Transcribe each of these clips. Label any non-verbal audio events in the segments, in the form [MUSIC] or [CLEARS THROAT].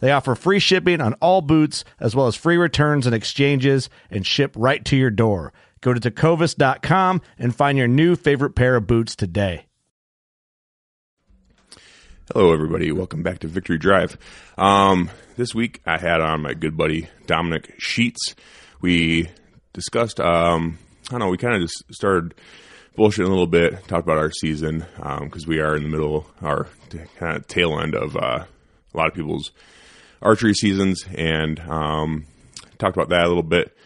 They offer free shipping on all boots, as well as free returns and exchanges, and ship right to your door. Go to tecovas.com and find your new favorite pair of boots today. Hello, everybody. Welcome back to Victory Drive. Um, this week, I had on my good buddy Dominic Scheetz. We discussed, um, I don't know, we kind of just started bullshitting a little bit, talked about our season because um, we are in the middle, our kind of tail end of uh, a lot of people's archery seasons, and um, talked about that a little bit.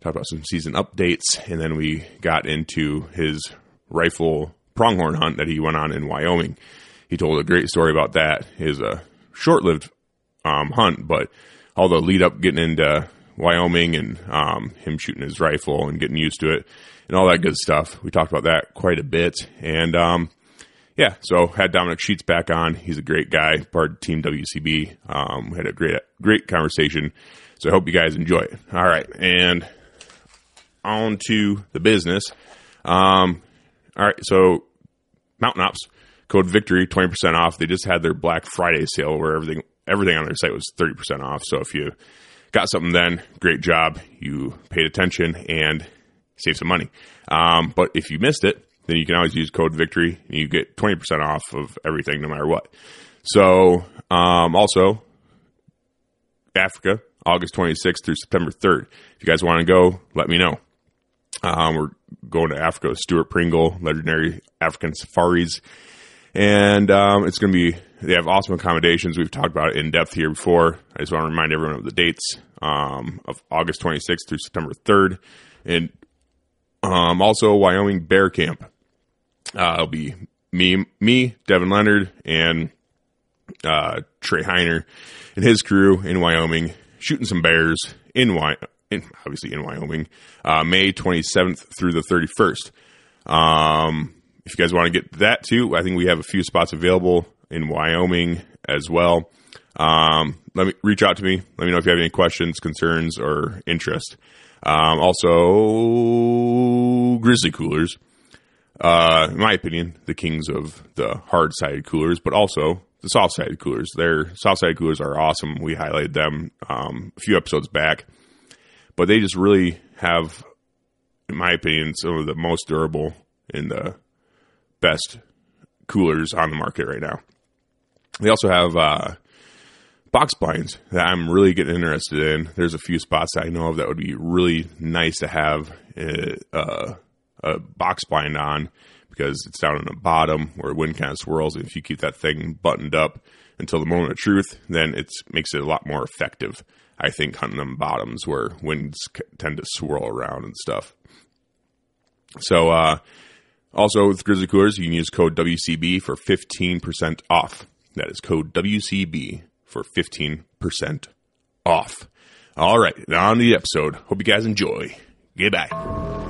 Talked about some season updates, and then we got into his rifle pronghorn hunt that he went on in Wyoming he told a great story about that. Was a short lived um, hunt, but all the lead up getting into Wyoming and um, him shooting his rifle and getting used to it and all that good stuff. We talked about that quite a bit. And um, yeah, so had Dominic Scheetz back on. He's a great guy, part of Team WCB. Um, had a great, great conversation. So I hope you guys enjoy it. All right. And on to the business. Um, all right. So Mountain Ops Code Victory, 20% off. They just had their Black Friday sale where everything everything on their site was 30% off. So if you got something then, great job. You paid attention and saved some money. Um, but if you missed it, then you can always use code victory and you get 20% off of everything no matter what. So, um, also Africa, August 26th through September 3rd. If you guys want to go, let me know. Um, we're going to Africa Stuart Pringle, legendary African safaris and um, it's going to be they have awesome accommodations. We've talked about it in depth here before. I just want to remind everyone of the dates um, of August 26th through September 3rd, and um, also Wyoming Bear Camp. Uh, it'll be me, me, Devin Leonard, and uh, Trey Heiner and his crew in Wyoming shooting some bears in Wy- in, obviously in Wyoming, uh, May 27th through the 31st. Um, if you guys want to get that too, I think we have a few spots available in Wyoming as well. Um, let me reach out to me. Let me know if you have any questions, concerns, or interest. Um, also, grizzly coolers. Uh, in my opinion, the kings of the hard sided coolers, but also the soft sided coolers. Their soft sided coolers are awesome. We highlighted them um, a few episodes back, but they just really have, in my opinion, some of the most durable and the best coolers on the market right now. They also have uh, box blinds that I'm really getting interested in. There's a few spots I know of that would be really nice to have uh, uh, a box blind on because it's down in the bottom where wind kind of swirls. And if you keep that thing buttoned up until the moment of truth, then it makes it a lot more effective. I think hunting them bottoms where winds tend to swirl around and stuff. So, uh, also, with Grizzly Coolers, you can use code WCB for 15% off. That is code WCB for 15% off. All right, on to the episode. Hope you guys enjoy. Goodbye.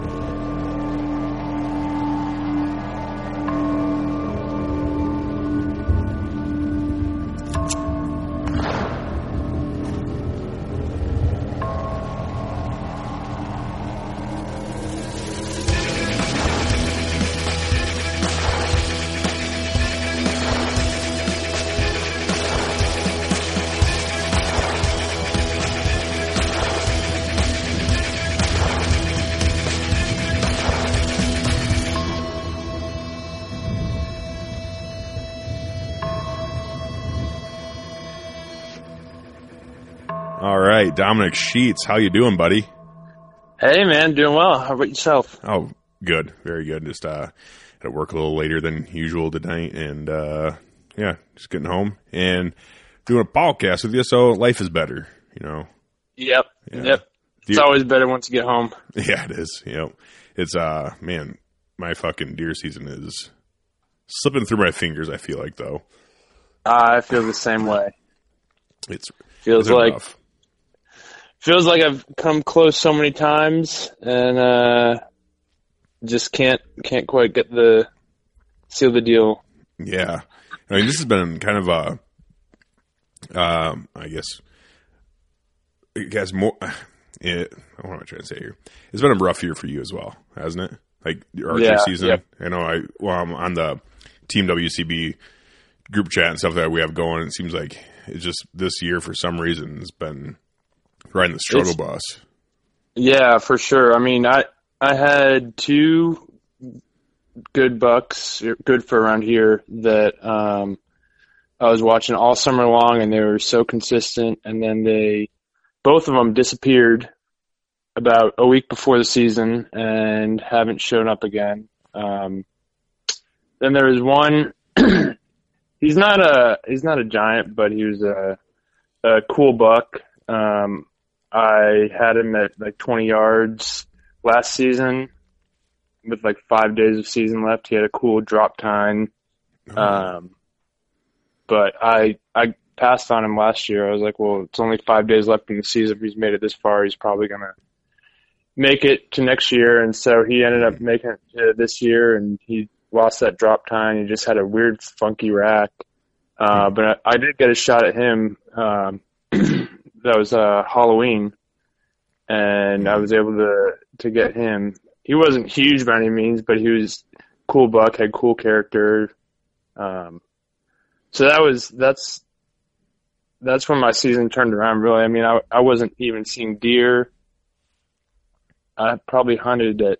Dominic Scheetz, how you doing, buddy? Hey man, doing well. How about yourself? Oh, good, very good. Just uh, had to work a little later than usual tonight, and uh, yeah, just getting home and doing a podcast with you. So life is better, you know. Yep, Yeah. yep. It's always better once you get home. [LAUGHS] Yeah, it is. You know, it's uh, man, my fucking deer season is slipping through my fingers. I feel like though, I feel the same way. it's Feels it's like rough. Feels like I've come close so many times and uh just can't can't quite get the seal the deal. Yeah, I mean, this has been kind of a, um, I guess, it has more. [SIGHS] It, what am I trying to say here? It's been a rough year for you as well, hasn't it? Like your archery Yeah, season. yep. I know. I well, I'm on the Team WCB group chat and stuff that we have going. It seems like it's just this year for some reason has been riding the struggle It's- bus. Yeah, for sure. I mean, I I had two good bucks, good for around here that um I was watching all summer long, and they were so consistent. And then they, both of them disappeared about a week before the season and haven't shown up again. Um, then there was one. [CLEARS THROAT] he's not a he's not a giant, but he was a a cool buck. Um, I had him at like 20 yards last season with like five days of season left. He had a cool drop tine. Um, but I I passed on him last year. I was like, well, it's only five days left in the season. If he's made it this far, he's probably gonna make it to next year. And so he ended up making it to this year, and he lost that drop tine. He just had a weird, funky rack. Uh, but I, I did get a shot at him. Um, [CLEARS THROAT] that was uh, Halloween, and I was able to to get him. He wasn't huge by any means, but he was cool buck, had cool character. Um, so that was that's that's when my season turned around. Really, I mean, I I wasn't even seeing deer. I probably hunted at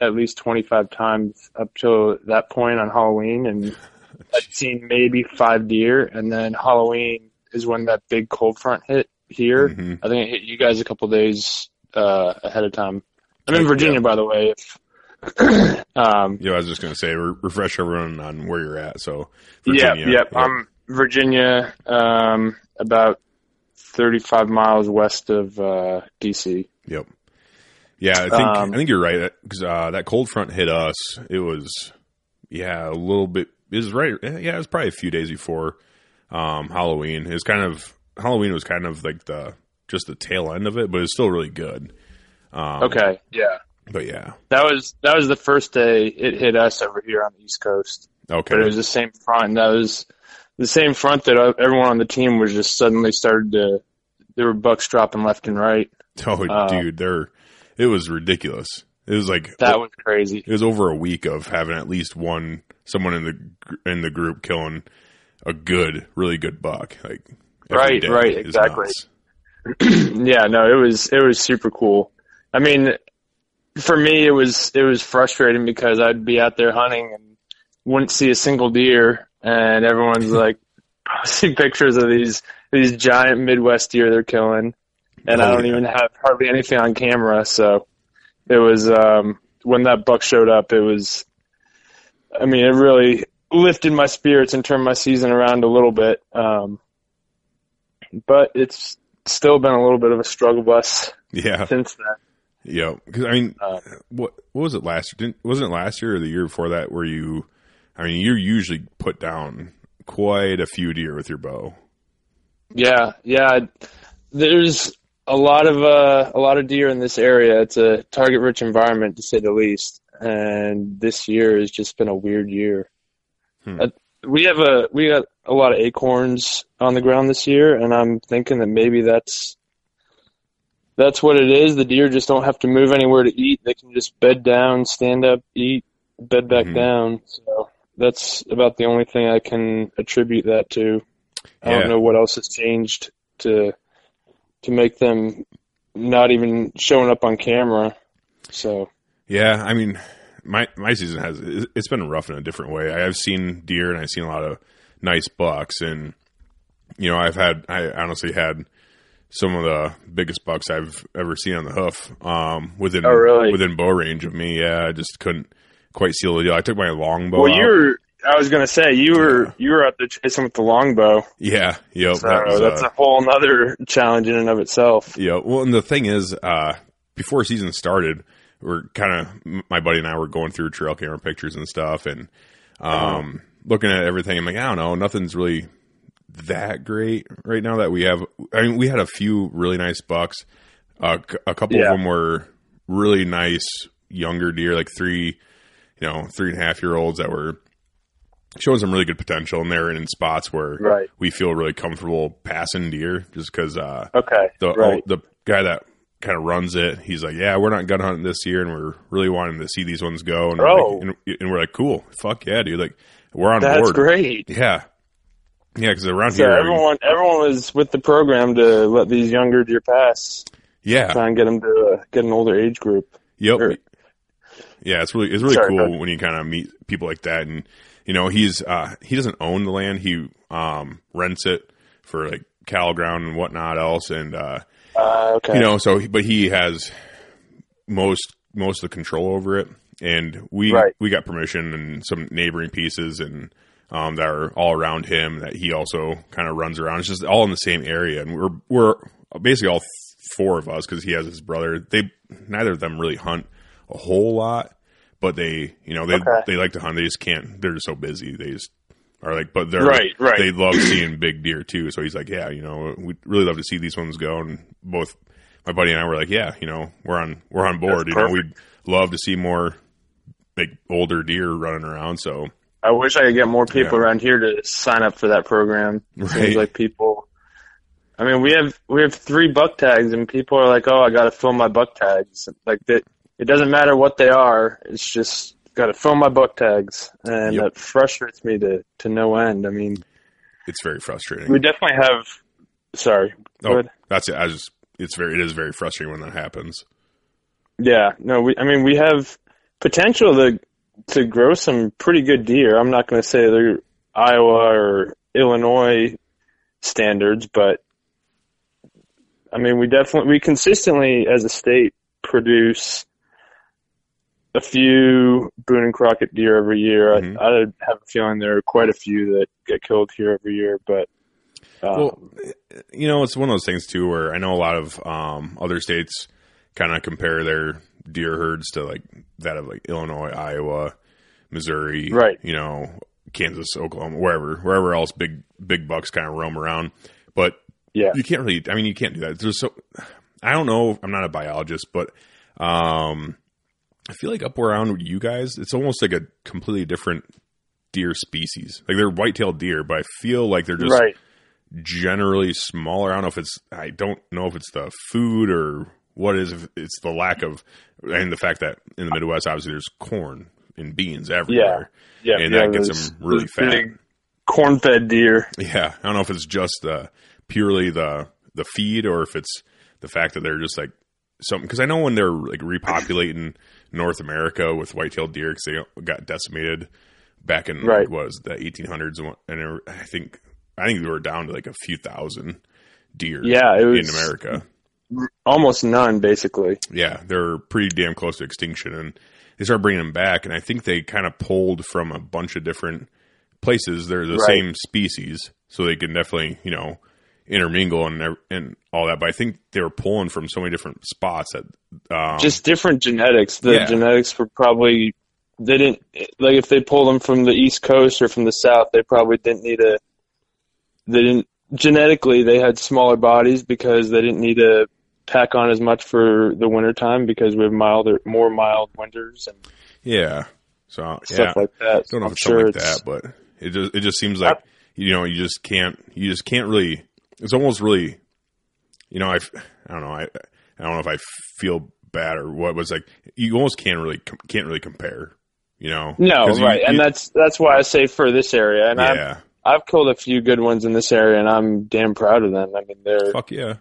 at least twenty five times up till that point on Halloween, and [LAUGHS] I'd seen maybe five deer. And then Halloween is when that big cold front hit here. Mhm. I think it hit you guys a couple days uh, ahead of time. I'm in Yeah. Virginia, by the way. If, [CLEARS THROAT] um, Yeah, I was just gonna say re- refresh everyone on where you're at. So, yeah, Virginia, yep. I'm Virginia, um, about 35 miles west of uh, DC. Yep. Yeah, I think Um, I think you're right because uh, that cold front hit us. It was yeah a little bit. It was right. Yeah, it was probably a few days before um, Halloween. It was kind of Halloween was kind of like the just the tail end of it, but it's still really good. Um, Okay, yeah, but yeah, that was that was the first day it hit us over here on the East Coast. okay, But it was the same front. That was the same front that everyone on the team was just suddenly started to. There were bucks dropping left and right. [LAUGHS] oh uh, dude, there it was ridiculous. It was like That was crazy. it was over a week of having at least one someone in the in the group killing a good, really good buck. Like Right, right, exactly. [CLEARS THROAT] yeah, no, it was it was super cool. I mean, for me, it was it was frustrating because I'd be out there hunting and wouldn't see a single deer, and everyone's [LAUGHS] like [LAUGHS] posting pictures of these these giant Midwest deer they're killing, and I Oh, don't yeah. even have hardly anything on camera. So it was um, when that buck showed up, it was. I mean, it really lifted my spirits and turned my season around a little bit. Um, but it's still been a little bit of a struggle bus Yeah, since then. yeah. Because I mean, Uh, what what was it last year? Didn't wasn't it last year or the year before that where you? I mean, you're usually put down quite a few deer with your bow. Yeah, yeah. There's a lot of uh, a lot of deer in this area. It's a target-rich environment to say the least. And this year has just been a weird year. Hmm. Uh, we have a we got a lot of acorns on the ground this year, and I'm thinking that maybe that's that's what it is. The deer just don't have to move anywhere to eat. They can just bed down, stand up, eat, bed back Mhm. down. So that's about the only thing I can attribute that to. I Yeah. don't know what else has changed to to make them not even showing up on camera. So Yeah, I mean, my my season has it's been rough in a different way. I have seen deer and I've seen a lot of nice bucks, and you know, I've had I honestly had some of the biggest bucks I've ever seen on the hoof. Um, within Oh, really? within bow range of me. Yeah, I just couldn't quite seal the deal. I took my longbow. Well, out. you were. I was gonna say you were you were out there chasing with the longbow, yeah, yep. so that was, that's uh, a whole other challenge in and of itself. Yeah. Well, and the thing is, uh, before season started, we're kind of my buddy and I were going through trail camera pictures and stuff, and um, looking at everything. I'm like, I don't know, nothing's really that great right now. That we have, I mean, we had a few really nice bucks. Uh, a couple Yeah. of them were really nice younger deer, like three, you know, three and a half year olds that were showing some really good potential, and they're in spots where Right. we feel really comfortable passing deer, just because. Uh, Okay. the right. the guy that kind of runs it, he's like, yeah, we're not gun hunting this year, and we're really wanting to see these ones go. And, we're, like, and, and we're like, cool, fuck yeah, dude, like we're on That's board. great. Yeah, yeah, because around So here, everyone everyone was with the program to let these younger deer pass, yeah, try and get them to uh, get an older age group. yep, or- yeah, it's really it's really Sorry, cool when you kind of meet people like that, and you know, he's uh he doesn't own the land, he um rents it for like cattle ground and whatnot else, and uh Uh, okay. you know so but he has most most of the control over it and we Right. we got permission and some neighboring pieces and um, that are all around him that he also kind of runs around it's just all in the same area and we're we're basically all four of us because he has his brother they neither of them really hunt a whole lot but they you know they Okay. they like to hunt they just can't they're just so busy they just are like but they're Right, right. they love seeing big deer too. So he's like, yeah, you know, we'd really love to see these ones go. And both my buddy and I were like, yeah, you know, we're on we're on board. That's you know, we'd love to see more big older deer running around. So I wish I could get more people Yeah. around here to sign up for that program. It Right. Seems like people. I mean, we have we have three buck tags, and people are like, "Oh, I got to fill my buck tags." Like that, it doesn't matter what they are. It's just got to fill my book tags, and Yep. that frustrates me to to no end. I mean, it's very frustrating. we definitely have. Sorry. Go oh, ahead. that's it. I just it's very it is very frustrating when that happens. Yeah, no, we. I mean, we have potential to to grow some pretty good deer. I'm not going to say they're Iowa or Illinois standards, but I mean, we definitely we consistently as a state produce a few Boone and Crockett deer every year. Mhm. I, I have a feeling there are quite a few that get killed here every year, but. Um, Well, you know, it's one of those things too where I know a lot of um, other states kind of compare their deer herds to like that of like Illinois, Iowa, Missouri, Right. You know, Kansas, Oklahoma, wherever, wherever else big big bucks kind of roam around. But yeah, you can't really. I mean, you can't do that. There's so. I don't know. I'm not a biologist, but um, I feel like up around you guys, it's almost like a completely different deer species. Like they're white-tailed deer, but I feel like they're just right. generally smaller. I don't know if it's I don't know if it's the food or what it is. If it's the lack of and the fact that in the Midwest, obviously, there's corn and beans everywhere. Yeah, yeah and yeah, that gets them really fat. corn-fed deer. Yeah, I don't know if it's just the purely the the feed or if it's the fact that they're just like something. Because I know when they're like repopulating North America with white-tailed deer because they got decimated back in Right. like, was the 1800s and, what- and it- I think I think we were down to like a few thousand deer. Yeah, it was in America. Almost none, basically. Yeah, they're pretty damn close to extinction, and they started bringing them back. And I think they kind of pulled from a bunch of different places. They're the Right. same species, so they can definitely you know intermingle and and all that. But I think they were pulling from so many different spots that um, just different genetics. The Yeah. genetics were probably they didn't like if they pulled them from the East Coast or from the South, they probably didn't need a. They didn't genetically they had smaller bodies because they didn't need to pack on as much for the wintertime because we have milder, more mild winters and yeah. So yeah, stuff like that. don't know I'm if it's sure something like that, but it just it just seems like you know you just can't you just can't really. It's almost really, you know, I I don't know I I don't know if I feel bad or what was like you almost can't really can't really compare. You know, no 'Cause you- right, and you- that's that's why I say for this area, and I've I've killed a few good ones in this area, and I'm damn proud of them. I mean, they're fuck yeah,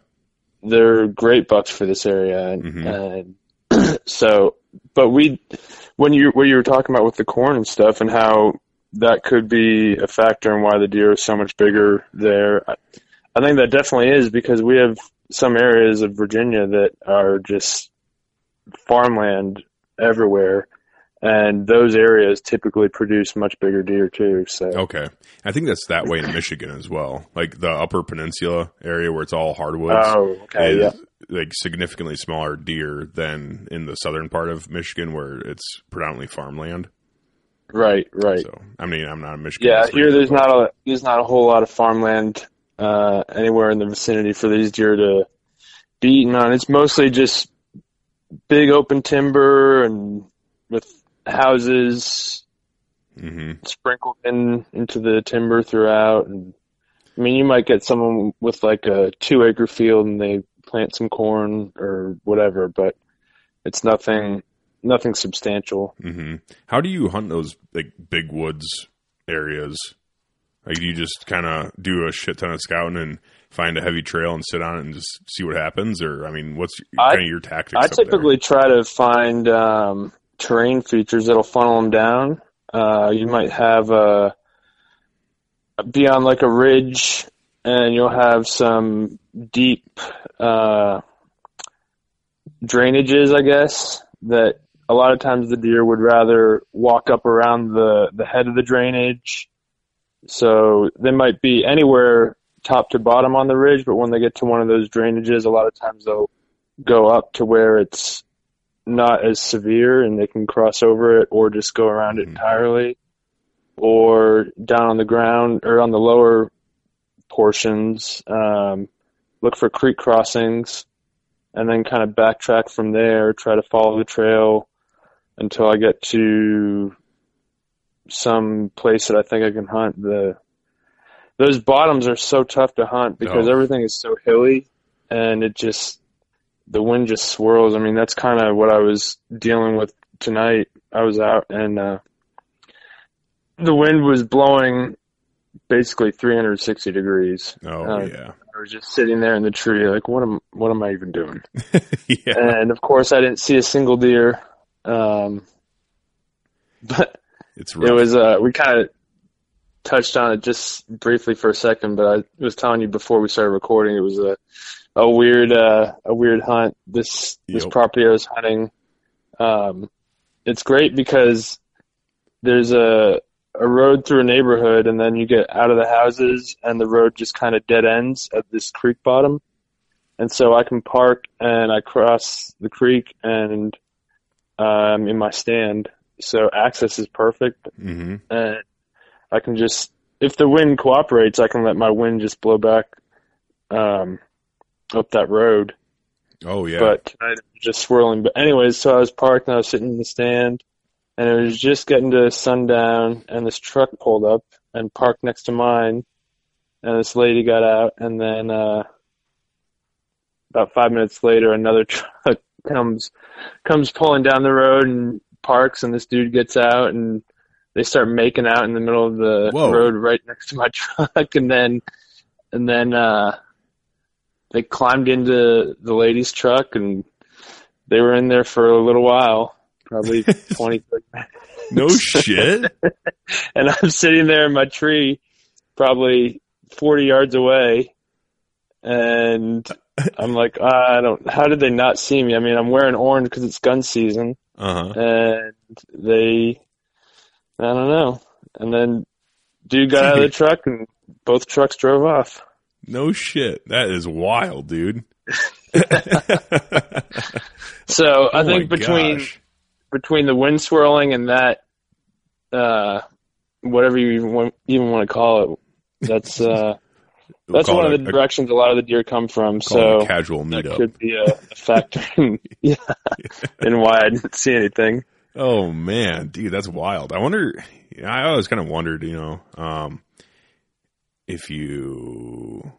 they're great bucks for this area, and, Mhm. and [CLEARS THROAT] so, but we, when you what you were talking about with the corn and stuff, and how that could be a factor in why the deer is so much bigger there. I, I think that definitely is because we have some areas of Virginia that are just farmland everywhere, and those areas typically produce much bigger deer too. So Okay. I think that's that way in Michigan as well. Like the upper peninsula area where it's all hardwoods. Oh, okay, is, yeah. Like significantly smaller deer than in the southern part of Michigan where it's predominantly farmland. right, right. So, I mean, I'm not a Michigan. Yeah, here there's not a there's not a whole lot of farmland uh, anywhere in the vicinity for these deer to be eaten on. It's mostly just big open timber and with houses Mhm. sprinkled in into the timber throughout. And I mean, you might get someone with like a two acre field and they plant some corn or whatever, but it's nothing nothing substantial. hmm How do you hunt those like big woods areas? Like, do you just kind of do a shit ton of scouting and find a heavy trail and sit on it and just see what happens? Or, I mean, what's kind of your tactics? I typically try to find um, terrain features that'll funnel them down. Uh, you might have a be on like a ridge, and you'll have some deep uh, drainages, I guess. That a lot of times the deer would rather walk up around the the head of the drainage. So they might be anywhere top to bottom on the ridge, but when they get to one of those drainages, a lot of times they'll go up to where it's not as severe and they can cross over it or just go around it Mhm. entirely or down on the ground or on the lower portions um, look for creek crossings and then kind of backtrack from there try to follow the trail until i get to some place that i think i can hunt the those bottoms are so tough to hunt because Oh. everything is so hilly and it just the wind just swirls. I mean, that's kind of what I was dealing with tonight. I was out and uh, the wind was blowing basically 360 degrees. Oh, uh, yeah. I was just sitting there in the tree, like, what am what am I even doing? [LAUGHS] yeah. And of course, I didn't see a single deer. Um, [LAUGHS] but It's it was uh, we kind of touched on it just briefly for a second, but I was telling you before we started recording, it was a a weird uh, a weird hunt. This this Yep. property I was hunting, um, it's great because there's a a road through a neighborhood, and then you get out of the houses, and the road just kind of dead ends at this creek bottom, and so I can park and I cross the creek and I'm in my stand, so access is perfect hmm and I can just if the wind cooperates, I can let my wind just blow back um, up that road. Oh, yeah. But tonight just swirling. But anyways, so I was parked and I was sitting in the stand, and it was just getting to sundown, and this truck pulled up and parked next to mine, and this lady got out, and then uh, about five minutes later, another [LAUGHS] truck comes comes pulling down the road and parks, and this dude gets out and they start making out in the middle of the Whoa. road right next to my [LAUGHS] truck and then and then uh they climbed into the lady's truck and they were in there for a little while probably [LAUGHS] 20 minutes. no shit. [LAUGHS] and i'm sitting there in my tree probably 40 yards away and i'm like i don't how did they not see me i mean i'm wearing orange because it's gun season Uh huh. and they I don't know. And then dude got out of the [LAUGHS] truck and both trucks drove off. No shit. That is wild, dude. [LAUGHS] So I Oh think between gosh. between the wind swirling and that uh whatever you even want, even want to call it, that's [LAUGHS] uh that's one of the a- directions a lot of the deer come from. So casual that meetup. could be a, a factor in [LAUGHS] [LAUGHS] yeah, in why I didn't see anything. Oh man, dude, that's wild. I wonder. I always kind of wondered, you know, um, if you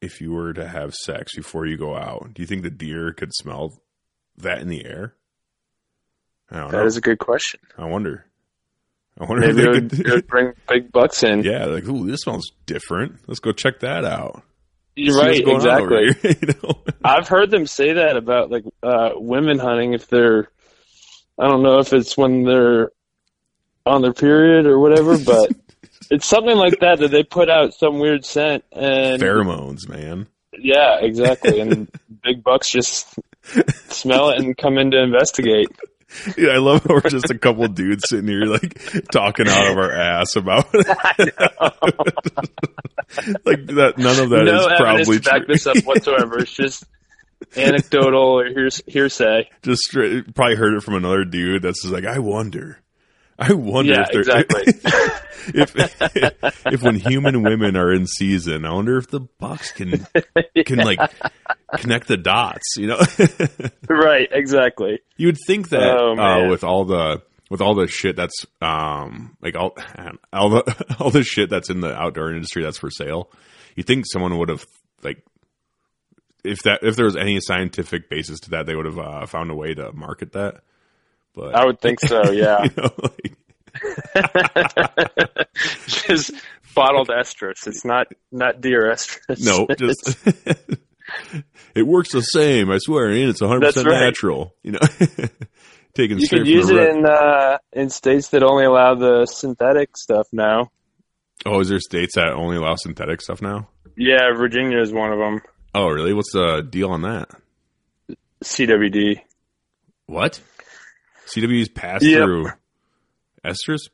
if you were to have sex before you go out, do you think the deer could smell that in the air? I don't know. That is a good question. I wonder. I wonder Maybe if they it could. bring big bucks in. yeah, like, ooh, this smells different. Let's go check that out. You're right, going on over exactly. here, [LAUGHS] you know? I've heard them say that about like uh women hunting if they're I don't know if it's when they're on their period or whatever, [LAUGHS] but it's something like that that they put out some weird scent and Pheromones, man. Yeah, exactly. And big bucks just smell it and come in to investigate. Yeah, I love how we're just a couple dudes sitting here like talking out of our ass about [LAUGHS] like that. None of that no is probably to back this up whatsoever. It's just anecdotal or hears, hearsay. just straight, probably heard it from another dude that's just like, I wonder. I wonder Yeah, if they're exactly. [LAUGHS] if if when human women are in season, I wonder if the Bucks can can like [LAUGHS] connect the dots. You know, [LAUGHS] right, exactly. you would think that Oh, uh, with all the with all the shit that's um like all [LAUGHS] all the all the shit that's in the outdoor industry that's for sale, you think someone would have like if that if there was any scientific basis to that, they would have uh, found a way to market that. But I would think so. Yeah, you know, like, just bottled estrus. It's not not deer estrus. no, just it works the same. I swear, and it's 100 percent right. natural. You know, [LAUGHS] taken you could use it in uh, in states that only allow the synthetic stuff now. Oh, is there states that only allow synthetic stuff now? Yeah, Virginia is one of them. Oh, really? What's the deal on that? CWD. What? CW's pass Yep. through estrus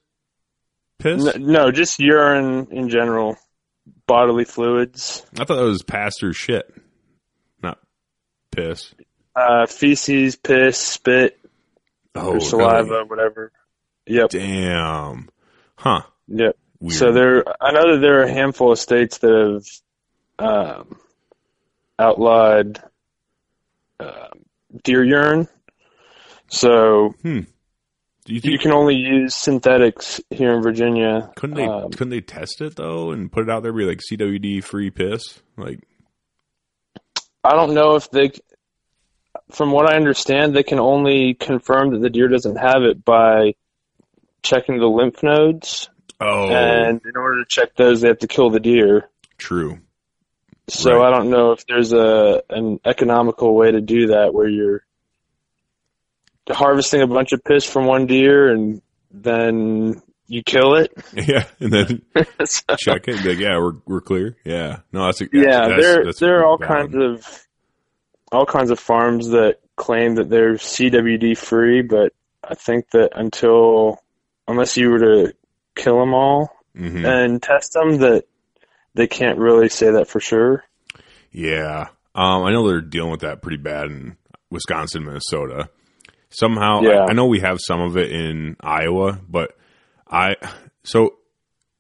piss? N- no, just urine in general, bodily fluids, I thought that was pass through shit, piss. uh, feces, piss, spit, Oh, or saliva, really? whatever. Yep, Damn. Huh. yep. Weird. So there, I know that there are a handful of states that have um, outlawed uh, deer urine. So Do you you can only use synthetics here in Virginia. couldn't they um, couldn't they test it though and put it out there be like CWD free piss? Like I don't know if they, from what I understand, they can only confirm that the deer doesn't have it by checking the lymph nodes. oh, And in order to check those, they have to kill the deer. true. So Right. I don't know if there's a an economical way to do that where you're harvesting a bunch of piss from one deer and then you kill it. [LAUGHS] Yeah, and then [LAUGHS] So- check it. Like, yeah, we're we're clear. Yeah, no, that's a, yeah, that's, there that's there are all valid. kinds of all kinds of farms that claim that they're CWD free, but I think that until unless you were to kill them all Mhm. and test them, that they can't really say that for sure. Yeah. Um, I know they're dealing with that pretty bad in Wisconsin, Minnesota. Somehow, Yeah. I, I know we have some of it in Iowa, but I, so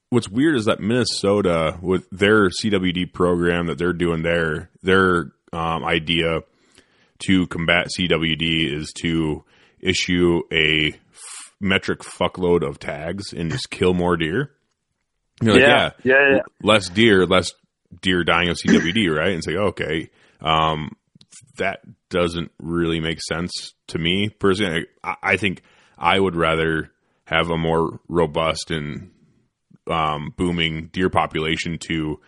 what's weird is that Minnesota, with their CWD program that they're doing there, their um, idea to combat CWD is to issue a f- metric fuckload of tags and just kill more deer. Like, yeah, yeah, yeah, yeah. less deer, less deer dying of CWD, [CLEARS THROAT] right? And say, like, okay, um, that doesn't really make sense to me personally. I, I think I would rather have a more robust and um, booming deer population to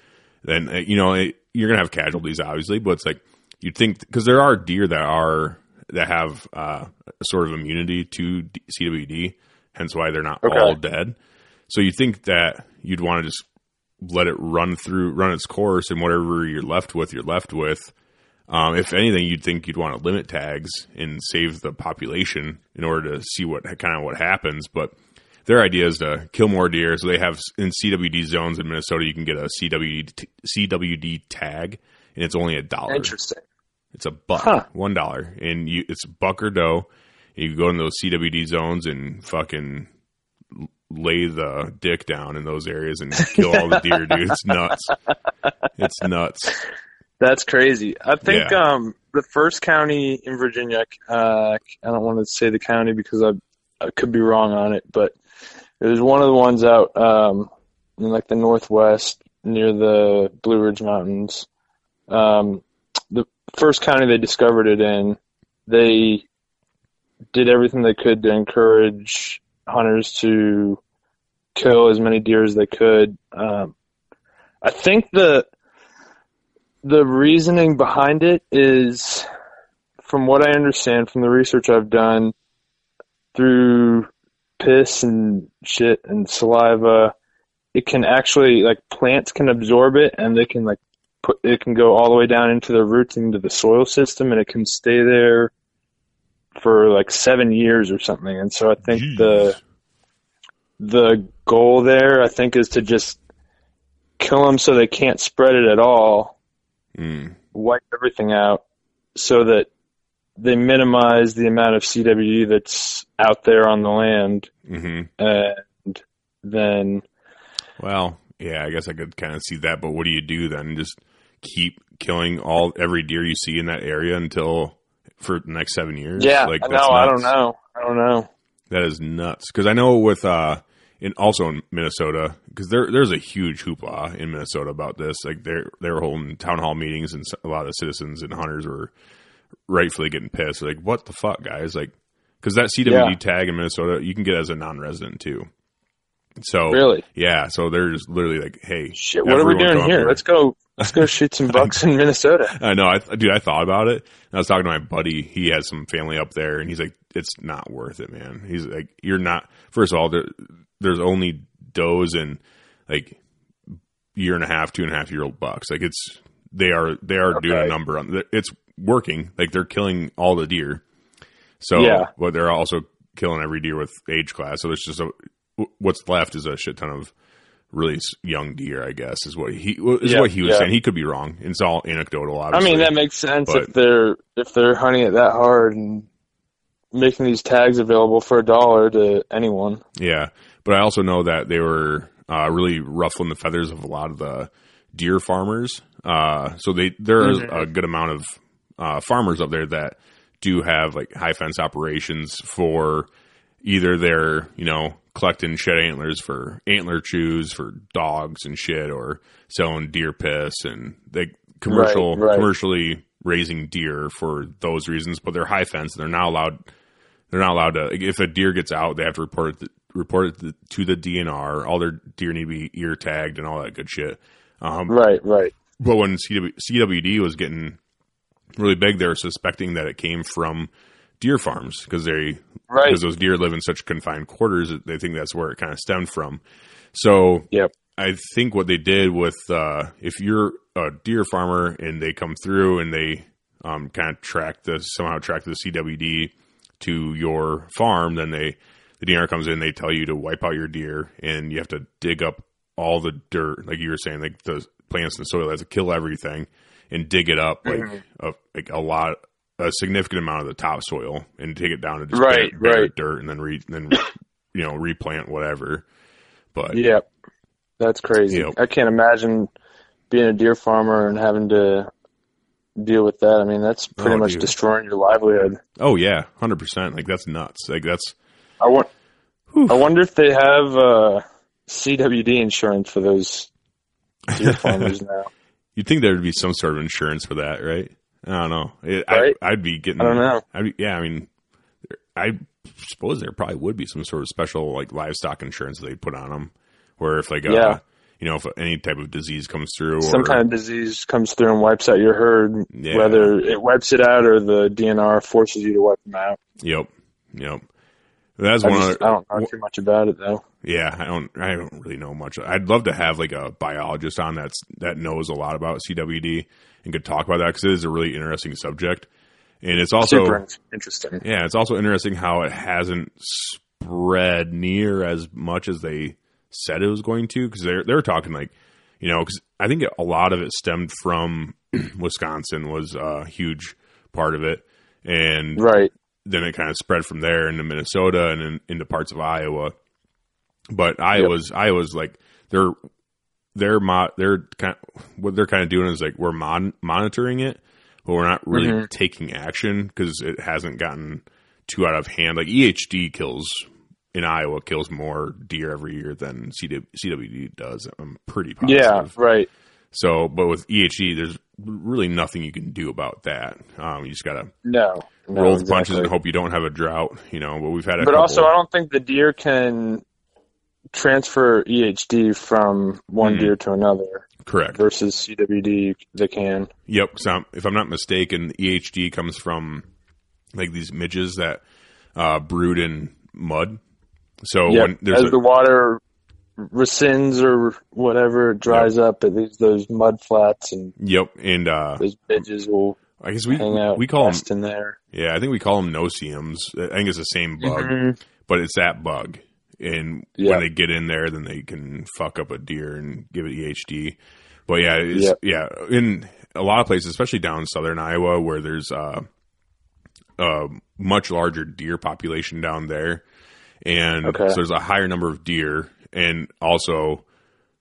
then uh, you know it, you're gonna have casualties obviously, but it's like you'd think because there are deer that are that have uh, a sort of immunity to D- CWD, hence why they're not Okay. all dead. So you think that you'd want to just let it run through, run its course, and whatever you're left with, you're left with. Um, if anything, you'd think you'd want to limit tags and save the population in order to see what kind of what happens. But their idea is to kill more deer. So they have in CWD zones in Minnesota, you can get a CWD CWD tag, and it's only a dollar. Interesting. It's a buck, Huh. one dollar, and you it's buck or doe. And you go in those CWD zones and fucking lay the dick down in those areas and kill all the deer, dude. It's [LAUGHS] nuts. It's nuts. That's crazy. I think Yeah. um, the first county in Virginia, uh, I don't want to say the county because I, I could be wrong on it, but it was one of the ones out um, in like the northwest near the Blue Ridge Mountains. Um, the first county they discovered it in, they did everything they could to encourage hunters to kill as many deer as they could. Um, I think the the reasoning behind it is, from what I understand from the research I've done, through piss and shit and saliva, it can actually like plants can absorb it and they can like put it can go all the way down into the roots into the soil system, and it can stay there for like seven years or something. And so I think the the goal there, I think, is to just kill them so they can't spread it at all, Mm. wipe everything out, so that they minimize the amount of CWD that's out there on the land, hmm and then Well, yeah, I guess I could kind of see that, but what do you do then? Just keep killing all every deer you see in that area until for the next seven years? yeah, like know, I don't know, I don't know. That is nuts. Because I know with uh, in also in Minnesota, because there there's a huge hoopla in Minnesota about this. Like they they were holding town hall meetings, and a lot of the citizens and hunters were rightfully getting pissed. Like, what the fuck, guys? Like, because that CWD Yeah. tag in Minnesota, you can get as a non-resident too. So Really? yeah. So they're just literally like, hey, Shit, what are we doing come here? Let's go. Let's go shoot some [LAUGHS] bucks in Minnesota. [LAUGHS] I know, I, dude. I thought about it. I was talking to my buddy. He has some family up there, and he's like, "It's not worth it, man." He's like, "You're not." First of all, there, there's only does and like year and a half, two and a half year old bucks. Like it's they are they are doing a number on. It's working. Like they're killing all the deer. So, Yeah. but they're also killing every deer with age class. So there's just a what's left is a shit ton of really young deer. I guess is what he is Yeah, what he was yeah. saying. He could be wrong. It's all anecdotal. I Obviously. mean, that makes sense But- if they're if they're hunting it that hard and making these tags available for a dollar to anyone. Yeah, but I also know that they were uh, really ruffling the feathers of a lot of the deer farmers. Uh, so they there's Mhm. a good amount of uh, farmers up there that do have like high fence operations for either they're you know collecting shed antlers for antler chews for dogs and shit, or selling deer piss and they commercial Right, right. commercially raising deer for those reasons. But they're high fence; they're not allowed they're not allowed to. If a deer gets out, they have to report it report it to the DNR. All their deer need to be ear tagged and all that good shit. Um, Right, right. but when CW, CWD was getting really big, they were suspecting that it came from deer farms because they Right. because those deer live in such confined quarters. that They think that's where it kind of stemmed from. So Yep. I think what they did with uh, if you're a deer farmer and they come through and they um, kind of track the somehow track the CWD to your farm, then they the DNR comes in, they tell you to wipe out your deer, and you have to dig up all the dirt, like you were saying, like the plants and the soil, have to kill everything and dig it up like mm-hmm. a, like a lot, a significant amount of the topsoil, and take it down to just Right, bare, bare right. dirt, and then re, then you know replant whatever. But Yep. That's crazy. Yep. I can't imagine being a deer farmer and having to deal with that. I mean, that's pretty Oh, much dude. destroying your livelihood. Oh yeah, hundred percent. Like that's nuts. Like that's I want. I wonder if they have uh, CWD insurance for those deer [LAUGHS] farmers now. you'd think there would be some sort of insurance for that, right? I don't know. It, Right? I, I'd be getting. I don't know. Be, yeah, I mean, I suppose there probably would be some sort of special like livestock insurance they'd put on them, where if like uh, Yeah. you know, if any type of disease comes through, Some or kind of disease comes through and wipes out your herd, Yeah. whether it wipes it out or the DNR forces you to wipe them out. yep, yep. That's I, one. just, of I don't know too much about it though. Yeah, I don't. I don't really know much. I'd love to have like a biologist on that's that knows a lot about CWD and could talk about that because it is a really interesting subject, and it's also Super interesting. yeah, it's also interesting how it hasn't spread near as much as they said it was going to because they're they're talking like you know because I think a lot of it stemmed from [CLEARS THROAT] Wisconsin was a huge part of it, and Right. Then it kind of spread from there into Minnesota and in, into parts of Iowa. But Iowa's Iowa's like they're they're mo- they're kind of, what they're kind of doing is like we're mon- monitoring it, but we're not really Mhm. taking action because it hasn't gotten too out of hand. Like EHD kills in Iowa kills more deer every year than CW- CWD does. I'm pretty positive. Yeah. Right. So, but with EHD, there's really nothing you can do about that. Um, you just gotta No. No roll the punches and hope you don't have a drought. You know, but we've had a But couple. also, I don't think the deer can transfer EHD from one Mhm. deer to another correct. versus CWD. They can. Yep. So I'm- if I'm not mistaken, EHD comes from like these midges that uh, brood in mud. So Yeah. when there's As a, the water rescinds or whatever it dries up, it leaves those mud flats and Yep, and uh, those midges will I guess we hang out we call them in there. yeah, I think we call them no-see-ums. I think it's the same bug, Mhm. but it's that bug. And Yeah. when they get in there, then they can fuck up a deer and give it EHD. But yeah, it's, Yep. yeah, in a lot of places, especially down in southern Iowa, where there's uh, a much larger deer population down there, and Okay. so there's a higher number of deer, and also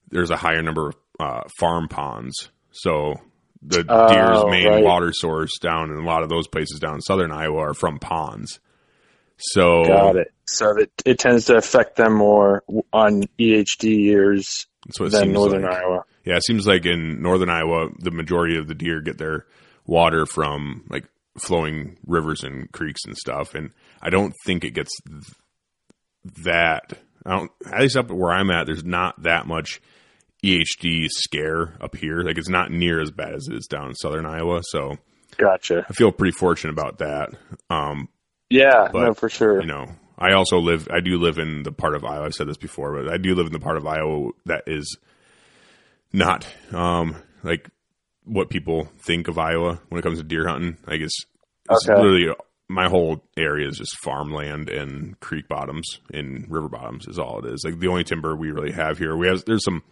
there's a higher number of uh, farm ponds. So the Oh, deer's main right. water source down in a lot of those places down in southern Iowa are from ponds. So Got it. So that it tends to affect them more on EHD years it than northern like. Iowa. Yeah, it seems like in northern Iowa, the majority of the deer get their water from like flowing rivers and creeks and stuff, and I don't think it gets th- that. I don't. At least up where I'm at, there's not that much EHD scare up here. Like it's not near as bad as it is down in southern Iowa. So Gotcha. I feel pretty fortunate about that. Um, Yeah, But, no, for sure. you know, I also live. I do live in the part of Iowa. I've said this before, but I do live in the part of Iowa that is not um, like what people think of Iowa when it comes to deer hunting. Like it's, it's Okay. literally my whole area is just farmland and creek bottoms and river bottoms is all it is. Like the only timber we really have here. We have there's some,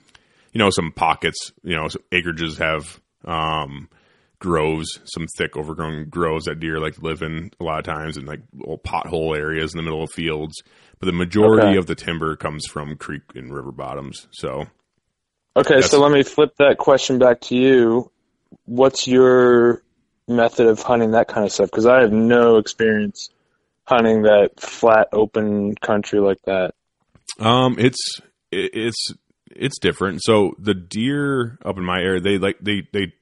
you know, some pockets. You know, some acreages have um, groves, some thick overgrown groves that deer like to live in a lot of times, and like little pothole areas in the middle of fields. But the majority Okay. of the timber comes from creek and river bottoms. So Okay, so let me flip that question back to you. What's your method of hunting that kind of stuff? Because I have no experience hunting that flat, open country like that. Um, it's it's it's different. So the deer up in my area, they like they they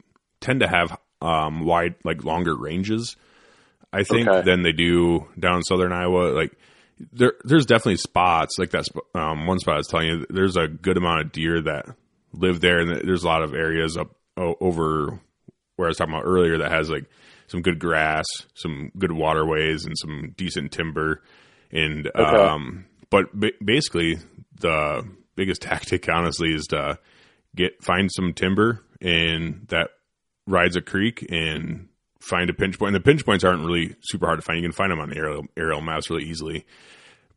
tend to have um wide like longer ranges. I think Okay. than they do down in southern Iowa. Like there there's definitely spots like that. Um, one spot I was telling you, there's a good amount of deer that live there, and there's a lot of areas up over where I was talking about earlier that has like some good grass, some good waterways, and some decent timber. And um, but ba- basically, the biggest [LAUGHS] tactic, honestly, is to get find some timber and that rides a creek and find a pinch point. And the pinch points aren't really super hard to find. You can find them on aerial aerial maps really easily.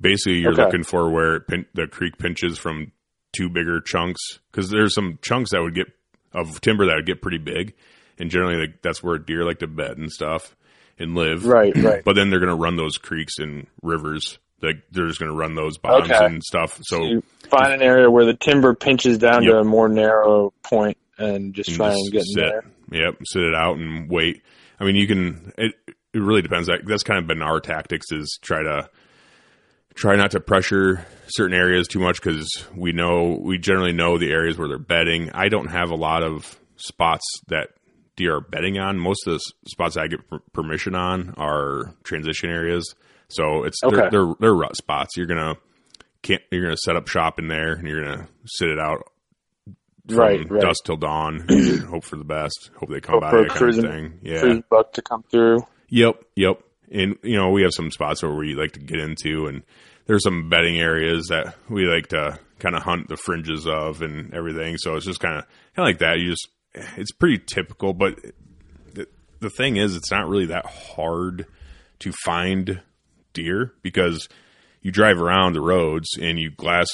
Basically, you're Okay. looking for where it pin, the creek pinches from two bigger chunks because there's some chunks that would get of timber that would get pretty big, and generally like, that's where deer like to bed and stuff and live. Right, right. [CLEARS THROAT] But then they're going to run those creeks and rivers. Like they're just going to run those bottoms Okay. and stuff. So you find an area where the timber pinches down Yep. to a more narrow point and just and try just and get in there. Yep, sit it out and wait. I mean, you can. It it really depends. That that's kind of been our tactics is try to try not to pressure certain areas too much because we know we generally know the areas where they're bedding. I don't have a lot of spots that deer are bedding on. Most of the spots I get permission on are transition areas. So it's they're, Okay. they're they're rut spots. You're gonna can't you're gonna set up shop in there and you're gonna sit it out from Right, right. dusk till dawn. [CLEARS THROAT] hope for the best. Hope they come Hope by. for That kind of thing. Yeah. Buck to come through. Yep. Yep. And you know we have some spots where we like to get into, and there's some bedding areas that we like to kind of hunt the fringes of and everything. So it's just kind of kind of like that. You just it's pretty typical, but the, the thing is, it's not really that hard to find deer because you drive around the roads and you glass,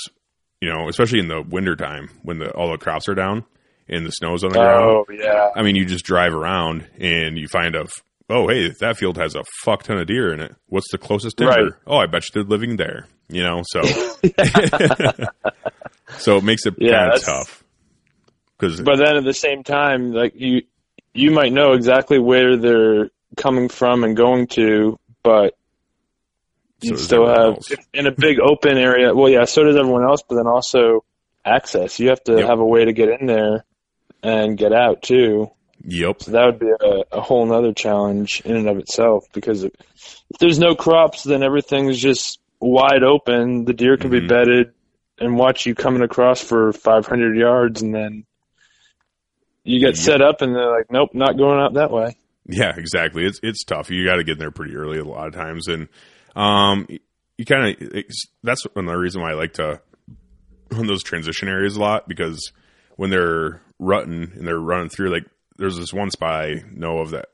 you know, especially in the wintertime when the all the crops are down and the snow's on the ground. Oh yeah. I mean, you just drive around and you find a oh, hey, that field has a fuck ton of deer in it. What's the closest timber? Right. Oh, I bet you they're living there. You know, so [LAUGHS] [LAUGHS] so it makes it Yeah, kind of tough because But then at the same time, like you, you might know exactly where they're coming from and going to, but So you does still have else. in a big open area. Well, yeah, so does everyone else, but then also access. You have to Yep. have a way to get in there and get out too. yep, So that would be a, a whole other challenge in and of itself because if, if there's no crops, then everything's just wide open. The deer can be Mhm. bedded and watch you coming across for 500 yards, and then you get Yep. set up, and they're like, "Nope, not going out that way." yeah, exactly. It's it's tough. You got to get in there pretty early a lot of times, and um, you kind of that's another reason why I like to on those transition areas a lot because when they're rutting and they're running through, like there's this one spot I know of that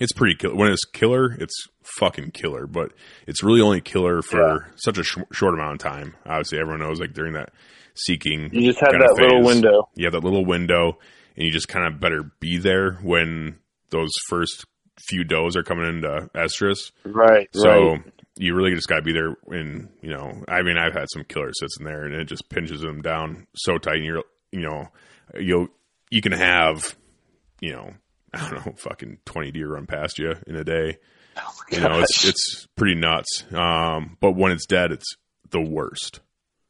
it's pretty killer. When it's killer, it's fucking killer, but it's really only killer for Yeah. such a sh- short amount of time. Obviously, everyone knows like during that seeking, You just have that little window. You have that little window, and you just kind of better be there when those first few does are coming into estrus. Right. So right. you really just got to be there. And you know, I mean, I've had some killer sits in there, and it just pinches them down so tight. And you're, you know, you'll you can have, you know, [LAUGHS] I don't know, fucking twenty deer run past you in a day. You know, it's it's pretty nuts. Um, but when it's dead, it's the worst.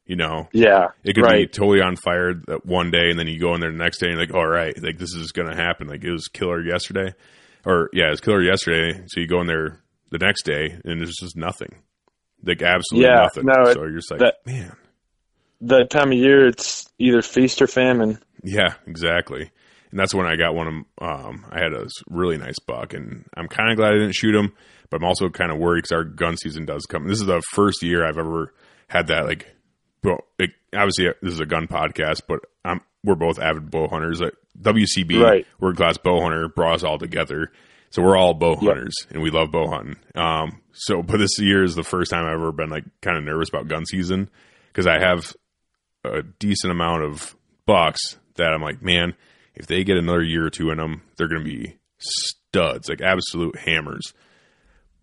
You know, Yeah. it could be totally on fire that one day, and then you go in there the next day, and you're like, all right, like this is gonna happen. Like it was killer yesterday, or yeah, it was killer yesterday. So you go in there the next day, and there's just nothing, like absolutely Yeah, nothing. no, it- so you're just like, that- man, That time of year, it's either feast or famine. yeah, exactly. And that's when I got one of um, I had a really nice buck, and I'm kind of glad I didn't shoot him, but I'm also kind of worried because our gun season does come. This is the first year I've ever had that like. Well, it, obviously uh, this is a gun podcast, but we're both avid bow hunters. Like WCB, Right. World Class Bow Hunter, brought us all together, so we're all bow Yep. hunters and we love bow hunting. Um, so, [LAUGHS] but this year is the first time I've ever been like kind of nervous about gun season because I have a decent amount of bucks that I'm like, man, if they get another year or two in them, they're going to be studs, like absolute hammers.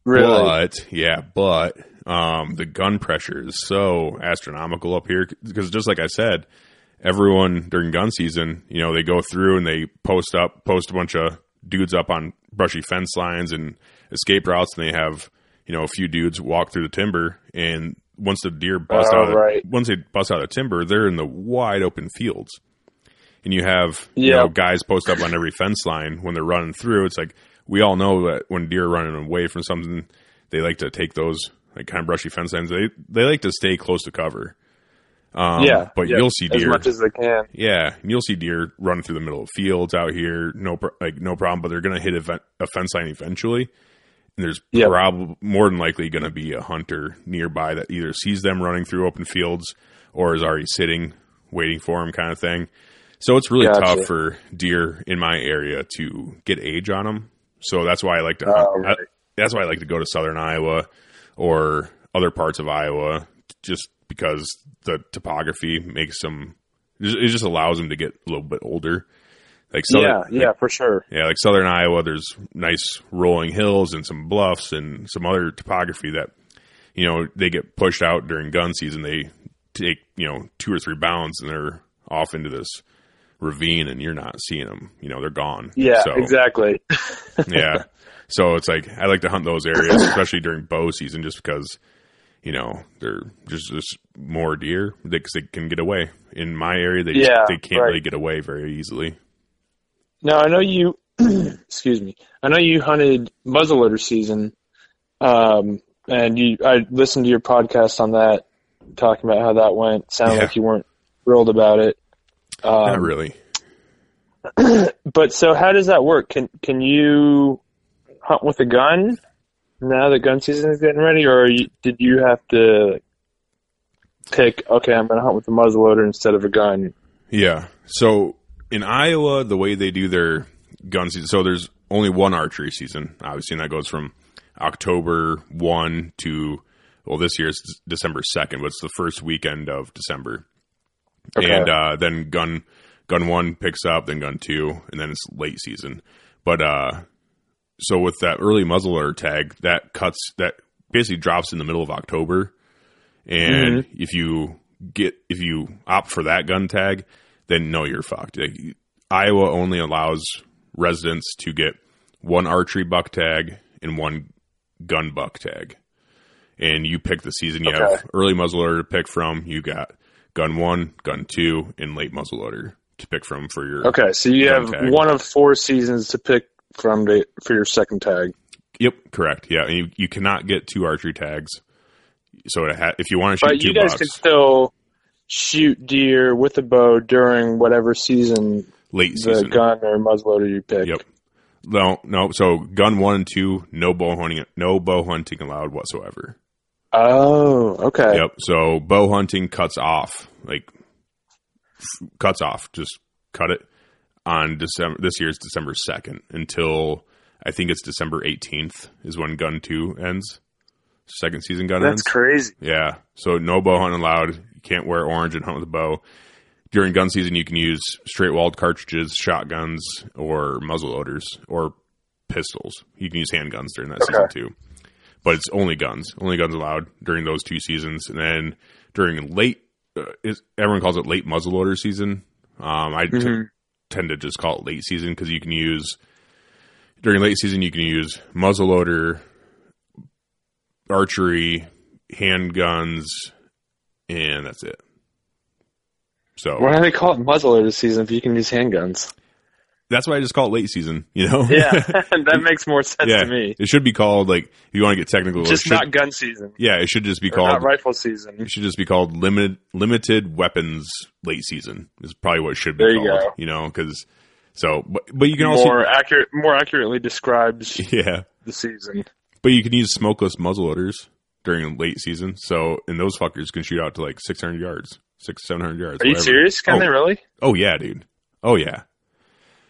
Really. But yeah, but um, the gun pressure is so astronomical up here because just like I said, everyone during gun season, you know, they go through and they post up, post a bunch of dudes up on brushy fence lines and escape routes, and they have you know a few dudes walk through the timber, and once the deer bust Oh, out, of the, right. once they bust out of the timber, they're in the wide open fields. And you have you Yeah. know guys post up on every fence line when they're running through. It's like we all know that when deer are running away from something, they like to take those like kind of brushy fence lines. They they like to stay close to cover. Um, yeah. but yeah, you'll see deer as much as they can. yeah, you'll see deer running through the middle of fields out here. No, pro- like no problem. But they're going to hit a, a fence line eventually. And there's Yep. prob- more than likely going to be a hunter nearby that either sees them running through open fields or is already sitting waiting for them, kind of thing. So it's really Gotcha. tough for deer in my area to get age on them. So that's why I like to. Oh, right. I- that's why I like to go to southern Iowa or other parts of Iowa, just because the topography makes them. It just allows them to get a little bit older. Like southern, yeah. Yeah. For sure. yeah, like southern Iowa, there's nice rolling hills and some bluffs and some other topography that, you know, they get pushed out during gun season. They take, you know, two or three bounds and they're off into this ravine and you're not seeing them. You know, they're gone. Yeah. So, Exactly. [LAUGHS] yeah. So it's like, I like to hunt those areas, [LAUGHS] especially during bow season, just because, you know, they're just, just more deer because they can get away. In my area, they just, they can't right. really get away very easily. Now I know you. [CLEARS THROAT] excuse me. I know you hunted muzzleloader season, um, and you. I listened to your podcast on that, talking about how that went. Sounded Yeah. like you weren't thrilled about it. Not Um, really. [CLEARS THROAT] But so, how does that work? Can can you hunt with a gun now the gun season is getting ready, or you, did you have to pick? Okay, I'm going to hunt with a muzzleloader instead of a gun. Yeah. So in Iowa, the way they do their gun season, so there's only one archery season, obviously, and that goes from October 1 to, well, this year it's December 2nd, but it's the first weekend of December. Okay. And uh, then gun gun one picks up, then gun two, and then it's late season. But uh, so with that early muzzleloader tag, that cuts that basically drops in the middle of October. And mm-hmm. if you get if you opt for that gun tag, then no, you're fucked. Like, Iowa only allows residents to get one archery buck tag and one gun buck tag. And you pick the season. You Okay. have early muzzleloader to pick from. You got gun one, gun two, and late muzzleloader to pick from for your. Okay, so you have tag. one of four seasons to pick from for your second tag. Yep, correct. Yeah, and you, you cannot get two archery tags. So it ha- if you want to shoot But two you guys bucks, can still shoot deer with a bow during whatever season late season, the gun or muzzleloader you pick. Yep. No, no. So gun one and two, no bow hunting, no bow hunting allowed whatsoever. Oh, okay. Yep. So bow hunting cuts off, like cuts off, just cut it on December. This year's December second until I think it's December eighteenth is when Gun Two ends. Second season gun That's ends. crazy. Yeah. So no bow hunting allowed. You can't wear orange and hunt with a bow. During gun season, you can use straight walled cartridges, shotguns, or muzzle loaders, or pistols. You can use handguns during that season too. But it's only guns. Only guns allowed during those two seasons. And then during late, uh, is, everyone calls it late muzzleloader season. Um, I t- Mhm. Tend to just call it late season because you can use during late season you can use muzzleloader, archery, handguns, and that's it. So Why do they call it muzzleloader season if you can use handguns? That's why I just call it late season. You know? Yeah, [LAUGHS] [LAUGHS] that makes more sense yeah. to me. It should be called like if you want to get technical. Just should- not gun season. yeah, it should just be Or called not rifle season. It should just be called limited limited weapons late season. Is probably what it should be There you called. go. You know, because so but but you can also More accurate, more accurately describes [LAUGHS] yeah, the season. but you can use smokeless muzzleloaders during late season. So and those fuckers can shoot out to like six hundred yards, six seven hundred yards. Are you serious? Can oh, they really? Oh yeah, dude. Oh yeah.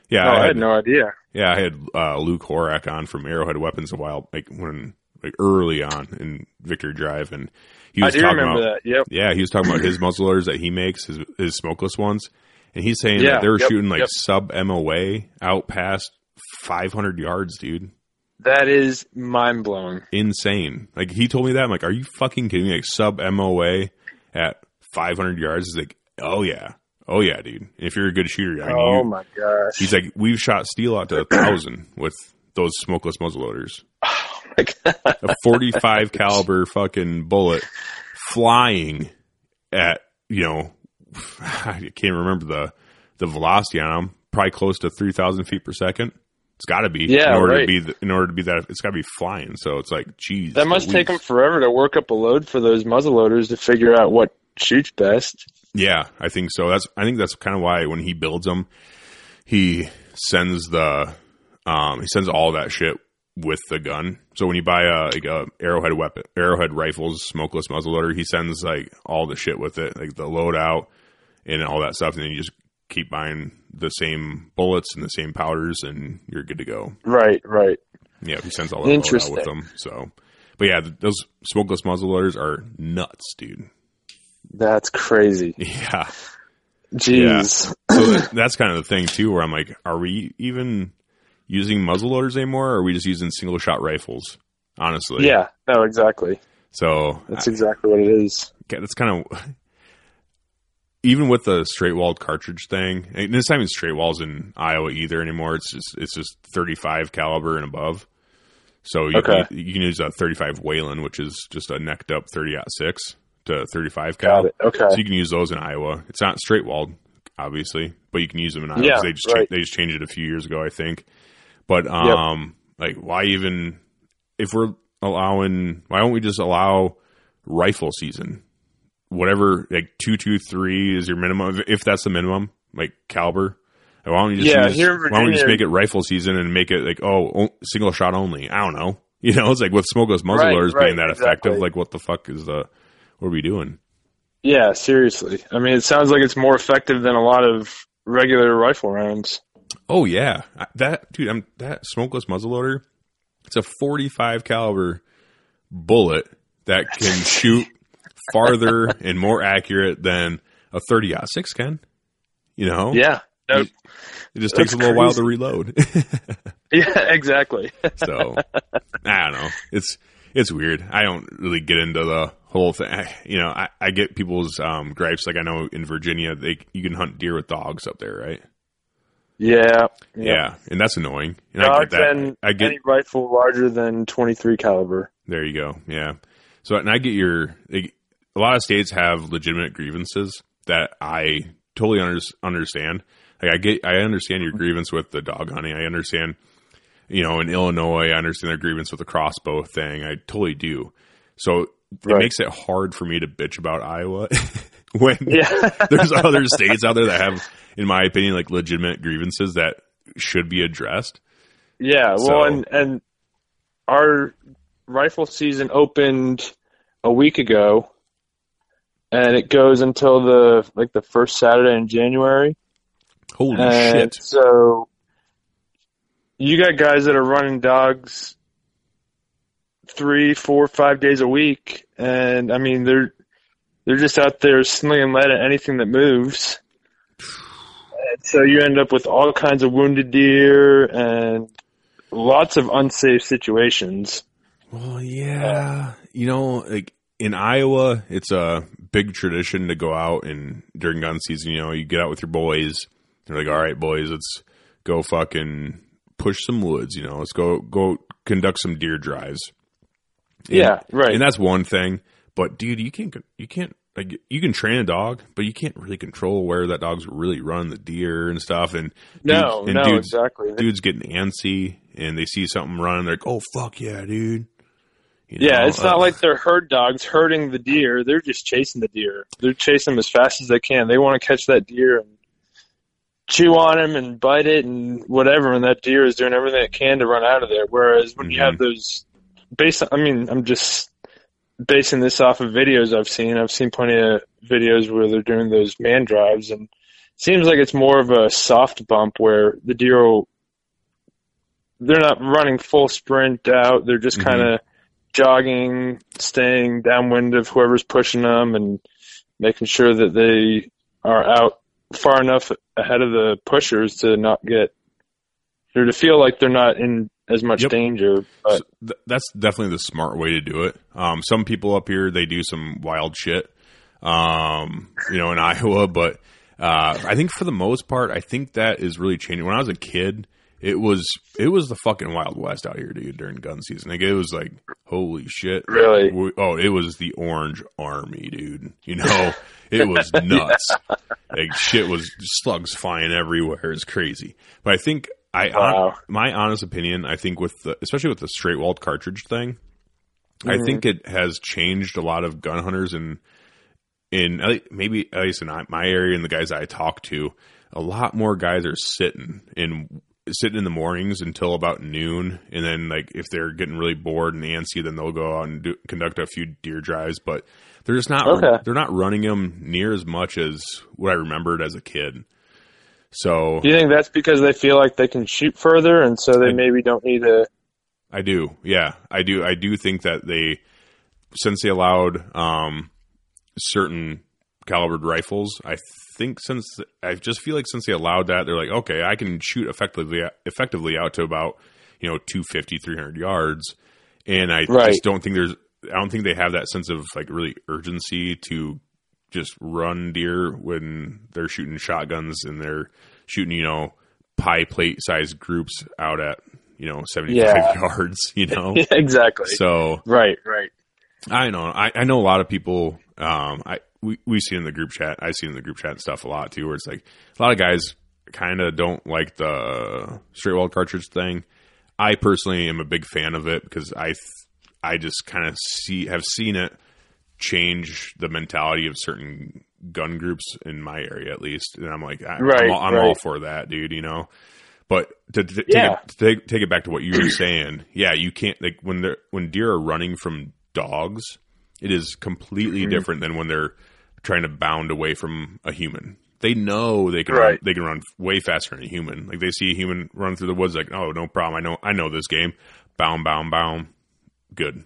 Yeah, No, I I had, had no idea. yeah, I had uh, Luke Horak on from Arrowhead Weapons a while, like when like early on in Victory Drive, and he was talking remember about that. Yep. Yeah, he was talking about his [CLEARS THROAT] muzzleloaders that he makes, his, his smokeless ones, and he's saying Yeah, that they were yep, shooting like yep. sub MOA out past 500 yards, dude. That is mind blowing. Insane. Like he told me that, I'm like, are you fucking kidding me? Like sub MOA at 500 yards is like, oh yeah, oh yeah, dude. If you're a good shooter, I mean, Oh you, my gosh. he's like, we've shot steel out to a thousand [CLEARS THROAT] with those smokeless muzzleloaders. Oh my god. A 45 caliber fucking bullet flying at you know [SIGHS] I can't remember the the velocity on them probably close to 3000 feet per second it's got to be Yeah, in order right. to be the, in order to be that it's got to be flying so it's like geez that must take them forever to work up a load for those muzzleloaders to figure out what shoots best. yeah i think so that's i think that's kind of why when he builds them he sends the um he sends all that shit with the gun so when you buy a like a arrowhead weapon arrowhead rifles smokeless muzzleloader he sends like all the shit with it like the loadout and all that stuff and then you just keep buying the same bullets and the same powders and you're good to go Right, right. yeah he sends all that Interesting. with them so but yeah those smokeless muzzleloaders are nuts dude That's crazy. [LAUGHS] yeah Jeez. so that's kind of the thing too where i'm like are we even using muzzleloaders anymore or are we just using single shot rifles honestly Yeah. No, exactly. so That's exactly what it is. That's kind of even with the straight walled cartridge thing. And it's not even straight walls in Iowa either anymore. It's just it's just 35 caliber and above. So you, Okay. you, you can use a 35 Whelen, which is just a necked up 30 aught six to 35 cal. Okay. So you can use those in Iowa. It's not straight walled, obviously, but you can use them in Iowa. Yeah, they just right. they just changed it a few years ago, I think. But um, like why even if we're allowing? Why don't we just allow rifle season? Whatever, like two two three is your minimum. If that's the minimum, like caliber. Why don't you just Yeah, use, in why don't we just make it rifle season and make it like oh single shot only? I don't know. [LAUGHS] You know, it's like with smokeless muzzleloaders right, being that effective. exactly. Like what the fuck is the what are we doing? Yeah, seriously. I mean, it sounds like it's more effective than a lot of regular rifle rounds. Oh yeah, that dude. I'm that smokeless muzzleloader. It's a 45 caliber bullet that can [LAUGHS] shoot farther and more accurate than a 30 uh, six can. You know, Yeah. No, it just takes a little while to reload. [LAUGHS] yeah, exactly. so I don't know. It's it's weird. I don't really get into the whole thing. I, you know, I, I get people's um, gripes. Like I know in Virginia, they you can hunt deer with dogs up there, right? yeah. Yeah, and that's annoying. And I get that. and I get any rifle larger than 23 caliber. There you go. Yeah. So, and I get your. like, A lot of states have legitimate grievances that I totally under, understand. Like I get, I understand your grievance with the dog hunting. I understand, you know, in Illinois, I understand their grievance with the crossbow thing. I totally do. So it makes it hard for me to bitch about Iowa [LAUGHS] when Yeah. [LAUGHS] there's other states out there that have, in my opinion, like legitimate grievances that should be addressed. Yeah, well, So- and and our rifle season opened a week ago, and it goes until the like the first Saturday in January. Holy and shit! So you got guys that are running dogs three, four, five days a week, and I mean they're they're just out there slinging lead at anything that moves. And so you end up with all kinds of wounded deer and lots of unsafe situations. Well, yeah, you know, like in Iowa, it's a big tradition to go out and during gun season. You know, you get out with your boys. They're like, "All right, boys, let's go fucking push some woods." You know, let's go go conduct some deer drives. And- Yeah, right. And that's one thing. But dude, you can't you can't like you can train a dog, but you can't really control where that dog's really running the deer and stuff. And no, dudes, and no, dudes, exactly. dudes getting antsy and they see something running, they're like, "Oh fuck yeah, dude!" You Yeah, know, it's not uh, like they're herd dogs herding the deer. They're just chasing the deer. They're chasing them as fast as they can. They want to catch that deer and chew on him and bite it and whatever. And that deer is doing everything it can to run out of there. Whereas when you Mhm. have those, based, I mean, I'm just basing this off of videos I've seen. I've seen plenty of videos where they're doing those man drives, and it seems like it's more of a soft bump where the deer will. They're not running full sprint out. They're just kind of jogging, staying downwind of whoever's pushing them, and making sure that they are out far enough ahead of the pushers to not get or to feel like they're not in as much Yep. danger. But So th- that's definitely the smart way to do it. Um, some people up here they do some wild shit, um, you know, in [LAUGHS] Iowa, but uh, I think for the most part, I think that is really changing. When I was a kid, it was it was the fucking wild west out here, dude, during gun season. Like it was like holy shit, Really? We- oh, it was the Orange Army, dude. You [LAUGHS] know, it was nuts. Like shit was slugs flying everywhere. It's crazy. But I think I Wow. my honest opinion, I think with the especially with the straight walled cartridge thing, I mm-hmm. think it has changed a lot of gun hunters and in maybe at least in my area and the guys I talk to, a lot more guys are sitting in sitting in the mornings until about noon, and then like if they're getting really bored and antsy, then they'll go out and do, conduct a few deer drives. But they're just not Okay. they're not running them near as much as what I remembered as a kid. So Do you think that's because they feel like they can shoot further, and so they I- maybe don't need to? I do. Yeah, I do. I do think that they, since they allowed um, certain calibered rifles, I think since I just feel like since they allowed that, they're like, okay, I can shoot effectively effectively out to about you know 250, 300 yards, and I Right. just don't think there's. I don't think they have that sense of like really urgency to just run deer when they're shooting shotguns and they're shooting you know pie plate sized groups out at you know 75 Yeah. [LAUGHS] yards you [LAUGHS] know exactly. so right, right. i know I, I know a lot of people um i we, we see in the group chat i see in the group chat and stuff a lot too where it's like a lot of guys kind of don't like the straight wall cartridge thing i personally am a big fan of it because i th- i just kind of see have seen it change the mentality of certain gun groups in my area at least and i'm like I, Right, I'm, all, I'm all right. for that dude you know but to, to, take, Yeah. it, to take, take it back to what you were [CLEARS THROAT] saying, yeah, you can't like when they're when deer are running from dogs, it is completely Mm-hmm. different than when they're trying to bound away from a human. They know they can Right. run, they can run way faster than a human. Like they see a human run through the woods, like oh no problem, I know I know this game, bound bound bound, good.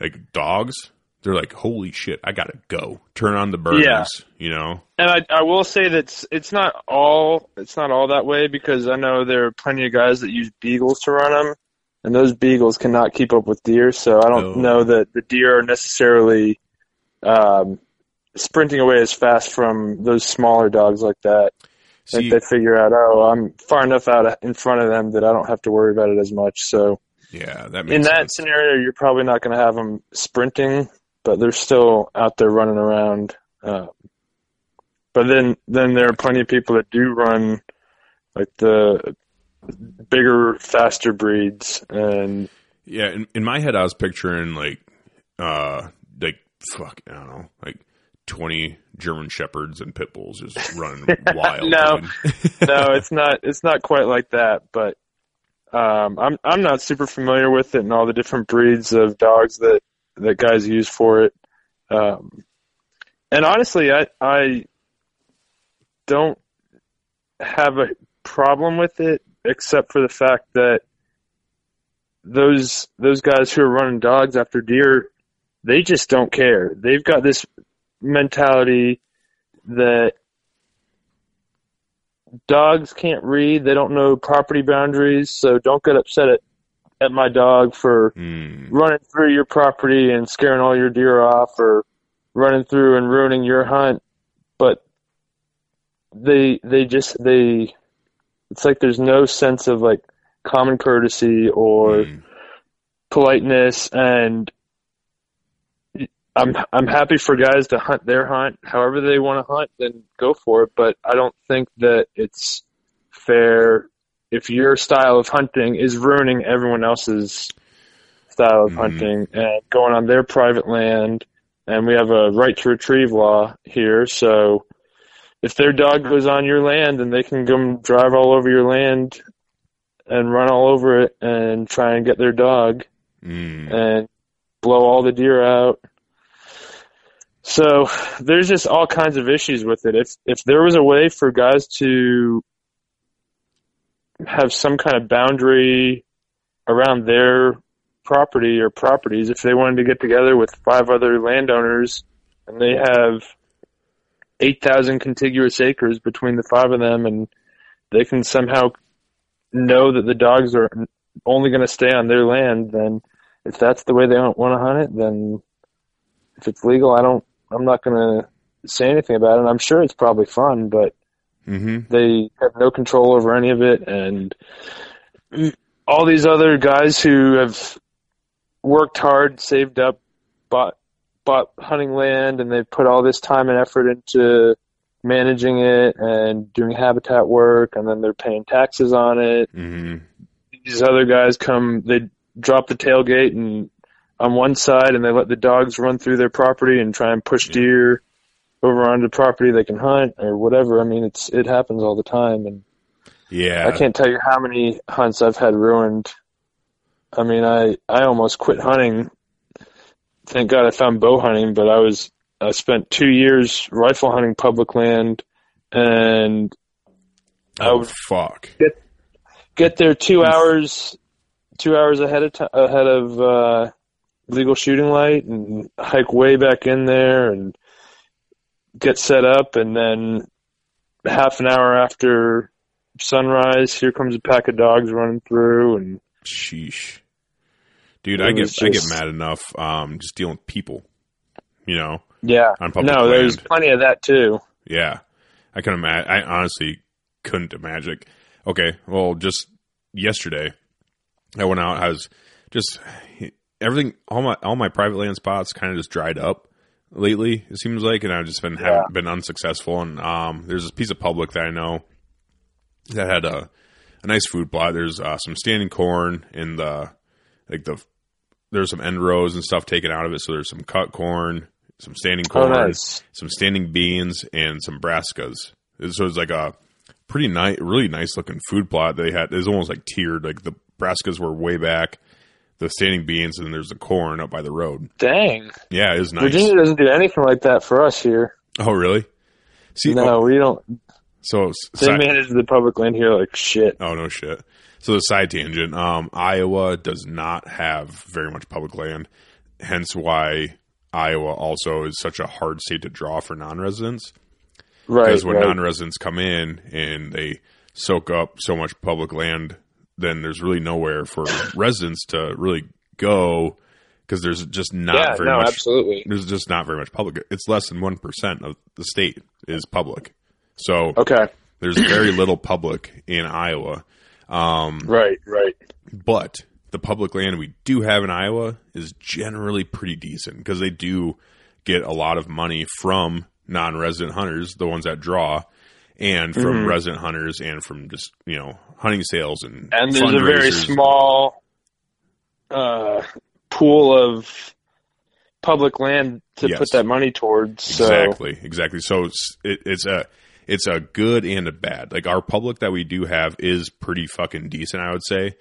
Like dogs, they're like holy shit, I gotta go. Turn on the burners, Yeah. you know. And I, I will say that it's, it's not all it's not all that way because I know there are plenty of guys that use beagles to run them, and those beagles cannot keep up with deer. So I don't Oh. know that the deer are necessarily um, sprinting away as fast from those smaller dogs like that. See, if they figure out, oh, I'm far enough out in front of them that I don't have to worry about it as much. So yeah, that makes in that sense. scenario, you're probably not going to have them sprinting, but they're still out there running around. Uh, but then, then there are plenty of people that do run like the bigger, faster breeds, and Yeah, in, in my head, I was picturing like, uh, like fuck, I don't know, like twenty German shepherds and pit bulls just [LAUGHS] running wild. No. no, [LAUGHS] it's not. It's not quite like that. But um, I'm I'm not super familiar with it and all the different breeds of dogs that that guys use for it. Um, and honestly, I I don't have a problem with it, except for the fact that those those guys who are running dogs after deer, they just don't care. They've got this mentality that dogs can't read, they don't know property boundaries, so don't get upset at at my dog for Mm. running through your property and scaring all your deer off or running through and ruining your hunt but they they just they it's like there's no sense of like common courtesy or Mm. politeness and I'm I'm happy for guys to hunt their hunt however they want to hunt then go for it but I don't think that it's fair if your style of hunting is ruining everyone else's style of Mhm. hunting and going on their private land and we have a right to retrieve law here so if their dog goes on your land and they can come drive all over your land and run all over it and try and get their dog Mm. and blow all the deer out. So there's just all kinds of issues with it. If if there was a way for guys to have some kind of boundary around their property or properties, if they wanted to get together with five other landowners and they have eight thousand contiguous acres between the five of them and they can somehow know that the dogs are only going to stay on their land, then if that's the way they don't want to hunt it, then if it's legal, I don't, I'm not going to say anything about it. I'm sure it's probably fun, but Mm-hmm. they have no control over any of it. And all these other guys who have worked hard, saved up, bought, bought hunting land, and they've put all this time and effort into managing it and doing habitat work, and then they're paying taxes on it Mm-hmm. these other guys come, they drop the tailgate and on one side and they let the dogs run through their property and try and push deer over onto the property they can hunt or whatever. I mean, it's, it happens all the time and Yeah. I can't tell you how many hunts I've had ruined. I mean, I, I almost quit hunting. Thank God I found bow hunting, but I was, I spent two years rifle hunting public land and I Oh would fuck. get get there two hours, two hours ahead of time, ahead of uh, legal shooting light, and hike way back in there and get set up, and then half an hour after sunrise, here comes a pack of dogs running through, and Sheesh. Dude, It I get was I get mad enough um just dealing with people. You know? yeah, On public no, there's plenty of that too. Yeah. I can imagine I honestly couldn't imagine. Okay, well just yesterday I went out, I was just everything all my all my private land spots kind of just dried up lately, it seems like, and I've just been Yeah. been unsuccessful and um there's this piece of public that I know that had a a nice food plot. There's uh, some standing corn in the like the there's some end rows and stuff taken out of it. So there's some cut corn, some standing Oh, corn, nice. some standing beans, and some brassicas. So it's like a pretty nice, really nice looking food plot. They had it was almost like tiered. Like the brassicas were way back, the standing beans, and then there's the corn up by the road. Dang, Yeah, it is nice. Virginia doesn't do anything like that for us here. Oh, really? See, No, oh, we don't. so They si- manage the public land here like shit. Oh no shit. So the side tangent, um, Iowa does not have very much public land, hence why Iowa also is such a hard state to draw for non-residents. Right, Because when right. non-residents come in and they soak up so much public land, then there's really nowhere for [COUGHS] residents to really go because there's just not yeah, very no, much. absolutely. There's just not very much public. It's less than one percent of the state is public. So Okay, there's very little public in Iowa. Um, right, right. but the public land we do have in Iowa is generally pretty decent because they do get a lot of money from non-resident hunters, the ones that draw, and from Mm-hmm. resident hunters and from just you know hunting sales and and there's a very small uh, pool of public land to Yes. put that money towards. So Exactly, exactly. So it's it, it's a it's a good and a bad. Like our public that we do have is pretty fucking decent, I would say,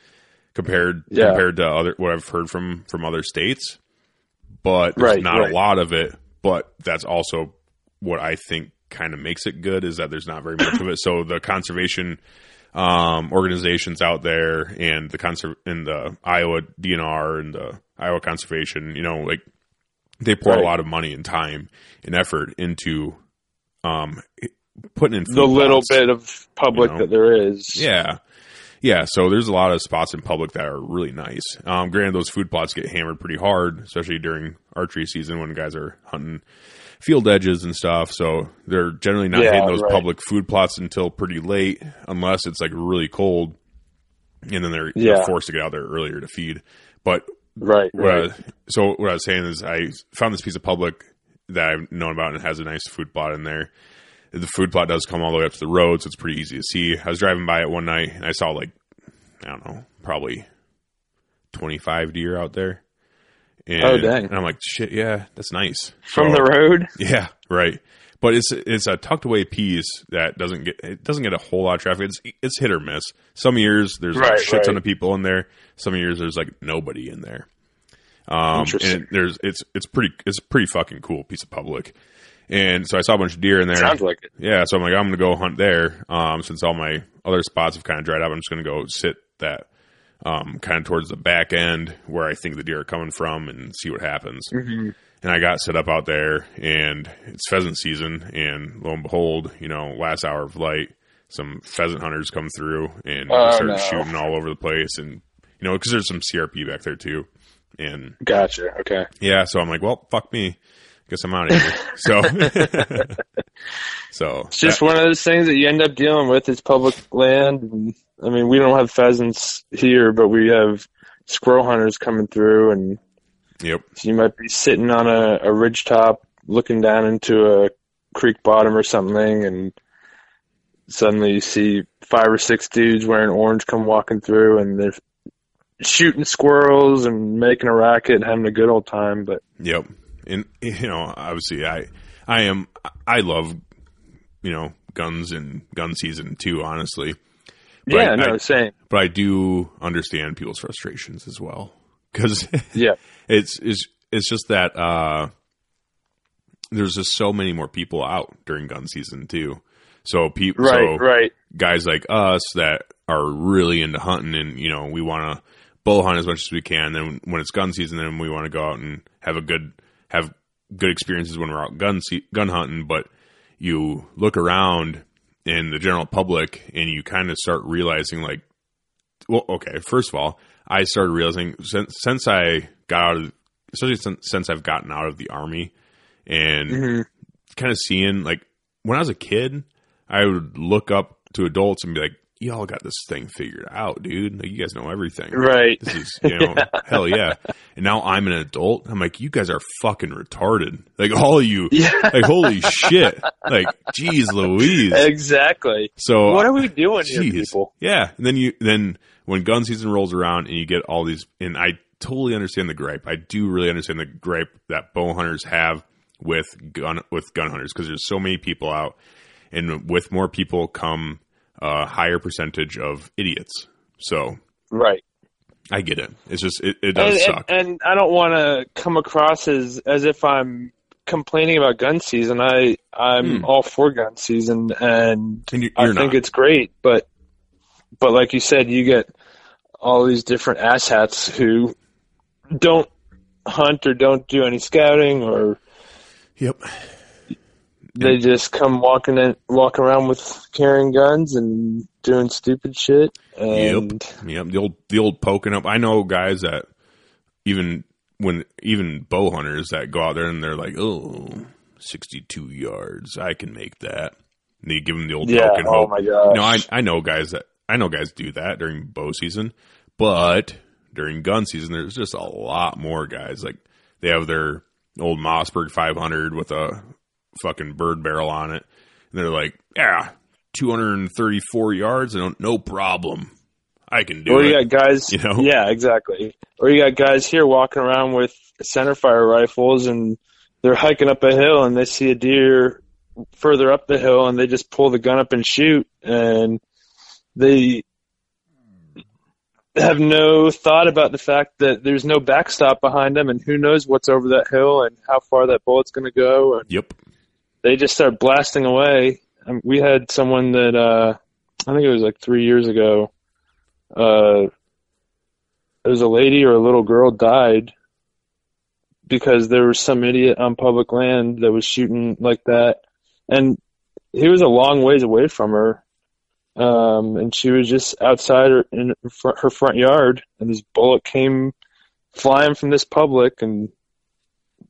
compared Yeah. compared to other what I've heard from from other states. but there's Right, not right. a lot of it. But that's also what I think kind of makes it good is that there's not very much of it. So the conservation um, organizations out there and the conser- and the Iowa DNR and the Iowa Conservation, you know, like they pour Right. a lot of money and time and effort into um, putting in food the little plots. bit of public you know. that there is. Yeah. Yeah, so there's a lot of spots in public that are really nice. Um, granted, those food plots get hammered pretty hard, especially during archery season when guys are hunting field edges and stuff. So they're generally not Yeah, hitting those right. public food plots until pretty late, unless it's like really cold, and then they're, Yeah. they're forced to get out there earlier to feed. But Right, right. I, so what I was saying is I found this piece of public that I've known about and it has a nice food plot in there. The food plot does come all the way up to the road, so it's pretty easy to see. I was driving by it one night and I saw like I don't know, probably twenty five deer out there. And, Oh, dang. And I'm like, shit, yeah, that's nice. From So- the road? [LAUGHS] yeah, right. But it's it's a tucked away piece that doesn't get it doesn't get a whole lot of traffic. It's it's hit or miss. Some years there's like a Right, shit ton right. of people in there. Some years there's like nobody in there. Um, Interesting. and there's it's it's pretty it's a pretty fucking cool piece of public. And so I saw a bunch of deer in there. Sounds like it. Yeah, so I'm like, I'm gonna go hunt there. Um, since all my other spots have kind of dried up, I'm just gonna go sit that um, kind of towards the back end where I think the deer are coming from and see what happens. Mm-hmm. And I got set up out there, and it's pheasant season, and lo and behold, you know, last hour of light, some pheasant hunters come through and Oh, start no. shooting all over the place, and you know, because there's some CRP back there too, and Gotcha. Okay. yeah, so I'm like, well, fuck me. Guess I'm out of here. so, [LAUGHS] so It's just one of those things that you end up dealing with. It's public land. I mean, we don't have pheasants here, but we have squirrel hunters coming through, and yep, so you might be sitting on a, a ridge top looking down into a creek bottom or something, and suddenly you see five or six dudes wearing orange come walking through, and they're shooting squirrels and making a racket and having a good old time. But Yep. And [LAUGHS] you know, obviously I I am I love you know, guns and gun season too, honestly. But yeah, I, no, I- same. but I do understand people's frustrations as well. Cuz [LAUGHS] Yeah, it's it's it's just that uh there's just so many more people out during gun season too. So people right, so right. guys like us that are really into hunting and you know we want to bow hunt as much as we can then when it's gun season then we want to go out and have a good have good experiences when we're out gun gun hunting but you look around in the general public and you kind of start realizing like well okay first of all i started realizing since, since i got out of especially since, since i've gotten out of the army and Mhm. kind of seeing like when I was a kid, I would look up to adults and be like, "Y'all got this thing figured out, dude. Like you guys know everything. Right. This is you know [LAUGHS] hell yeah." And now I'm an adult. I'm like, "You guys are fucking retarded. Like all of you. Yeah, Like holy [LAUGHS] shit. Like geez, Louise." exactly. So What are we doing here, people? Yeah, and then you then when gun season rolls around and you get all these, and I totally understand the gripe. I do really understand the gripe that bow hunters have with gun with gun hunters because there's so many people out, and with more people come a higher percentage of idiots. So Right. I get it. It's just it, it does and, suck. And, and I don't want to come across as as if I'm complaining about gun season. I I'm Hmm. all for gun season, and And you- I think not. it's great. But but like you said, you get all these different asshats who don't hunt or don't do any scouting, or Yep. They just come walking in, walking around with carrying guns and doing stupid shit. And Yep, the old the old poking up. I know guys that even when even bow hunters that go out there and they're like, oh, 62 yards, I can make that. And they give them the old yeah, poke and oh hope. my You know, I I know guys that I know guys do that during bow season, but during gun season, there's just a lot more guys. Like they have their old Mossberg 500 with a fucking bird barrel on it, and they're like, yeah, 234 yards, and no problem. I can do it. or it. you got guys, [LAUGHS] you know? yeah, exactly. Or you got guys here walking around with centerfire rifles and they're hiking up a hill and they see a deer further up the hill and they just pull the gun up and shoot and they have no thought about the fact that there's no backstop behind them, and who knows what's over that hill and how far that bullet's going to go. And Yep. They just start blasting away. Um, we had someone that uh, I think it was like three years ago. Uh, there was a lady or a little girl died because there was some idiot on public land that was shooting like that, and he was a long ways away from her. Um, and she was just outside her, in her front yard, and this bullet came flying from this public, and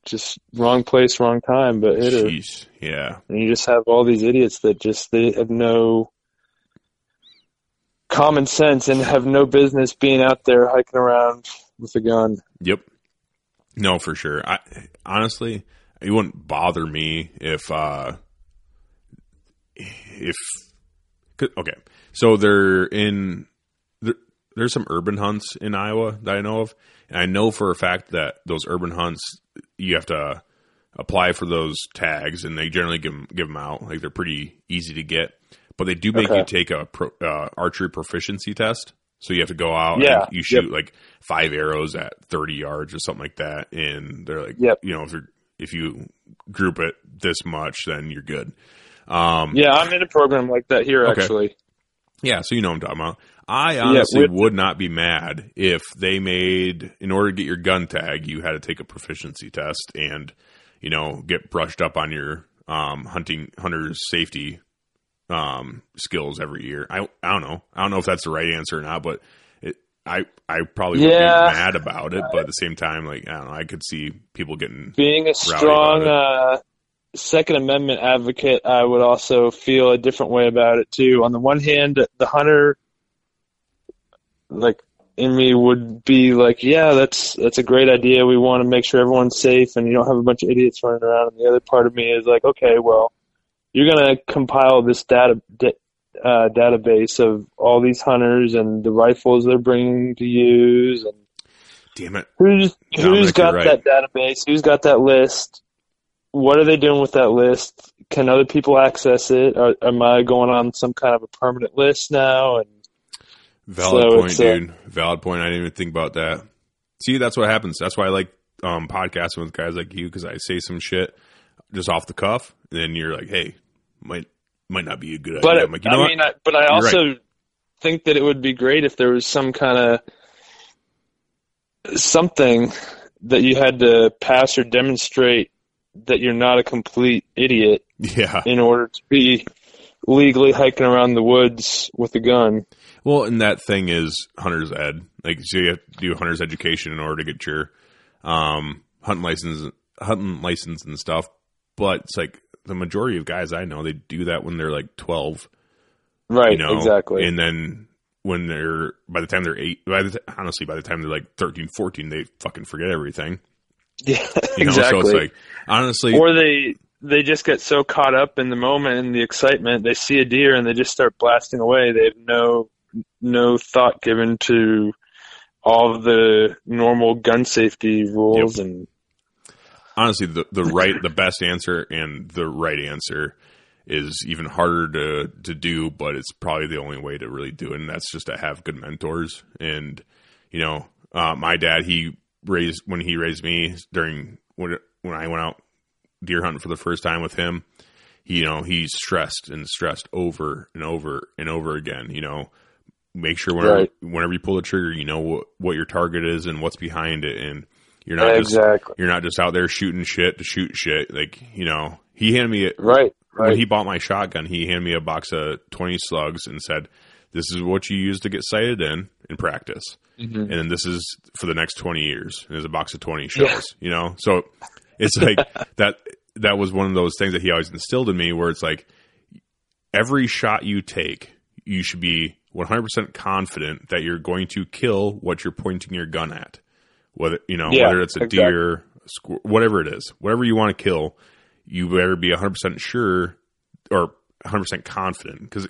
just wrong place, wrong time, but hit her. Jeez. Yeah. And you just have all these idiots that just they have no common sense and have no business being out there hiking around with a gun. Yep. No, for sure. I honestly, it wouldn't bother me if uh if okay. So they're in there, there's some urban hunts in Iowa that I know of, and I know for a fact that those urban hunts you have to apply for those tags, and they generally give them, give them out. Like they're pretty easy to get, but they do make Okay. you take a pro, uh, archery proficiency test. So you have to go out Yeah. and you shoot like five arrows at 30 yards or something like that. And they're like, Yep. you know, if, you're, if you group it this much, then you're good. Um, Yeah, I'm in a program like that here Okay. actually. yeah, so you know what I'm talking about. I honestly with- would not be mad if they made, in order to get your gun tag, you had to take a proficiency test and, you know, get brushed up on your um, hunting hunter's safety um, skills every year. I I don't know. I don't know if that's the right answer or not, but it, I I probably would be mad about it. But at the same time, like I don't know, I could see people getting Being a strong uh, Second Amendment advocate, I would also feel a different way about it too. On the one hand, the hunter, like in me, would be like, "Yeah, that's that's a great idea. We want to make sure everyone's safe, and you don't have a bunch of idiots running around." And the other part of me is like, "Okay, well, you're gonna compile this data." da- uh, database of all these hunters and the rifles they're bringing to use and damn it. Who's who's got right. that database? Who's got that list? What are they doing with that list? Can other people access it? Or, am I going on some kind of a permanent list now? And Valid So point, uh, dude. Valid point. I didn't even think about that. See, that's what happens. That's why I like um, podcasting with guys like you because I say some shit just off the cuff, and then you're like, "Hey, might might not be a good but idea." Like, you know I mean, I, but I You're also think that it would be great if there was some kind of something that you had to pass or demonstrate that you're not a complete idiot [LAUGHS] yeah. in order to be legally hiking around the woods with a gun. Well, and that thing is hunter's ed. Like, so you have to do hunter's education in order to get your um, hunting license, hunting license and stuff. But it's like the majority of guys I know, they do that when they're like 12. Right, you know, exactly. And then when they're by the time they're eight, by the t- honestly, by the time they're like 13, 14, they fucking forget everything. yeah, You know, exactly. so it's like honestly, or they they just get so caught up in the moment and the excitement they see a deer and they just start blasting away they have no no thought given to all of the normal gun safety rules and honestly, the the right, the best answer and the right answer is even harder to to do, but it's probably the only way to really do it, and that's just to have good mentors. And you know, uh, my dad, he raised when he raised me during when when I went out deer hunting for the first time with him. You know, he stressed and stressed over and over and over again. You know, make sure whenever Right. whenever you pull the trigger, you know what what your target is and what's behind it, and you're not just exactly you're not just out there shooting shit to shoot shit. Like, you know, he handed me, right when right he bought my shotgun, he handed me a box of 20 slugs and said, this is what you use to get sighted in in practice. Mm-hmm. And then this is for the next 20 years. And there's a box of 20 shells, you know? So it's [LAUGHS] like that, that was one of those things that he always instilled in me where it's like every shot you take, you should be 100% confident that you're going to kill what you're pointing your gun at. Whether, you know, Yeah, whether it's a exactly. deer, a squir- whatever it is, whatever you want to kill, you better be 100% sure or 100% confident because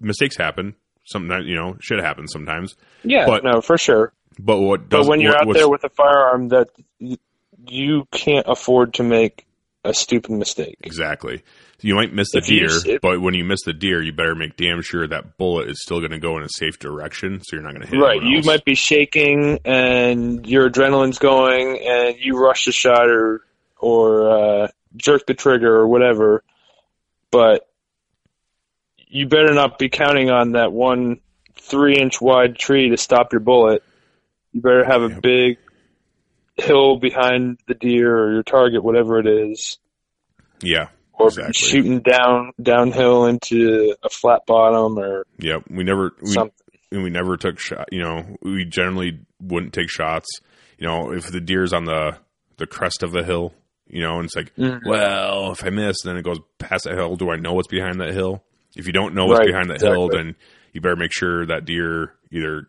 mistakes happen. Sometimes, you know, shit happens sometimes. yeah but- no for sure But what but when you're what- out there with a firearm that you can't afford to make a stupid mistake. Exactly. You might miss the If deer, but when you miss the deer, you better make damn sure that bullet is still going to go in a safe direction, so you're not going to hit. Right. You might be shaking and your adrenaline's going and you rush the shot or or uh, jerk the trigger or whatever, but you better not be counting on that one three inch wide tree to stop your bullet. You better have a Yep. big hill behind the deer or your target, whatever it is, Yeah. Or Exactly. shooting down downhill into a flat bottom or Yep. We never. We, something. and we never took shot. You know, we generally wouldn't take shots. You know, if the deer's on the the crest of the hill, you know, and it's like, Mhm. well, if I miss, then it goes past that hill. Do I know what's behind that hill? If you don't know what's Right, behind that hill, then you better make sure that deer either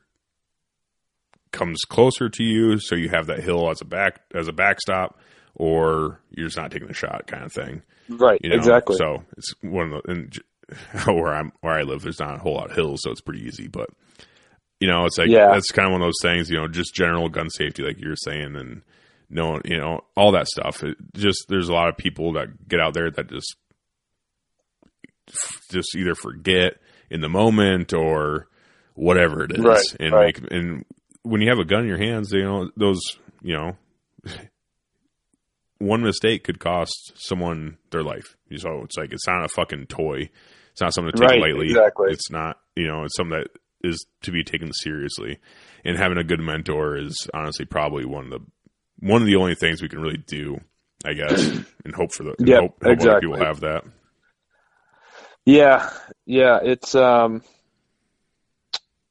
comes closer to you, so you have that hill as a back as a backstop, or you're just not taking the shot, kind of thing. Right. You know? exactly. So it's one of the and [LAUGHS] where I'm where I live. There's not a whole lot of hills, so it's pretty easy. But you know, it's like Yeah. that's kind of one of those things. You know, just general gun safety, like you're saying, and no, you know, all that stuff. It just there's a lot of people that get out there that just just either forget in the moment or whatever it is, Right, and right. make and when you have a gun in your hands, you know those you know [LAUGHS] one mistake could cost someone their life. So it's like it's not a fucking toy. It's not something to take Right, lightly. exactly. It's not you know it's something that is to be taken seriously. And having a good mentor is honestly probably one of the one of the only things we can really do, I guess, [CLEARS THROAT] and hope for the Yep, hope, hope other exactly. people have that. Yeah, yeah, it's um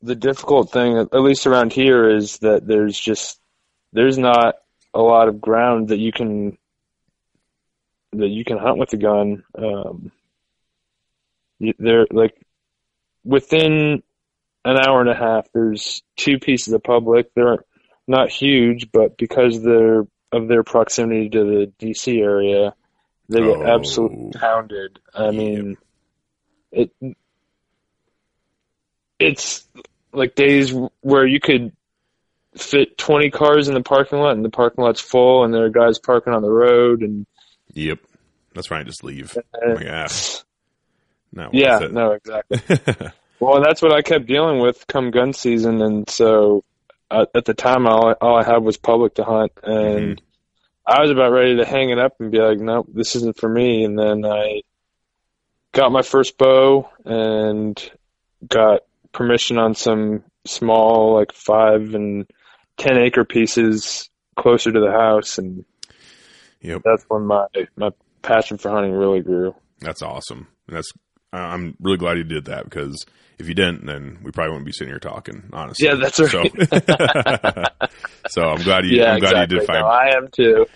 the difficult thing at least around here is that there's just there's not a lot of ground that you can that you can hunt with a gun. Um there like within an hour and a half there's two pieces of public. They're not huge, but because they're of their proximity to the DC area, they get Oh. absolutely pounded. I mean it it's like days where you could fit 20 cars in the parking lot and the parking lot's full and there are guys parking on the road and Yep, that's fine. Just leave. Like, ah, not yeah no exactly. [LAUGHS] Well and that's what i kept dealing with come gun season and so uh, at the time all I, all I had was public to hunt and i was about ready to hang it up and be like nope this isn't for me and then i got my first bow and got permission on some small like five and ten acre pieces closer to the house and yep, that's when my my passion for hunting really grew that's awesome. And that's I'm really glad you did that because if you didn't, then we probably wouldn't be sitting here talking. Honestly, Yeah, that's right. So, [LAUGHS] so I'm glad you. yeah I'm glad exactly you did find. No, i am too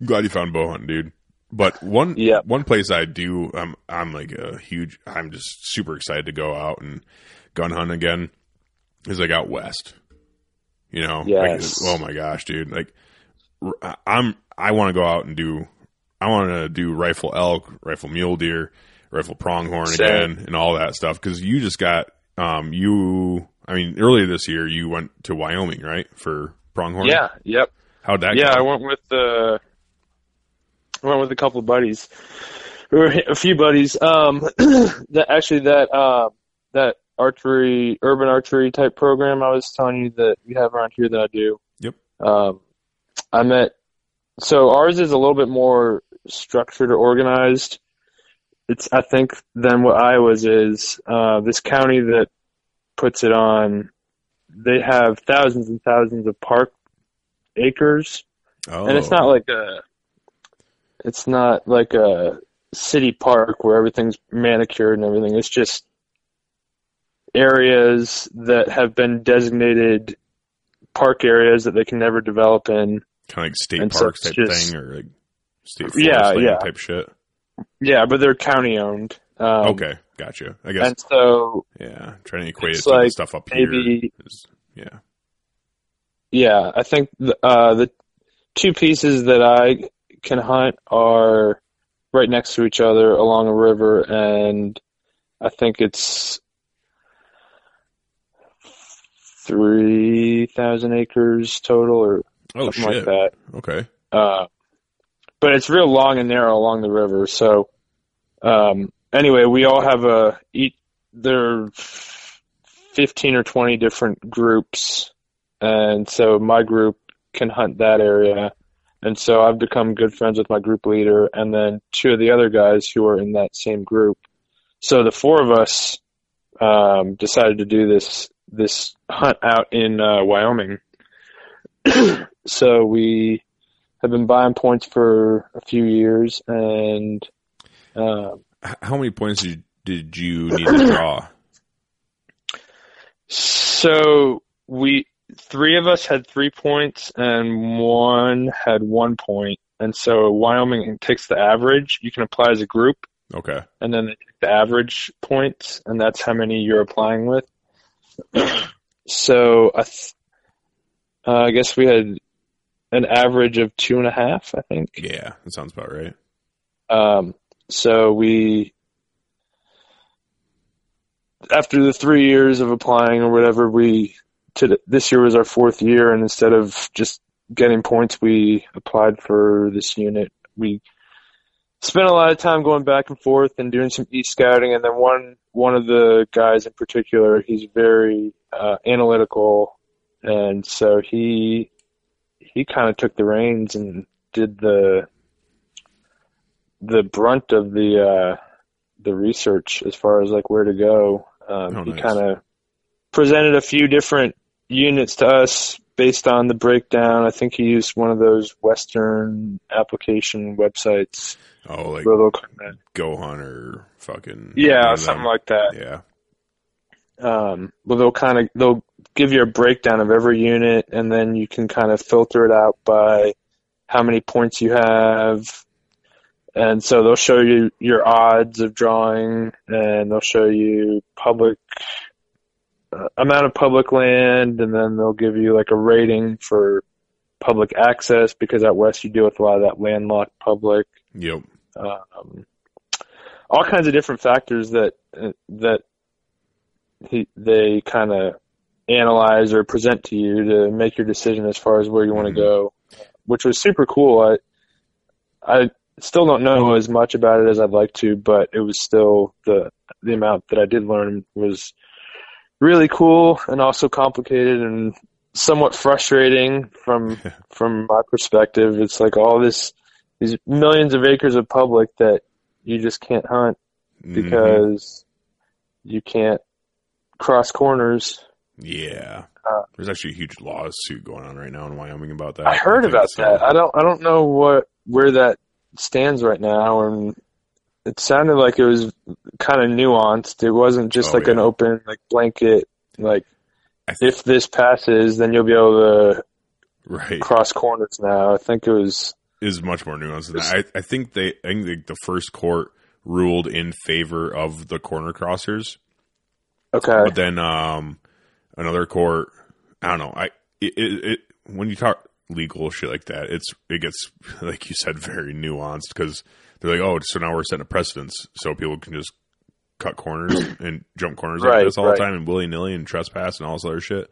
I'm glad you found bow hunting, dude. But one Yeah. one place I do, I'm I'm like a huge. I'm just super excited to go out and gun hunt again. Is like out west. You know, Yes. like, oh my gosh, dude! Like, I'm I want to go out and do. I want to do rifle elk, rifle mule deer, rifle pronghorn Same. again, and all that stuff. Because you just got um you. I mean, earlier this year you went to Wyoming, right, for pronghorn? yeah yep How'd that? yeah, go? I went with uh, I went with a couple of buddies, a few buddies. Um, [CLEARS THROAT] that actually that uh, that archery, urban archery type program I was telling you that we have around here that I do. Yep. Um, I met. So ours is a little bit more structured or organized. It's I think than what Iowa's is. Uh, this county that puts it on, they have thousands and thousands of park acres Oh. and it's not like a it's not like a city park where everything's manicured and everything it's just areas that have been designated park areas that they can never develop in kind of like state And so parks it's type just- thing or like state Yeah, forest land yeah. type shit. yeah but they're county owned um, okay, gotcha. I guess and so yeah. Trying to equate it to the like stuff up here maybe is yeah. yeah i think the, uh the two pieces that i can hunt are right next to each other along a river and i think it's 3000 acres total or Oh something shit. like that Okay. uh but it's real long and narrow along the river. So, um, anyway, we all have a eat. There are fifteen or twenty different groups, and so my group can hunt that area. And so I've become good friends with my group leader, and then two of the other guys who are in that same group. So the four of us um, decided to do this this hunt out in uh, Wyoming. [CLEARS THROAT] so we have been buying points for a few years, and uh, How many points did, did you need to draw? [CLEARS THROAT] so we three of us had three points, and one had one point. And so Wyoming takes the average. You can apply as a group, Okay. and then they take the average points, and that's how many you're applying with. [CLEARS THROAT] so I, th- uh, I guess we had an average of two and a half. I think. Yeah, that sounds about right. Um, so we, after the three years of applying or whatever, we to this year was our fourth year, and instead of just getting points, we applied for this unit. We spent a lot of time going back and forth and doing some e scouting, and then one one of the guys in particular, he's very uh, analytical, and so he he kind of took the reins and did the the brunt of the uh, the research as far as like where to go. Um, Oh, he nice. kind of presented a few different units to us based on the breakdown. I think he used one of those Western application websites Oh, like where they'll kind of Go Hunter, fucking yeah, something like that. Yeah. um, well, they'll kind of they'll give you a breakdown of every unit, and then you can kind of filter it out by how many points you have, and so they'll show you your odds of drawing, and they'll show you public amount of public land, and then they'll give you like a rating for public access because out west you deal with a lot of that landlocked public Yep. um, all kinds of different factors that that he, they kind of analyze or present to you to make your decision as far as where you want to Mhm. go, which was super cool. I I still don't know as much about it as I'd like to, but it was still the the amount that I did learn was really cool and also complicated and somewhat frustrating from [LAUGHS] from my perspective. It's like all this these millions of acres of public that you just can't hunt Mhm. because you can't cross corners. yeah, uh, there's actually a huge lawsuit going on right now in Wyoming about that. I heard think about that. I don't I don't know what where that stands right now and it sounded like it was kind of nuanced. It wasn't just Oh, like an open like blanket like th- if this passes then you'll be able to right. cross corners now. I think it was is much more nuanced than that. I, I think they I think the, the first court ruled in favor of the corner crossers, okay. but then um another court I don't know I it, it, it when you talk legal shit like that it's it gets [LAUGHS] like you said very nuanced because they're like oh so now we're setting a precedence so people can just cut corners [CLEARS THROAT] and jump corners like this all right. the time and willy nilly and trespass and all this other shit.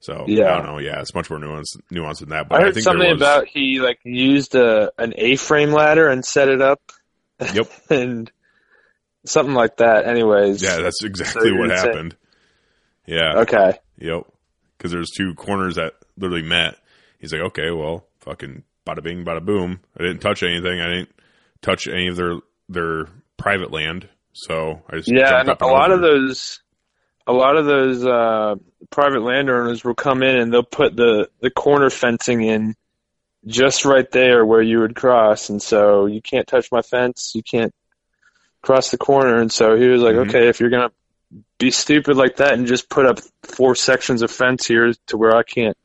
So Yeah. I don't know. Yeah, it's much more nuanced nuanced than that. But I I, heard think something was, about he like used a an A-frame ladder and set it up. Yep. [LAUGHS] and something like that. Anyways. Yeah, that's exactly you're what saying- happened. Yeah. Okay. Yep. Because there's two corners that literally met. He's like, okay, well, fucking bada bing, bada boom. I didn't touch anything. I didn't touch any of their their private land. So I just Yeah, and a lot over. of those, a lot of those uh, private landowners will come in and they'll put the the corner fencing in just right there where you would cross, and so you can't touch my fence, you can't cross the corner, and so he was like, Mhm. okay, if you're gonna be stupid like that and just put up four sections of fence here to where I can't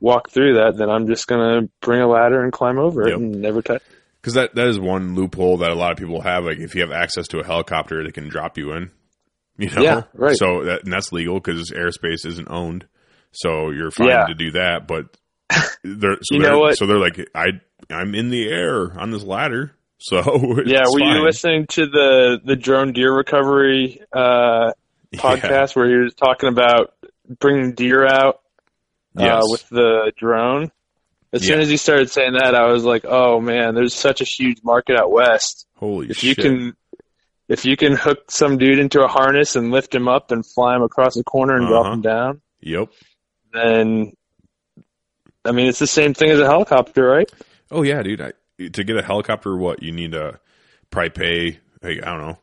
walk through that, then I'm just gonna bring a ladder and climb over Yep. it and never touch. Because that, that is one loophole that a lot of people have. Like, if you have access to a helicopter, they can drop you in. You know? Yeah, right. So that, and that's legal because airspace isn't owned. So you're fine Yeah. to do that. But [LAUGHS] they're, so You they're, know what? So they're like, I, I'm in the air on this ladder. [LAUGHS] So Yeah, were fine. you listening to the the drone deer recovery uh, [LAUGHS] Yeah. podcast where he was talking about bringing deer out uh, Yes. with the drone? As soon as he started saying that, I was like, "Oh man, there's such a huge market out west. Holy If shit! you can, if you can hook some dude into a harness and lift him up and fly him across the corner and drop Uh-huh. him down, Yep. then I mean, it's the same thing as a helicopter, right? Oh yeah, dude. I, to get a helicopter, what you need to probably pay? Like, I don't know.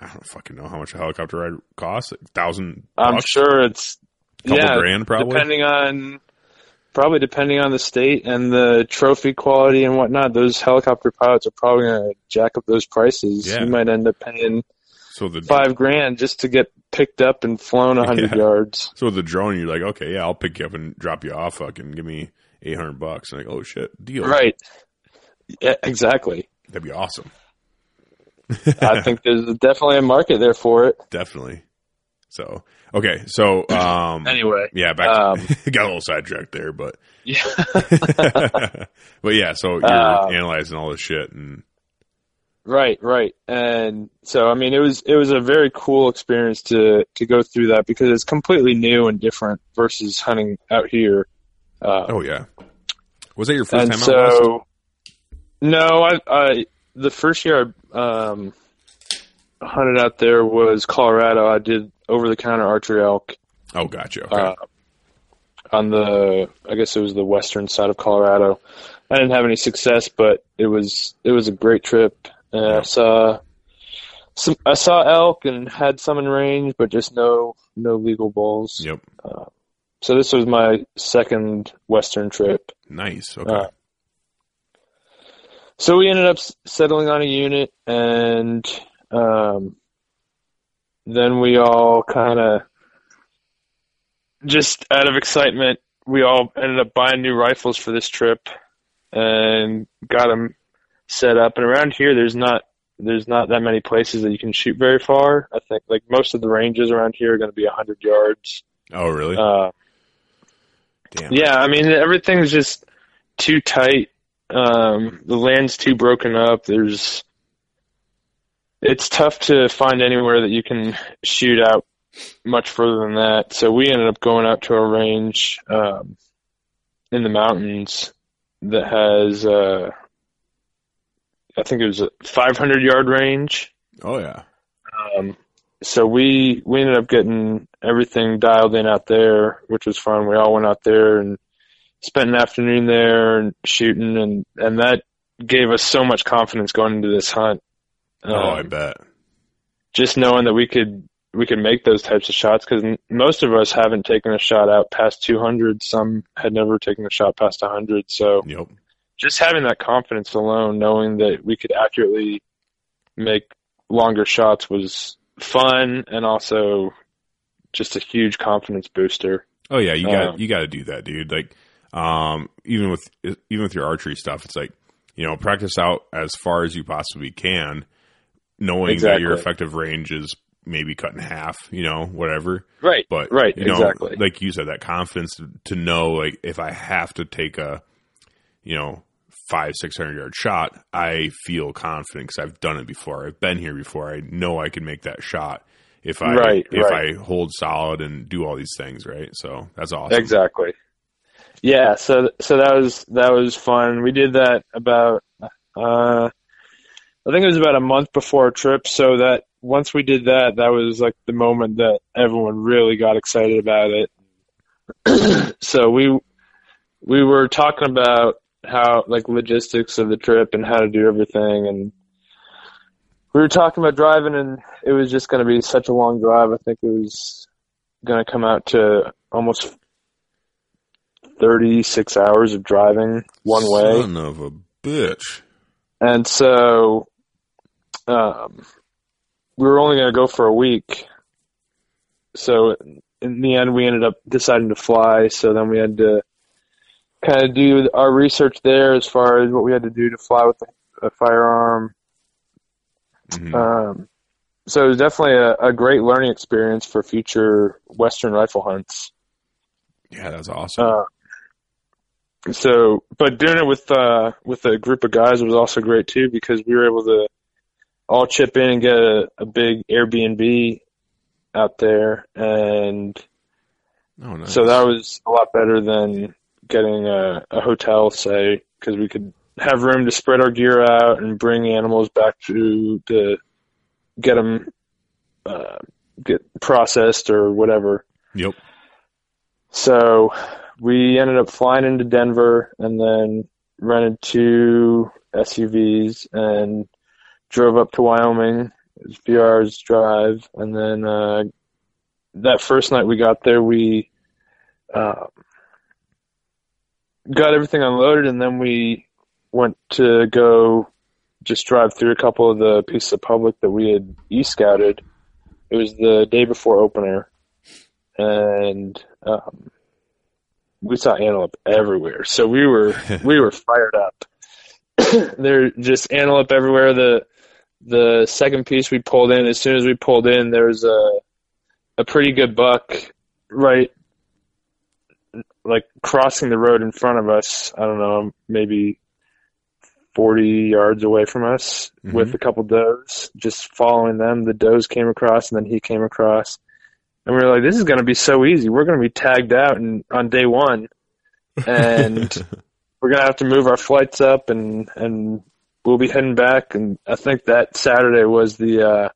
I don't fucking know how much a helicopter ride costs. Like, thousand. I'm sure it's Couple yeah, grand, probably? depending on probably depending on the state and the trophy quality and whatnot. Those helicopter pilots are probably going to jack up those prices. Yeah. You might end up paying So the five grand just to get picked up and flown a hundred Yeah. yards. so the drone, you're like, okay, yeah, I'll pick you up and drop you off. Fucking give me eight hundred bucks. And like, oh shit, deal. Right. Yeah, exactly. That'd be awesome. I think there's definitely a market there for it. [LAUGHS] Definitely. So okay, so um, [LAUGHS] Anyway, yeah, back um, [LAUGHS] got a little sidetracked there, but [LAUGHS] yeah, but yeah, so you're Uh, analyzing all this shit and right, right. And so, I mean, it was it was a very cool experience to to go through that because it's completely new and different versus hunting out here. Uh, oh yeah, was that your first time out west? so, no, I, I the first year I um, hunted out there was Colorado. I did over the counter archery elk Oh, gotcha. Okay. uh, on the I guess it was the western side of Colorado. I didn't have any success, but it was it was a great trip. And I saw some I saw elk and had some in range, but just no no legal bulls. yep. So this was my second western trip. Nice. Okay. uh, So we ended up settling on a unit, and um, then we all kind of, just out of excitement, we all ended up buying new rifles for this trip, and got them set up. And around here, there's not there's not that many places that you can shoot very far. I think like most of the ranges around here are going to be hundred yards. oh, really? Uh, Damn. yeah, I mean everything's just too tight. Um, the land's too broken up. There's, it's tough to find anywhere that you can shoot out much further than that. So we ended up going out to a range um, in the mountains that has, uh, I think it was a 500 yard range. Oh, yeah. Um, so we we ended up getting everything dialed in out there, which was fun. We all went out there and spent an afternoon there and shooting, and and that gave us so much confidence going into this hunt. Oh, I Um, bet. just knowing that we could we could make those types of shots because most of us haven't taken a shot out past 200. Some had never taken a shot past 100. So Yep. just having that confidence alone, knowing that we could accurately make longer shots was fun and also just a huge confidence booster. Oh yeah, you got Um, you got to do that, dude. Like, um, even with even with your archery stuff, it's like you know, practice out as far as you possibly can, knowing that your effective range is maybe cut in half. You know, whatever. Right. But Right, you know, exactly. like you said, that confidence to, to know, like, if I have to take a, you know, five six hundred yard shot, I feel confident because I've done it before. I've been here before. I know I can make that shot if I Right, if right. I hold solid and do all these things. Right. So that's awesome. Exactly. Yeah, so so that was that was fun. We did that about uh I think it was about a month before our trip, so that once we did that, that was like the moment that everyone really got excited about it. [CLEARS THROAT] so we we were talking about how like logistics of the trip and how to do everything and we were talking about driving and it was just going to be such a long drive. I think it was going to come out to almost 36 hours of driving one way. Son of a bitch. And so um, we were only going to go for a week. So in the end, we ended up deciding to fly. So then we had to kind of do our research there as far as what we had to do to fly with a, a firearm. Mhm. Um, so it was definitely a, a great learning experience for future Western rifle hunts. yeah, that's awesome. Uh, so, but doing it with uh, with a group of guys was also great too because we were able to all chip in and get a, a big Airbnb out there, and oh, nice. so that was a lot better than getting a, a hotel, say, because we could have room to spread our gear out and bring animals back to to get them uh, get processed or whatever. Yep. So we ended up flying into Denver and then rented two SUVs and drove up to Wyoming. It was a few hours drive, and then uh, that first night we got there, we uh, got everything unloaded, and then we went to go just drive through a couple of the pieces of public that we had e-scouted. It was the day before opener, and um, we saw antelope everywhere. So we were [LAUGHS] we were fired up. [CLEARS THROAT] They're just antelope everywhere. The the second piece we pulled in, as soon as we pulled in, there was a a pretty good buck right like crossing the road in front of us. I don't know, maybe 40 yards away from us Mm-hmm. with a couple does, just following them. The does came across and then he came across. And we were like, this is going to be so easy. We're going to be tagged out in, on day one and [LAUGHS] we're going to have to move our flights up and, and we'll be heading back. And I think that Saturday was the, uh,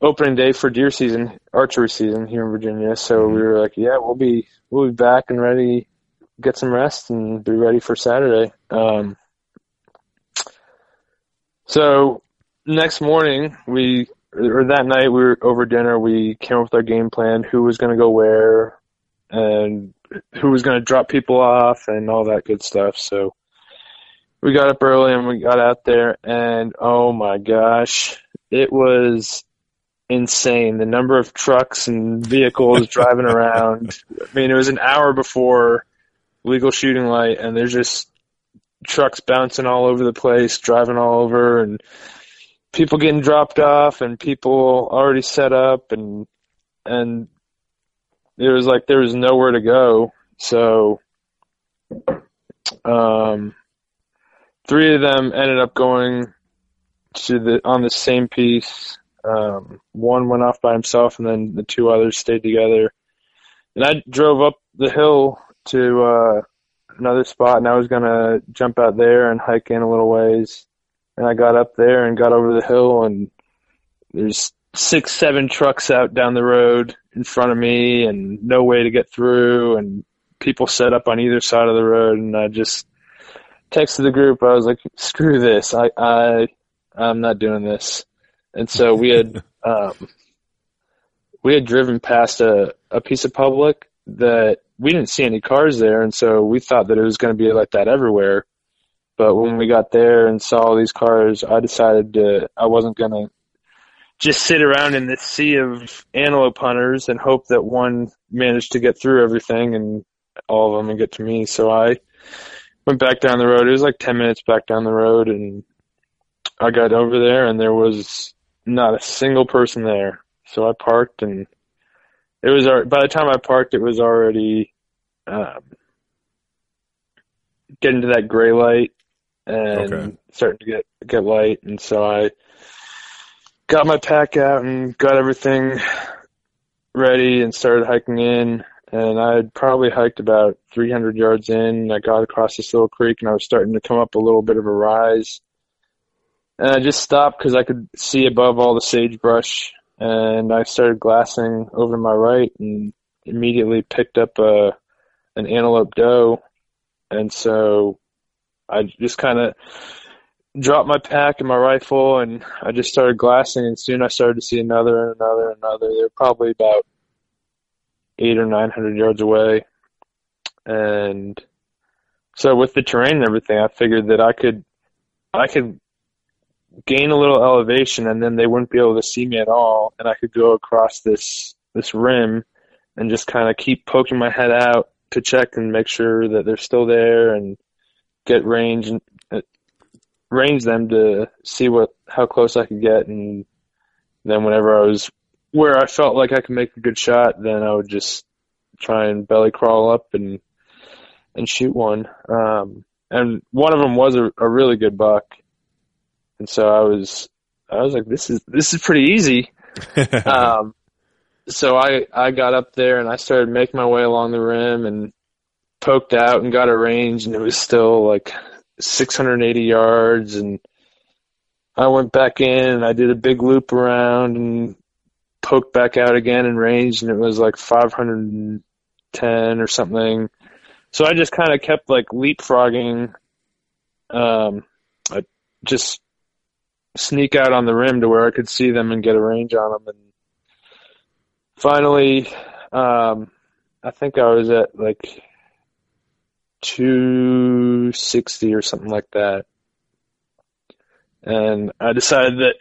opening day for deer season, archery season here in Virginia. So we were like, yeah, we'll be, we'll be back and ready, get some rest and be ready for Saturday. Um, so next morning we, or that night we were over dinner, we came up with our game plan, who was going to go where and who was going to drop people off and all that good stuff. So we got up early and we got out there and oh my gosh, it was insane. The number of trucks and vehicles [LAUGHS] driving around. I mean, it was an hour before legal shooting light, and there's just trucks bouncing all over the place, driving all over, and people getting dropped off, and people already set up, and and it was like there was nowhere to go. So, um, three of them ended up going to the on the same piece. Um, one went off by himself, and then the two others stayed together. And I drove up the hill to uh, another spot, and I was gonna jump out there and hike in a little ways. And I got up there and got over the hill, and there's six, seven trucks out down the road in front of me, and no way to get through, and people set up on either side of the road, and I just texted the group. I was like, "Screw this! I, I, I'm not doing this." And so we had [LAUGHS] um, we had driven past a, a piece of public that we didn't see any cars there, and so we thought that it was going to be like that everywhere. But when we got there and saw all these cars, I decided to, I wasn't going to just sit around in this sea of antelope hunters and hope that one managed to get through everything and all of them and get to me. So I went back down the road. It was like 10 minutes back down the road and I got over there and there was not a single person there. So I parked and it was, by the time I parked, it was already, um, getting to that gray light and Okay. starting to get, get light. And so I got my pack out and got everything ready and started hiking in. And I had probably hiked about 300 yards in. I got across this little creek and I was starting to come up a little bit of a rise. And I just stopped because I could see above all the sagebrush. And I started glassing over my right and immediately picked up a an antelope doe. And so I just kind of dropped my pack and my rifle and I just started glassing and soon I started to see another and another and another. They were probably about eight or nine hundred yards away. And so with the terrain and everything, I figured that I could I could gain a little elevation and then they wouldn't be able to see me at all and I could go across this this rim and just kind of keep poking my head out to check and make sure that they're still there and get range and uh, range them to see what how close I could get and then whenever I was where I felt like I could make a good shot then I would just try and belly crawl up and and shoot one. Um and one of them was a, a really good buck. And so I was I was like this is this is pretty easy. [LAUGHS] Um, so I I got up there and I started making my way along the rim and poked out and got a range, and it was still like 680 yards. And I went back in and I did a big loop around and poked back out again in range, and it was like 510 or something. So I just kind of kept like leapfrogging, um, I just sneak out on the rim to where I could see them and get a range on them. And finally, um, I think I was at like 260 or something like that. And I decided that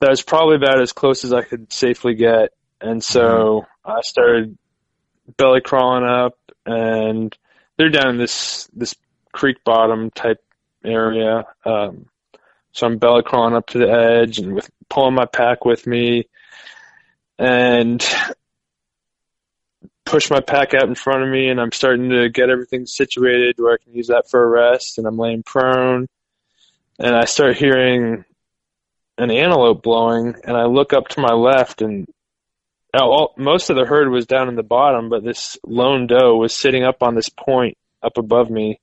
that was probably about as close as I could safely get. And so I started belly crawling up and they're down this, this creek bottom type area. Um, so I'm belly crawling up to the edge and with pulling my pack with me and push my pack out in front of me and I'm starting to get everything situated where I can use that for a rest and I'm laying prone and I start hearing an antelope blowing and I look up to my left and oh, all, most of the herd was down in the bottom but this lone doe was sitting up on this point up above me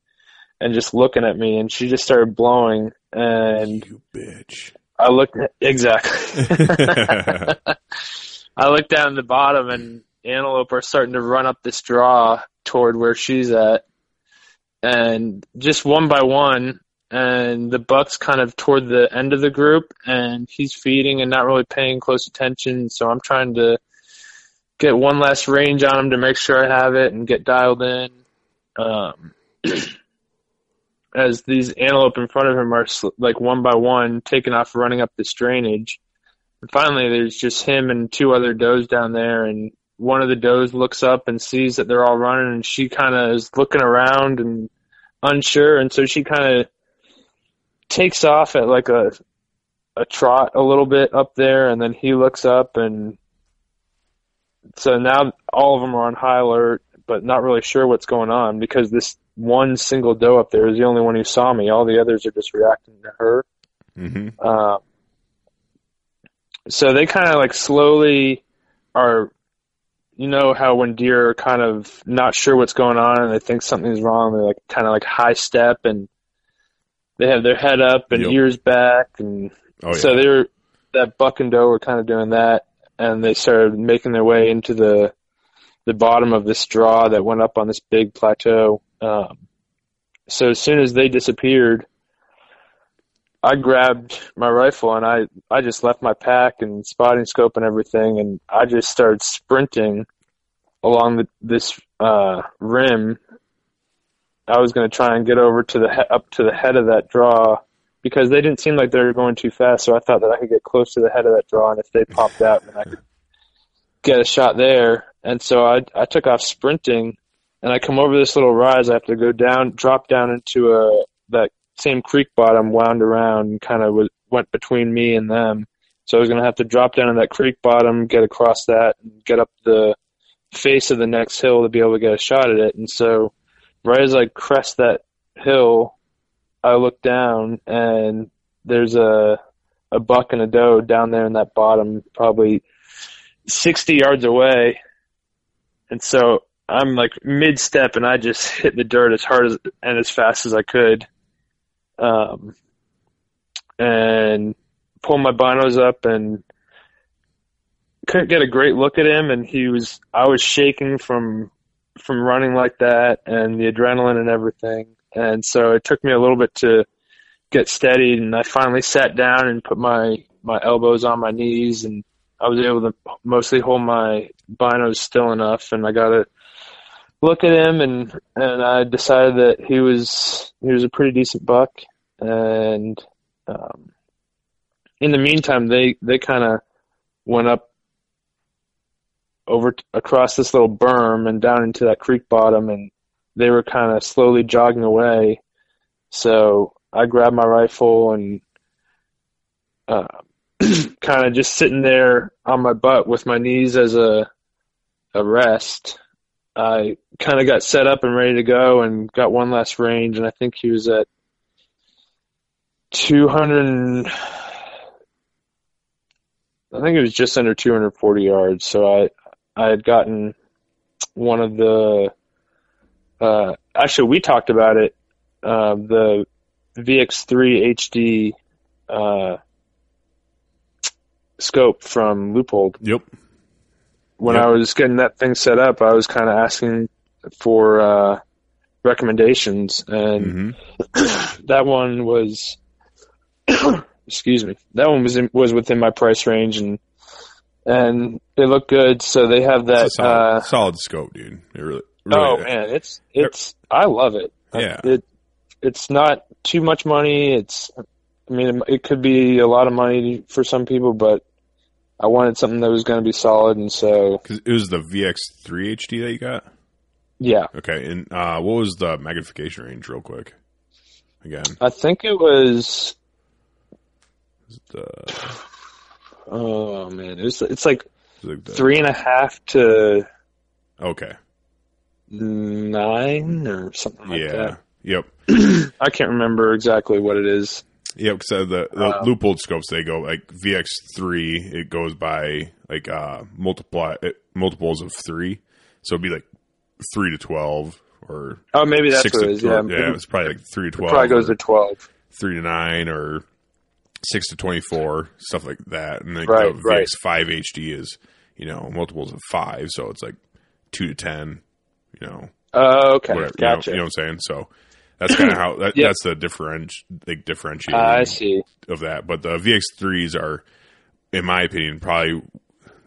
and just looking at me and she just started blowing and You bitch. I looked exactly. [LAUGHS] [LAUGHS] I looked down the bottom and antelope are starting to run up this draw toward where she's at. And just one by one, and the buck's kind of toward the end of the group, and he's feeding and not really paying close attention. So I'm trying to get one last range on him to make sure I have it and get dialed in. Um, [CLEARS THROAT] as these antelope in front of him are like one by one taking off running up this drainage. And finally, there's just him and two other does down there, and one of the does looks up and sees that they're all running, and she kind of is looking around and unsure, and so she kind of takes off at like a a trot a little bit up there, and then he looks up, and so now all of them are on high alert, but not really sure what's going on because this one single doe up there is the only one who saw me. All the others are just reacting to her. hmm Uh, so they kind of like slowly are, you know, how when deer are kind of not sure what's going on and they think something's wrong, they're like kind of like high step and they have their head up and Yep. ears back. And Oh yeah. so they're, that buck and doe were kind of doing that and they started making their way into the, the bottom of this draw that went up on this big plateau. Um, so as soon as they disappeared, I grabbed my rifle and I, I just left my pack and spotting scope and everything and I just started sprinting along the, this uh, rim. I was going to try and get over to the he- up to the head of that draw because they didn't seem like they were going too fast. So I thought that I could get close to the head of that draw and if they popped out, then I could get a shot there. And so I I took off sprinting and I come over this little rise. I have to go down, drop down into a that same creek bottom, wound around, and kind of was, went between me and them. So I was going to have to drop down in that creek bottom, get across that, and get up the face of the next hill to be able to get a shot at it. And so, right as I crest that hill, I look down and there's a a buck and a doe down there in that bottom, probably 60 yards away. And so I'm like mid step and I just hit the dirt as hard as and as fast as I could. Um, and pull my binos up and couldn't get a great look at him and he was I was shaking from from running like that and the adrenaline and everything. And so it took me a little bit to get steadied and I finally sat down and put my my elbows on my knees and I was able to mostly hold my binos still enough and I got to look at him and and I decided that he was he was a pretty decent buck and um in the meantime they they kind of went up over t- across this little berm and down into that creek bottom and they were kind of slowly jogging away so I grabbed my rifle and uh, [CLEARS THROAT] kind of just sitting there on my butt with my knees as a a rest. I kind of got set up and ready to go and got one last range, and I think he was at 200. I think it was just under 240 yards. So I I had gotten one of the uh, actually we talked about it. Uh, the VX3 HD uh, scope from Leupold. Yep. When Yep. I was getting that thing set up, I was kind of asking for uh, recommendations, and hmm [CLEARS THROAT] that one was [CLEARS THROAT] excuse me that one was in, was within my price range and and they look good so they have that It's solid, uh solid scope, dude. It really, really oh man it's it's i love it Yeah. it it's not too much money it's i mean it could be a lot of money for some people but i wanted something that was going to be solid and so 'Cause it was the VX3 HD that you got. yeah Okay, and uh, what was the magnification range, real quick? Again, i think it was the, [SIGHS] oh man it was it's like like three and a half to Okay, nine or something like yeah, that yep, [CLEARS THROAT] I can't remember exactly what it is. yep. So the the Uh, Leupold scopes they go like VX3. It goes by like uh multiply it, multiples of three, so it'd be like three to twelve or Oh, maybe that's what it is. Yeah, yeah, it's probably like three to it twelve. probably goes to twelve. three to nine or six to twenty four, stuff like that. And like Right, the right. VX5 HD is you know multiples of five, so it's like two to ten. You know, Oh, okay, whatever. you know- gotcha. You know, what I'm saying? So that's kind of how that, Yep. that's the different like differentiating I see. of that. But the VX3s are, in my opinion, probably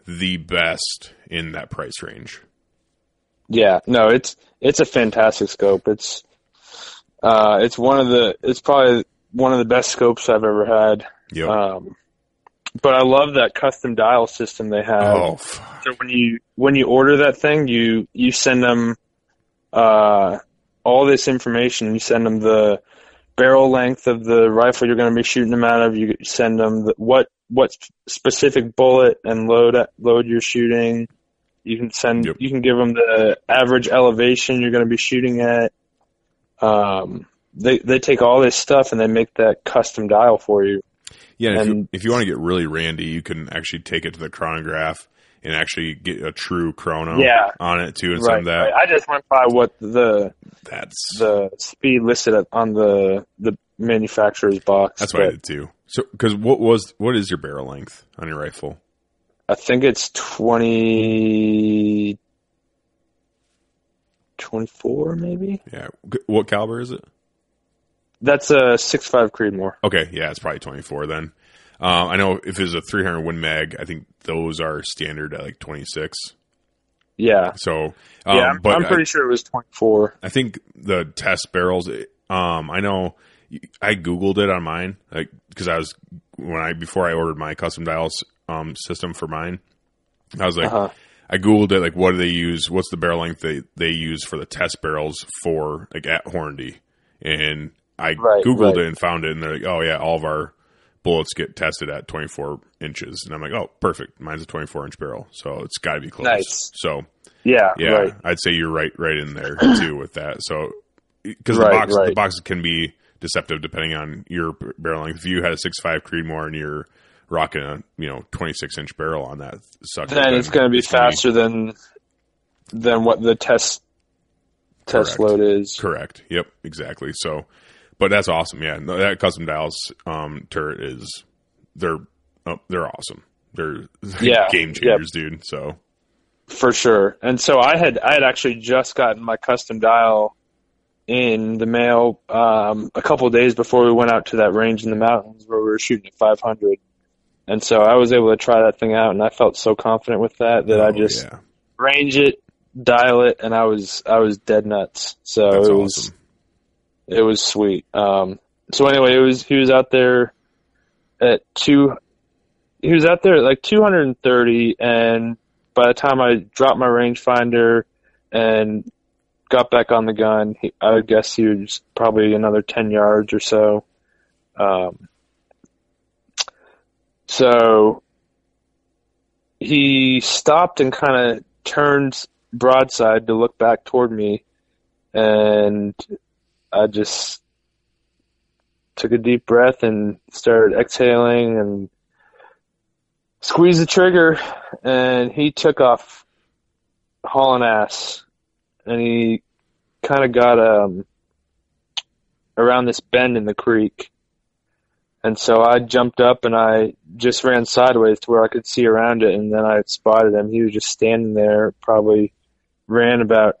the best in that price range. Yeah, no, it's it's a fantastic scope. It's uh, it's one of the it's probably one of the best scopes I've ever had. Yep. Um, but I love that custom dial system they have. oh, fuck. So when you when you order that thing, you you send them uh, all this information. You send them the barrel length of the rifle you're going to be shooting them out of. You send them the, what what specific bullet and load load you're shooting. You can send Yep. you can give them the average elevation you're going to be shooting at. Um, they they take all this stuff and they make that custom dial for you. Yeah, and if, you, if you want to get really randy, you can actually take it to the chronograph and actually get a true chrono Yeah. on it too, and Right, that. right. I just went by what the That's the speed listed on the the manufacturer's box. that's what I did too. So, because what was what is your barrel length on your rifle? I think it's 20, 24 maybe. Yeah, what caliber is it? That's a six five Creedmoor. Okay, yeah, it's probably 24 then. Um, I know if it's a 300 Win Mag, I think those are standard at like 26. Yeah, So, um, yeah. I'm, but I'm I- pretty sure it was twenty four. I think the test barrels. Um, I know I googled it on mine, like because I was when I before I ordered my custom dials um, system for mine. I was like, Uh-huh. I googled it, like what do they use? What's the barrel length they they use for the test barrels for like at Hornady? And I Right, googled right. it and found it, and they're like, oh yeah, all of our bullets get tested at 24 inches, and I'm like, oh perfect, mine's a 24 inch barrel, so it's got to be close. Nice. So Yeah, yeah, right. I'd say you're right, right in there [CLEARS THROAT] too with that. So, because the box, the boxes can be deceptive depending on your barrel length. If you had a six five Creedmoor and you're rocking a you know 26 inch barrel on that sucker, Then it's going to be faster than than what the test test Correct. load is. Correct. Yep. Exactly. So, but that's awesome. Yeah, no, that custom dials um, turret is they're oh, they're awesome. They're [LAUGHS] Yeah, game yeah. changers, dude. So For sure. And so I had I had actually just gotten my custom dial in the mail um, a couple of days before we went out to that range in the mountains where we were shooting at 500. And so I was able to try that thing out, and I felt so confident with that that I oh, just yeah, range it, dial it, and I was I was dead nuts. So that's it was awesome. It was sweet. Um, so anyway, it was he was out there at two. He was out there at like 230, and by the time I dropped my rangefinder and got back on the gun, he, I would guess he was probably another 10 yards or so. Um, so he stopped and kind of turned broadside to look back toward me, and I just took a deep breath and started exhaling and squeezed the trigger, and he took off hauling ass, and he kind of got um around this bend in the creek. And so I jumped up and I just ran sideways to where I could see around it and then I spotted him. He was just standing there, probably ran about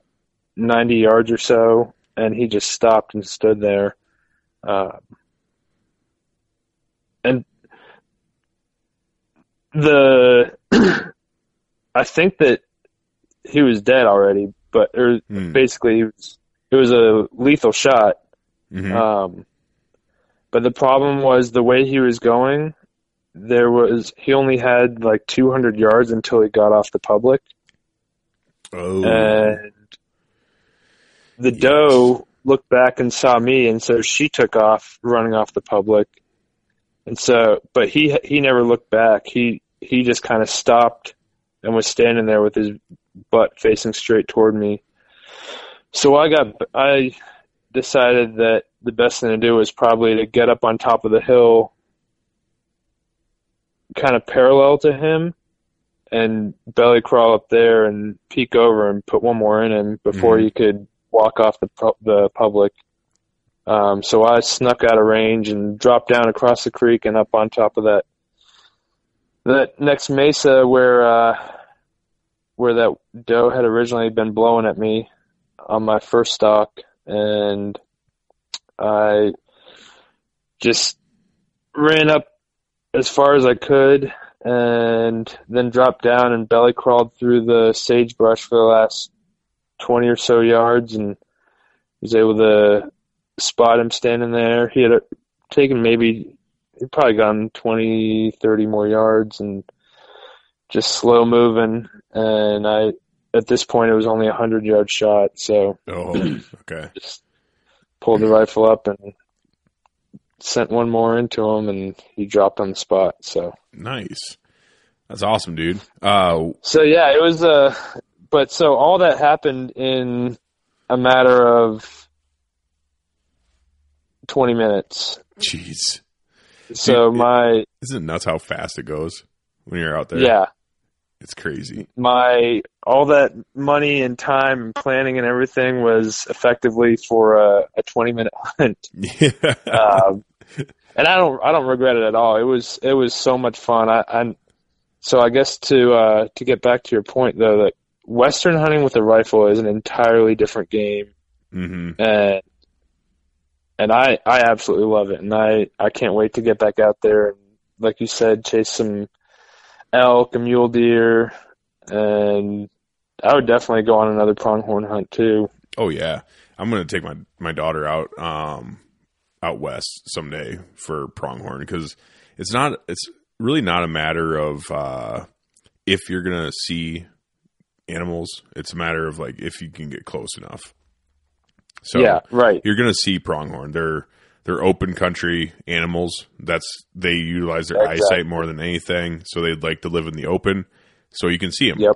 90 yards or so and he just stopped and stood there. Uh, and the [CLEARS THROAT] I think that he was dead already, but or Hmm. basically he was, it was a lethal shot. Mhm. Um, but the problem was the way he was going. There was he only had like 200 yards until he got off the public, oh, and the Yes. doe looked back and saw me, and so she took off running off the public. And so, but he he never looked back. He he just kind of stopped and was standing there with his butt facing straight toward me. So I got I decided that the best thing to do was probably to get up on top of the hill, kind of parallel to him, and belly crawl up there and peek over and put one more in him before Mhm. he could walk off the pu- the public. Um, so I snuck out of range and dropped down across the creek and up on top of that that next mesa where uh, where that doe had originally been blowing at me on my first stalk, and I just ran up as far as I could and then dropped down and belly crawled through the sagebrush for the last 20 or so yards and was able to spot him standing there. He had taken maybe, he'd probably gone 20, 30 more yards and just slow moving. And I, at this point, it was only a 100 yard shot. So oh, [CLEARS THROAT] okay. just pulled the rifle up and sent one more into him and he dropped on the spot. So, Nice. That's awesome, dude. Uh, so yeah, it was, uh, but so all that happened in a matter of 20 minutes. jeez. So it- my, Isn't it nuts how fast it goes when you're out there? yeah, It's crazy. my, all that money and time and planning and everything was effectively for a, a 20 minute [LAUGHS] hunt. Yeah. um, and I don't I don't regret it at all. It was it was so much fun. I, I so I guess to uh, to get back to your point though that western hunting with a rifle is an entirely different game, hmm and and I I absolutely love it, and I I can't wait to get back out there and like you said chase some elk and mule deer, and I would definitely go on another pronghorn hunt too. Oh yeah, I'm gonna take my my daughter out um out west someday for pronghorn because it's not it's really not a matter of uh if you're gonna see animals. It's a matter of like if you can get close enough. So yeah, right. you're gonna see pronghorn. They're they're open country animals. That's they utilize their Exactly. eyesight more than anything. So they'd like to live in the open, so you can see them. Yep.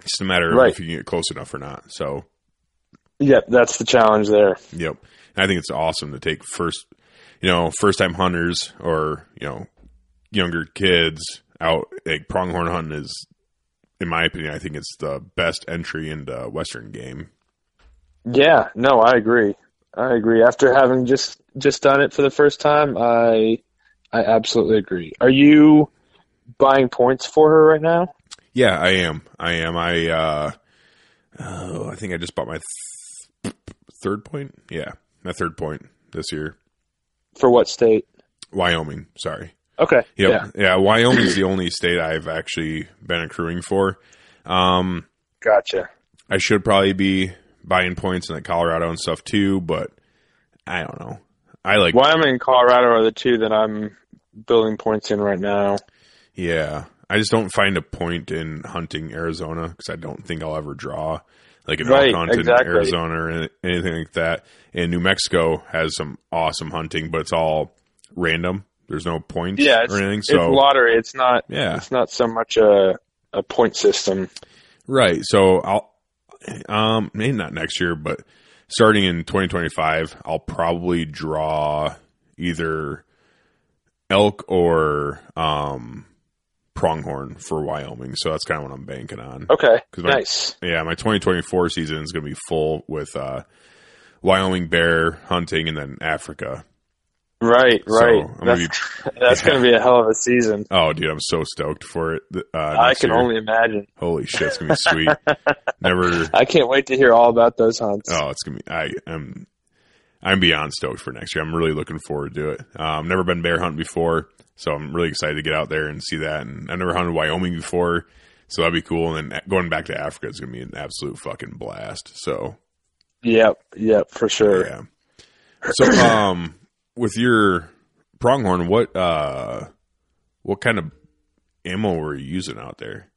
It's a matter of Right. if you can get close enough or not. So Yep, that's the challenge there. Yep. And I think it's awesome to take first, you know, first time hunters or, you know, younger kids out. Like pronghorn hunting is, in my opinion, I think it's the best entry into Western game. Yeah, no, I agree. I agree. After having just just done it for the first time, I I absolutely agree. Are you buying points for her right now? Yeah, I am. I am. I, uh, oh, I think I just bought my th- third point. Yeah, my third point this year. For what state? Wyoming. Sorry. Okay. Yep. Yeah. Yeah. Wyoming's the only state I've actually been accruing for. Um, Gotcha. I should probably be buying points in like Colorado and stuff too, but I don't know. I like, Wyoming and Colorado are the two that I'm building points in right now. yeah. I just don't find a point in hunting Arizona because I don't think I'll ever draw like an Right, elk hunt exactly. in Arizona or anything like that. And New Mexico has some awesome hunting, but it's all random. There's no points Yeah, it's, or anything. it's lottery. It's not. yeah, It's not so much a a point system. Right. So I'll um maybe not next year, but starting in 2025, I'll probably draw either elk or um pronghorn for Wyoming. So that's kind of what I'm banking on. Okay. my- nice. Yeah, my 2024 season is going to be full with uh, Wyoming bear hunting and then Africa. Right, So, right. [LAUGHS] Gonna that's that's going to be a hell of a season. Oh, dude, I'm so stoked for it. Uh, I can year. only imagine. Holy shit, it's gonna be sweet. [LAUGHS] Never. I can't wait to hear all about those hunts. Oh, it's gonna be. I am. I'm beyond stoked for next year. I'm really looking forward to it. I've um, never been bear hunting before, so I'm really excited to get out there and see that. And I've never hunted Wyoming before, so that'd be cool. And then going back to Africa is gonna be an absolute fucking blast. So Yep, yep, for sure. yeah. So um, with your pronghorn, what uh, what kind of ammo were you using out there?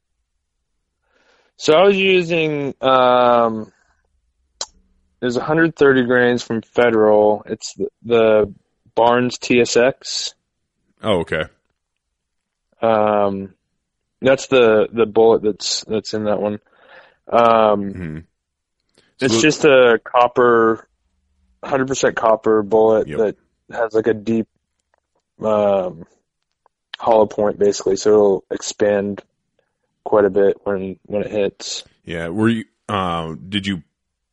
So I was using um, was 130 grains from Federal. It's the, the Barnes TSX. Oh, okay. Um, that's the the bullet that's that's in that one. Um, hmm it's So- just a copper, 100% copper bullet Yep. that has like a deep um, hollow point, basically, so it'll expand quite a bit when when it hits. Yeah. Were you? Um, did you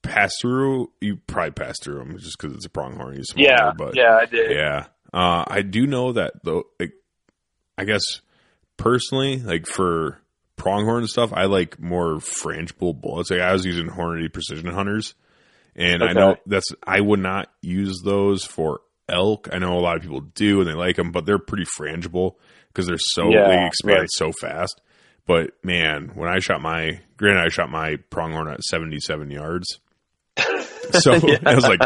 pass through? You probably passed through them just because it's a pronghorn. You smaller, Yeah, but yeah, I did. yeah. Uh, I do know that though. Like, I guess personally, like for pronghorn stuff, I like more frangible bullets. Like I was using Hornady Precision Hunters, and I know that's I would not use those for elk. I know a lot of people do and they like them, but they're pretty frangible because they're so Yeah, they expand right. so fast. But man, when I shot my granted, I shot my pronghorn at seventy-seven yards. [LAUGHS] So it was like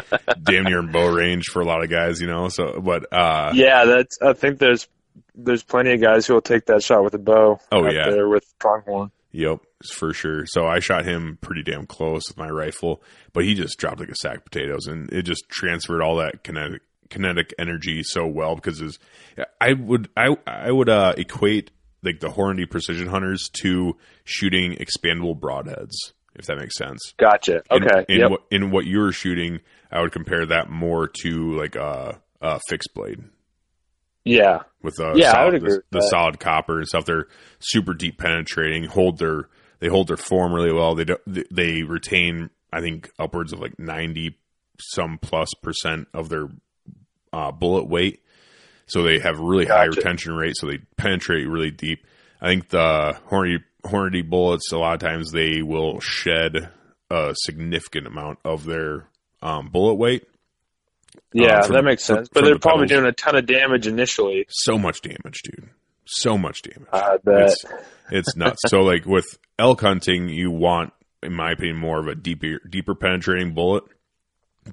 damn near in bow range for a lot of guys, you know. So, but uh, Yeah, that's. I think there's there's plenty of guys who will take that shot with a bow. Oh, yeah. there with pronghorn. Yep, for sure. So I shot him pretty damn close with my rifle, but he just dropped like a sack of potatoes, and it just transferred all that kinetic kinetic energy so well because it's, I would I I would uh, equate like the Hornady precision hunters to shooting expandable broadheads, if that makes sense. Gotcha. Okay. In, yep. what in what you were shooting, I would compare that more to like a, a fixed blade. yeah. with the Yeah, I solid, would agree the, the solid copper and stuff. They're super deep penetrating. Hold their they hold their form really well. They don't, they- they retain I think upwards of like ninety some plus percent of their uh, bullet weight. So they have really high retention rate. So they penetrate really deep. I think the Hornady Hornady bullets a lot of times they will shed a significant amount of their um, bullet weight. Yeah, from- that makes from- sense. But from they're the probably petals. doing a ton of damage initially. So much damage, dude. So much damage. I bet. It's, it's nuts. so like with elk hunting, you want, in my opinion, more of a deeper, deeper penetrating bullet.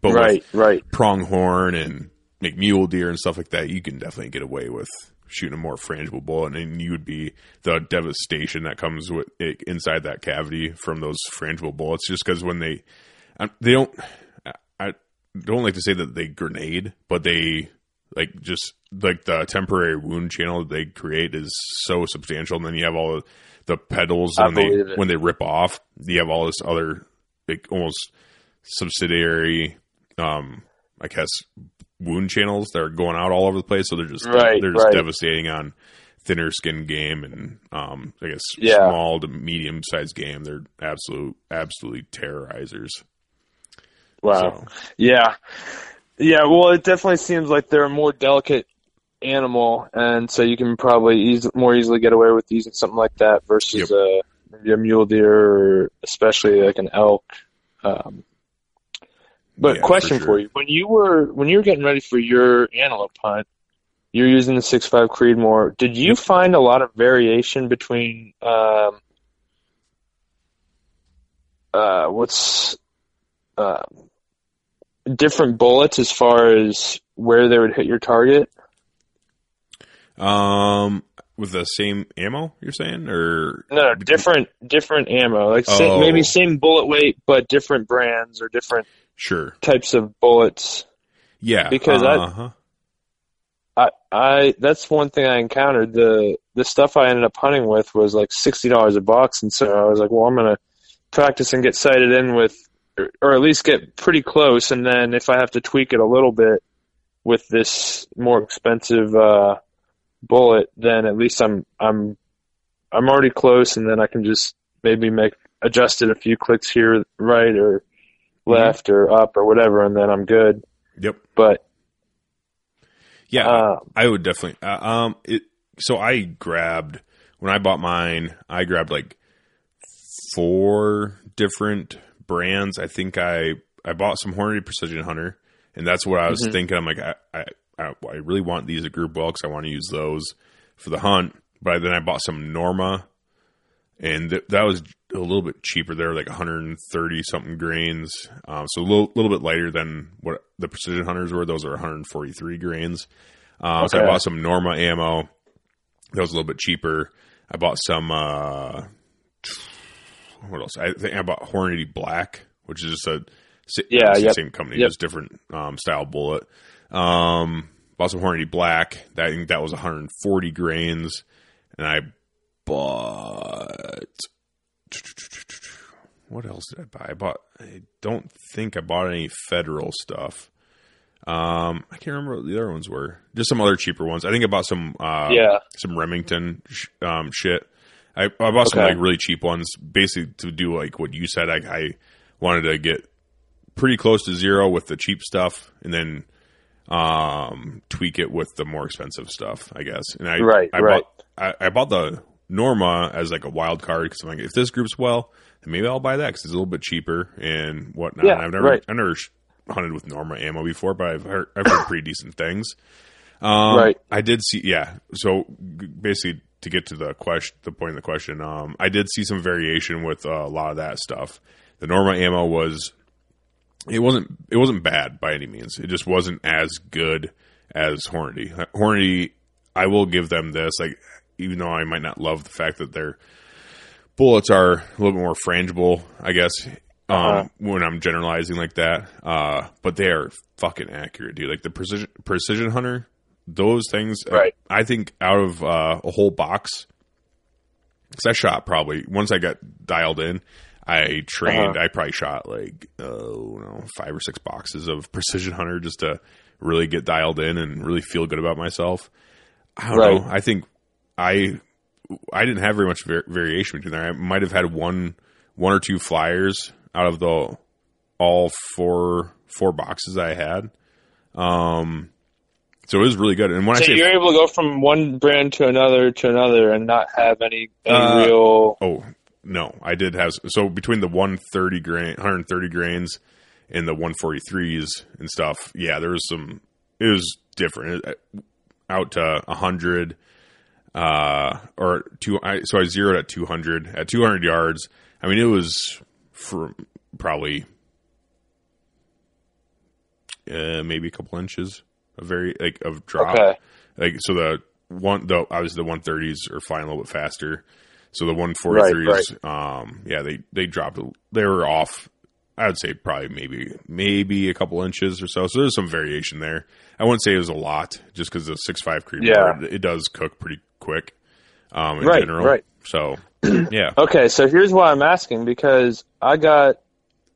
But right, right. pronghorn and like mule deer and stuff like that, you can definitely get away with shooting a more frangible bullet, and you would be the devastation that comes with it inside that cavity from those frangible bullets. Just because when they, um, they don't, I don't like to say that they grenade, but they like just like the temporary wound channel that they create is so substantial. And then you have all the, the petals when they it. when they rip off. You have all this other like almost subsidiary, um, I guess wound channels that are going out all over the place. So they're just Right, they're just right. devastating on thinner skinned game and um, I guess Yeah. small to medium sized game. They're absolute absolutely terrorizers. Wow. So, Yeah. Yeah, well, it definitely seems like they're a more delicate animal, and so you can probably eas- more easily get away with using something like that versus a, maybe a mule deer or especially like an elk. Um, but Yeah, for question sure. for you: when you were when you were getting ready for your antelope hunt, you're using the six five Creedmoor. Did you find a lot of variation between um, uh, what's uh, different bullets as far as where they would hit your target? Um, with the same ammo, you're saying, or No, different different ammo. Like same, Oh. maybe same bullet weight, but different brands or different sure, types of bullets. yeah, Because I- uh-huh. I, I that's one thing I encountered. The the stuff I ended up hunting with was like sixty dollars a box, and so I was like, well, I'm gonna practice and get sighted in with, or, or at least get pretty close, and then if I have to tweak it a little bit with this more expensive uh, bullet, then at least I'm I'm I'm already close, and then I can just maybe make adjust it a few clicks here, right or left or up or whatever, and then I'm good. Yep. But Yeah, uh, I would definitely. Uh, um, it. So I grabbed when I bought mine. I grabbed like four different brands. I think I I bought some Hornady Precision Hunter, and that's what I was Mhm. thinking. I'm like, I I, I I really want these at Group Well because I want to use those for the hunt. But then I bought some Norma, and th- that was a little bit cheaper. there, like 130 something grains, um, so a little, little bit lighter than what the Precision Hunters were. Those are 143 grains. Um, So I bought some Norma ammo. That was a little bit cheaper. I bought some. Uh, what else? I think I bought Hornady Black, which is just a Yeah, it's the yep. same company, Yep. just different um, style bullet. Um, bought some Hornady Black. That I think that was 140 grains, and I bought. What else did I buy? I bought. I don't think I bought any federal stuff. Um, I can't remember what the other ones were. Just some other cheaper ones. I think I bought some. Uh, yeah, some Remington sh- um, shit. I, I bought some like really cheap ones, basically to do like what you said. I, I wanted to get pretty close to zero with the cheap stuff, and then um, tweak it with the more expensive stuff. I guess. And I Right, I right. bought I, I bought the Norma as like a wild card because I'm like, if this group's well, then maybe I'll buy that because it's a little bit cheaper and whatnot. Yeah, And I've never right. I've never hunted with Norma ammo before, but I've heard I've heard pretty decent things. Um, Right. I did see, yeah. So basically, to get to the question, the point of the question, um, I did see some variation with uh, a lot of that stuff. The Norma ammo was, it wasn't, it wasn't bad by any means. It just wasn't as good as Hornady. Hornady, I will give them this. Like, even though I might not love the fact that their bullets are a little bit more frangible, I guess. Um, Uh-huh. when I'm generalizing like that, uh, but they are fucking accurate, dude. Like the precision precision hunter, those things. uh, Right. I think out of uh, a whole box, because I shot probably once I got dialed in, I trained. Uh-huh. I probably shot like oh no five or six boxes of [LAUGHS] precision hunter just to really get dialed in and really feel good about myself. I don't Right. know. I think I I didn't have very much var- variation between there. I might have had one one or two flyers out of the all four four boxes I had. Um, so it was really good. And when I say you're able to go from one brand to another to another and not have any, any Uh, real. Oh no, I did have so between the 130 grain, 130 grains, and the 143s and stuff. Yeah, there was some. It was different. It- out to 100, uh, or two. I, so I zeroed at 200 at 200 yards. I mean, it was for probably uh, maybe a couple inches of very like of drop Okay. like so the one though obviously the 130s are flying a little bit faster so the 143s um yeah they they dropped they were off i would say probably maybe maybe a couple inches or so so there's some variation there i wouldn't say it was a lot just because the 6.5 creep Yeah. it does cook pretty quick um in Right, general right. so [CLEARS THROAT] yeah Okay, so here's why I'm asking because I got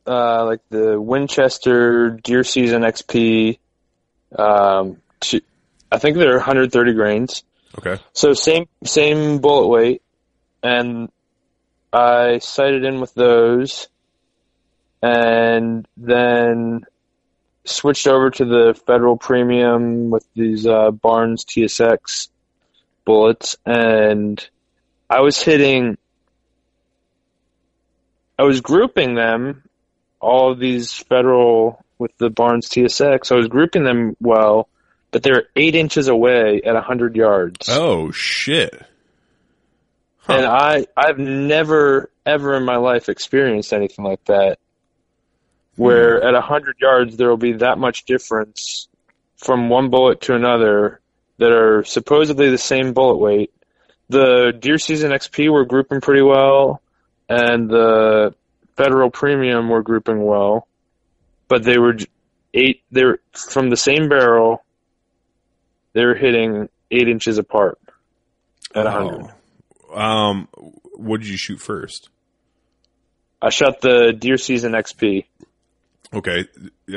uh, like the Winchester Deer Season XP. Um, two, I think they're 130 grains. okay So same same bullet weight, and I sighted in with those, and then switched over to the Federal Premium with these uh, Barnes TSX bullets, and I was hitting. I was grouping them, all of these Federal with the Barnes TSX. I was grouping them well, but they're eight inches away at 100 yards. oh shit Huh. And I, I've never, ever in my life experienced anything like that. Hmm. Where at a hundred yards there will be that much difference from one bullet to another that are supposedly the same bullet weight. The Deer Season XP were grouping pretty well, and the Federal Premium were grouping well, but they were eight. They're from the same barrel. They were hitting eight inches apart at a hundred. Um what did you shoot first I shot the Deer Season XP. Okay.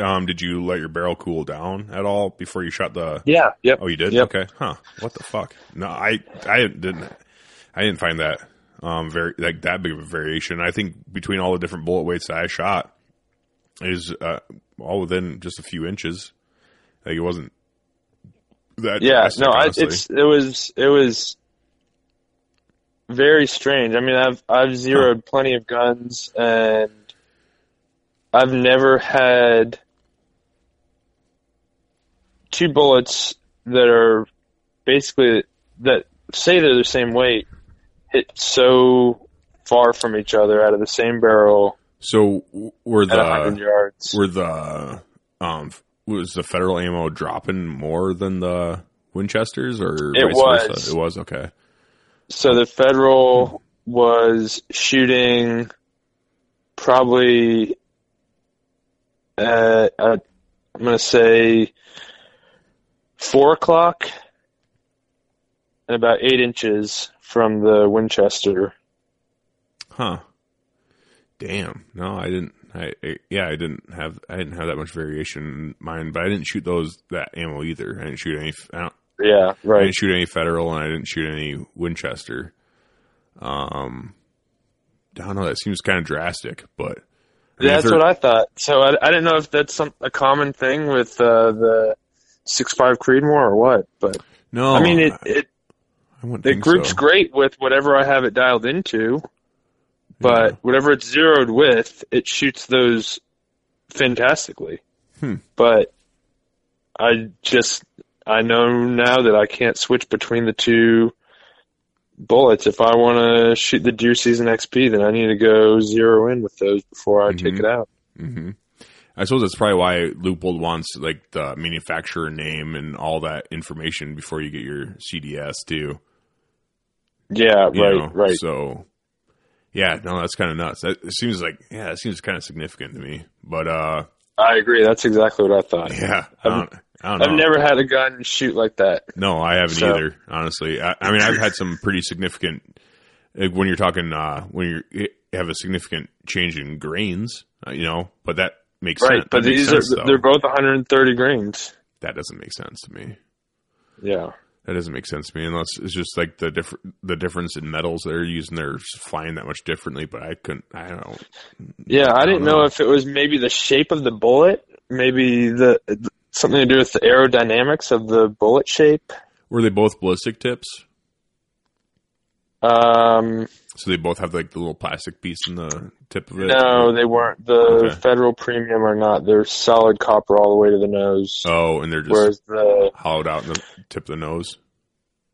Um, did you let your barrel cool down at all before you shot the? Yeah. Yep. Oh, you did. Yep. Okay. Huh. What the fuck? No, I I didn't. I didn't find that um, very like that big of a variation. I think between all the different bullet weights that I shot is uh, all within just a few inches. Like it wasn't that. Yeah, no, I, it's it was it was very strange. I mean, I've I've zeroed plenty of guns, and I've never had two bullets that are basically that say they're the same weight hit so far from each other out of the same barrel so were the yards. were the um was the federal ammo dropping more than the Winchesters or It was. versa? It was okay. So the federal was shooting probably at, at I'm going to say four o'clock and about eight inches from the Winchester. Huh. Damn. No, I didn't. I, I yeah, I didn't have I didn't have that much variation in mine, but I didn't shoot those that ammo either. I didn't shoot any. Yeah, I didn't shoot any Federal, and I didn't shoot any Winchester. Um, I don't know. That seems kind of drastic, but Yeah, that's what I thought. So I, I didn't know if that's some, a common thing with uh, the six five Creedmoor or what, but No, I mean it. It I the group's so. great with whatever I have it dialed into. but Yeah. whatever it's zeroed with, it shoots those fantastically. Hmm. But I just I know now that I can't switch between the two bullets. If I want to shoot the deer season XP, then I need to go zero in with those before I take Mhm. it out. hmm I suppose that's probably why Leupold wants like the manufacturer name and all that information before you get your CDS too. Yeah, you right, know? right. So, yeah, no, that's kind of nuts. That it seems like yeah, it seems kind of significant to me. But uh, I agree. That's exactly what I thought. yeah, I don't, I don't know. I've never had a gun shoot like that. No, I haven't So- either. Honestly, I, I mean, I've had some pretty significant. Like when you're talking, uh, when you have a significant change in grains, uh, you know, but that makes sense. Right, sense. but these sense, are though. they're both 130 grains. that doesn't make sense to me. Yeah. That doesn't make sense to me unless it's just like the diff- the difference in metals they're using. They're flying that much differently, but I couldn't. I don't. Yeah, I didn't don't know. know if it was maybe the shape of the bullet, maybe the something to do with the aerodynamics of the bullet shape. Were they both ballistic tips? Um, So they both have like the little plastic piece in the tip of it. no, they weren't. The Okay. Federal Premium are not. They're solid copper all the way to the nose. Oh, and they're just Whereas the hollowed out in the tip of the nose.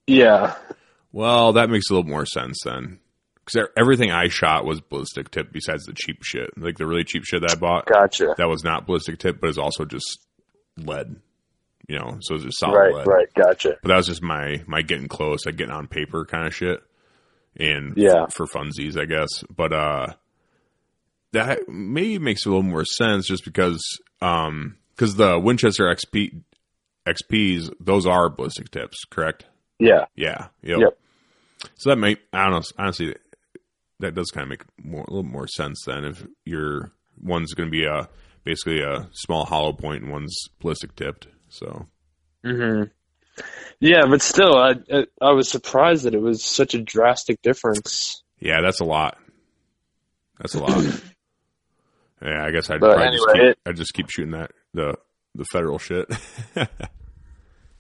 yeah, Well, that makes a little more sense then. Because everything I shot was ballistic tip besides the cheap shit. Like the really cheap shit that I bought, gotcha. that was not ballistic tip, but it's also just lead. You know, so it's just solid Right, lead. right, gotcha. But that was just my my getting close, like getting on paper kind of shit, and Yeah. for funsies, I guess. But uh, that maybe makes a little more sense just because um because the Winchester XP XPs those are ballistic tips, correct? Yeah, Yeah. Yep. Yep. So that may I don't know honestly that does kind of make more a little more sense then if your one's going to be a basically a small hollow point and one's ballistic tipped. So hmm yeah, but still, I, I I was surprised that it was such a drastic difference. yeah, that's a lot. That's a lot. [CLEARS THROAT] yeah, I guess I'd probably just keep, it- I'd just keep shooting that the the federal shit. [LAUGHS]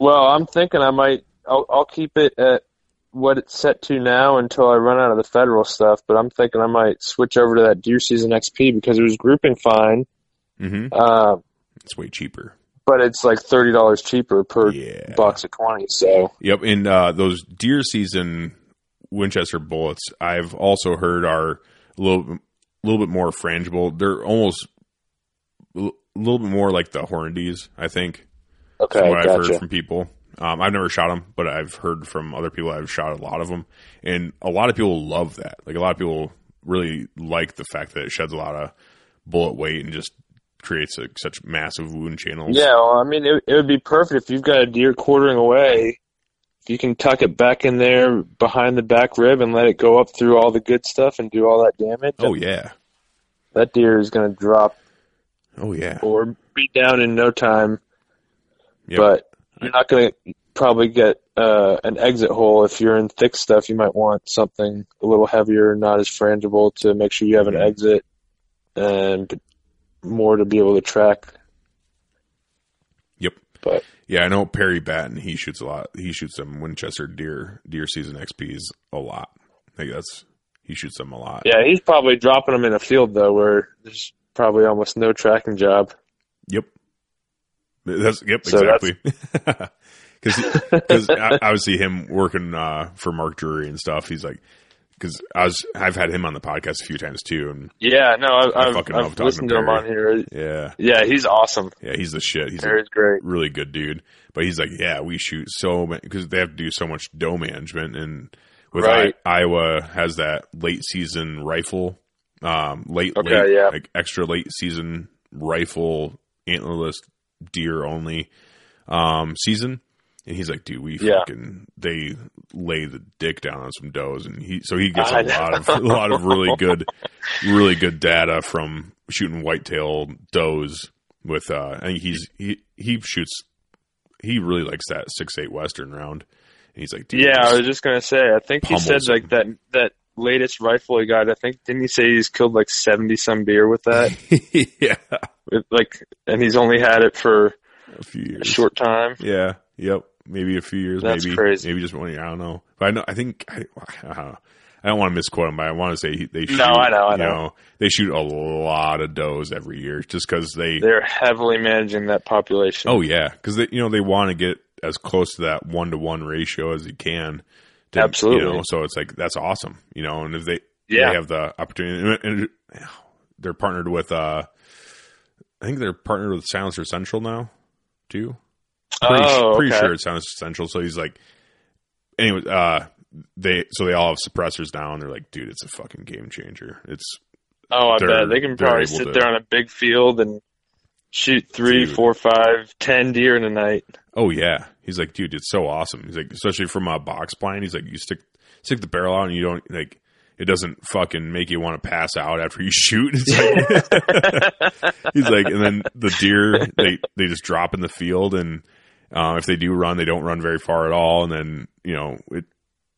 Well, I'm thinking I might. I'll, I'll keep it at what it's set to now until I run out of the federal stuff. But I'm thinking I might switch over to that deer season XP because it was grouping fine, hmm uh, It's way cheaper. but it's like thirty dollars cheaper per Yeah. box of twenty. So Yep, and uh, those deer season Winchester bullets, I've also heard are a little, little bit more frangible. They're almost a l- little bit more like the Hornadies, I think. okay, what I've heard from people. Um, I've never shot them, but I've heard from other people. I've shot a lot of them, and a lot of people love that. Like a lot of people really like the fact that it sheds a lot of bullet weight and just creates a, such massive wound channels. Yeah, well, I mean, it, it would be perfect if you've got a deer quartering away. If you can tuck it back in there behind the back rib and let it go up through all the good stuff and do all that damage. Oh yeah. that deer is going to drop Oh yeah. or be down in no time. Yep. But you're not going to probably get uh, an exit hole. If you're in thick stuff, you might want something a little heavier, not as frangible, to make sure you have an Mhm. exit and more to be able to track. Yep. But Yeah, I know Perry Batten. He shoots a lot. He shoots some Winchester deer deer season XPs a lot. I that's he shoots them a lot. yeah, he's probably dropping them in a field though, where there's probably almost no tracking job. Yep. That's yep So exactly. [LAUGHS] Because obviously him working uh, for Mark Drury and stuff. He's like because I was I've had him on the podcast a few times too, and Yeah, no, I, I I've, fucking love I've talking listened to to him on here. yeah, Yeah, he's awesome. yeah, he's the shit. He's a Perry's great. really good dude. But he's like, yeah, we shoot so many because they have to do so much doe management, and with Right. I, Iowa has that late season rifle, um, late Okay, late yeah. like extra late season rifle antlerless deer only um season. And he's like, dude, we Yeah. fucking they lay the dick down on some does, and he so he [LAUGHS] gets I a lot of a lot of really good, really good data from shooting whitetail does. With uh, I think he's he he shoots he really likes that six eight western round. And he's like, dude, Yeah, I was just gonna say. I think he said pummels like that that latest rifle he got. I think didn't he say he's killed like seventy some deer with that? [LAUGHS] yeah, With, like, and he's only had it for a few a short time. Yeah. Yep. Maybe a few years. That's maybe crazy. maybe just one year. I don't know. But I know. I think. I, uh, I don't want to misquote him, but I want to say he, they shoot. No, I know, I you know. They shoot a lot of does every year, just because they. They're heavily managing that population. Oh yeah, because they you know they want to get as close to that one to one ratio as you can. To, Absolutely. You know, so it's like that's awesome. You know, and if they Yeah. they have the opportunity, and, and they're partnered with. uh I think they're partnered with Silencer Central now, too. Pretty, oh, pretty sure it Silencer Central. So he's like, anyway, uh, they so they all have suppressors now, and they're like, dude, it's a fucking game changer. It's Oh, I bet they can probably sit to- there on a big field and shoot three, Dude. four, five, ten deer in a night. oh yeah. He's like, dude, it's so awesome. He's like, especially from a box blind. He's like, you stick stick the barrel out, and you don't like. It doesn't fucking make you want to pass out after you [LAUGHS] shoot. It's like, [LAUGHS] [LAUGHS] he's like, and then the deer they they just drop in the field, and uh, if they do run, they don't run very far at all, and then you know it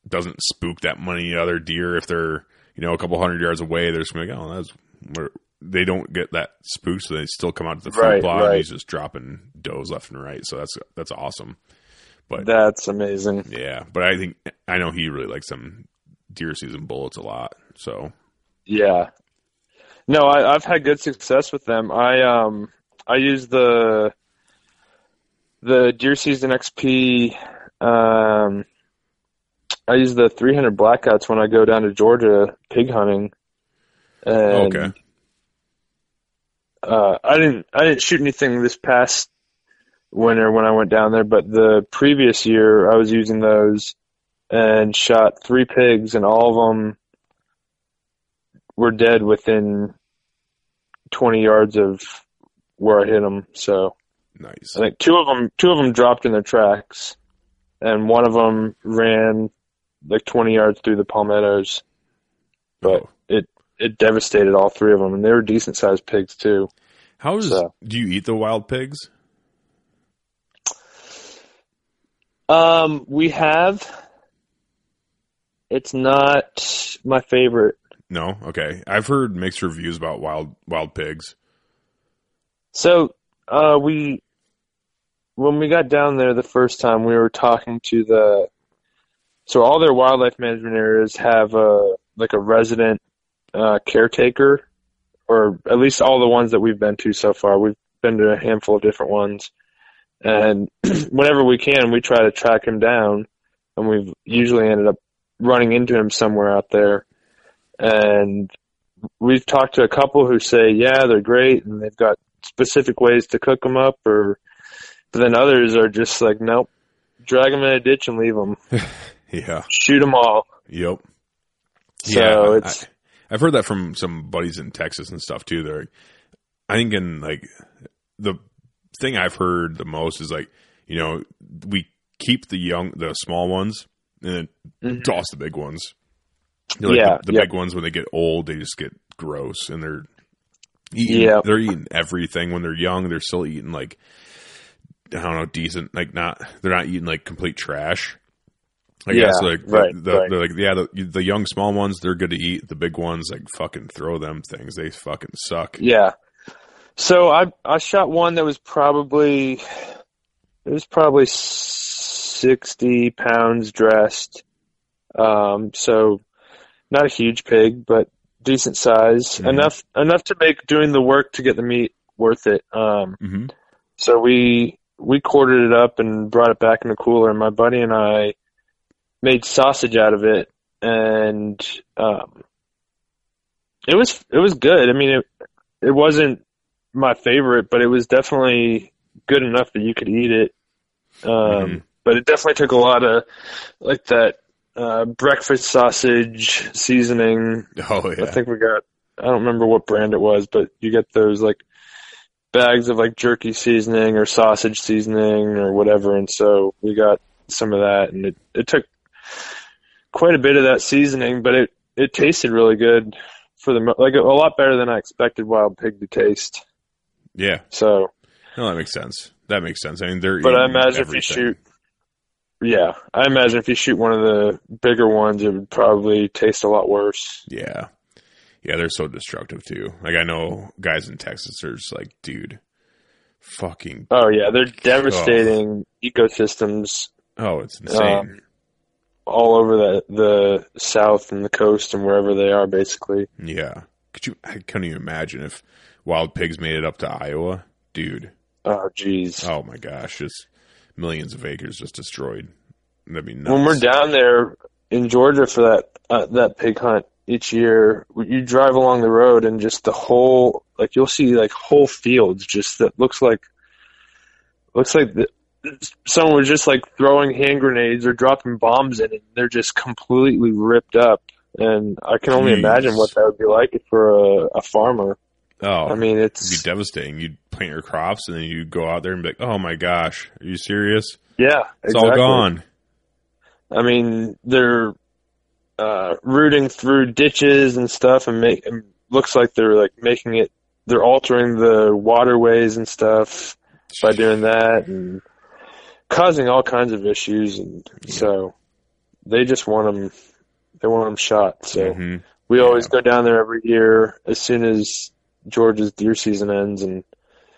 doesn't spook that many other deer if they're you know a couple hundred yards away. They're just like, oh, that's where they don't get that spook, so they still come out to the food Right, plot. And right. he's just dropping does left and right, so that's that's awesome. But That's amazing. yeah, but I think I know he really likes them deer season bullets a lot. So Yeah. No, I, I've had good success with them. I um I use the the deer season XP. Um, I use the 300 blackouts when I go down to Georgia pig hunting. And, okay, Uh, I didn't I didn't shoot anything this past winter when I went down there, but the previous year I was using those and shot three pigs, and all of them were dead within 20 yards of where I hit them. So nice. I think two of them two of them dropped in their tracks, and one of them ran like 20 yards through the palmettos. But Oh. it it devastated all three of them, and they were decent sized pigs too. How does So- do you eat the wild pigs? Um, we have. It's not my favorite. No, okay. I've heard mixed reviews about wild wild pigs. So, uh, we when we got down there the first time, we were talking to the. So all their wildlife management areas have a like a resident uh, caretaker, or at least all the ones that we've been to so far. We've been to a handful of different ones, and [CLEARS THROAT] whenever we can, we try to track him down, and we've usually ended up running into him somewhere out there, and we've talked to a couple who say, yeah, they're great, and they've got specific ways to cook them up, or but then others are just like, nope, drag them in a ditch and leave them, [LAUGHS] Yeah. shoot them all. Yep. So it's I, I've heard that from some buddies in Texas and stuff too. They're, I think in like the thing I've heard the most is like, you know, we keep the young, the small ones, and then Mhm. toss the big ones. Like Yeah, the, the yep. big ones when they get old, they just get gross, and they're eating. Yep. They're eating everything when they're young. They're still eating like I don't know, decent. Like not they're not eating like complete trash. I Yeah, guess like right, the, right. they're like yeah the, the young small ones they're good to eat. The big ones like fucking throw them things. They fucking suck. Yeah. So I I shot one that was probably it was probably sixty pounds dressed. Um, so not a huge pig, but decent size Mhm. enough enough to make doing the work to get the meat worth it. Um, hmm so we we quartered it up and brought it back in the cooler. And my buddy and I made sausage out of it, and um, it was it was good. I mean, it it wasn't my favorite, but it was definitely good enough that you could eat it. Um, Mhm. But it definitely took a lot of like that uh, breakfast sausage seasoning Oh yeah. I think we got I don't remember what brand it was, but you get those like bags of like jerky seasoning or sausage seasoning or whatever and so we got some of that and it, it took quite a bit of that seasoning, but it it tasted really good for the mo- like a lot better than I expected wild pig to taste. yeah. So, No, that makes sense. That makes sense. I mean, they're. but I imagine if you shoot yeah, I imagine if you shoot one of the bigger ones, it would probably taste a lot worse. Yeah. Yeah, they're so destructive too. Like I know guys in Texas are just like, dude, fucking Oh yeah, they're devastating ecosystems oh, it's insane. um, all over the the south and the coast and wherever they are, basically. yeah. Could you I couldn't even imagine if wild pigs made it up to Iowa. Dude. Oh, geez. Oh my gosh, just millions of acres just destroyed. That'd be nuts. when we're down there in Georgia for that uh, that pig hunt each year, you drive along the road and just the whole like you'll see like whole fields just that looks like looks like the, someone was just like throwing hand grenades or dropping bombs in it. They're just completely ripped up. And I can only Jeez. imagine what that would be like for a, a farmer. Oh, I mean, it'd it's be devastating. You'd plant your crops and then you go out there and be like, "Oh my gosh, are you serious? yeah, It's all gone." I mean, they're uh, rooting through ditches and stuff, and make and looks like they're like making it. They're altering the waterways and stuff by doing that, and causing all kinds of issues. And so they just want them. They want them shot. So hmm we always go down there every year as soon as Georgia's deer season ends, and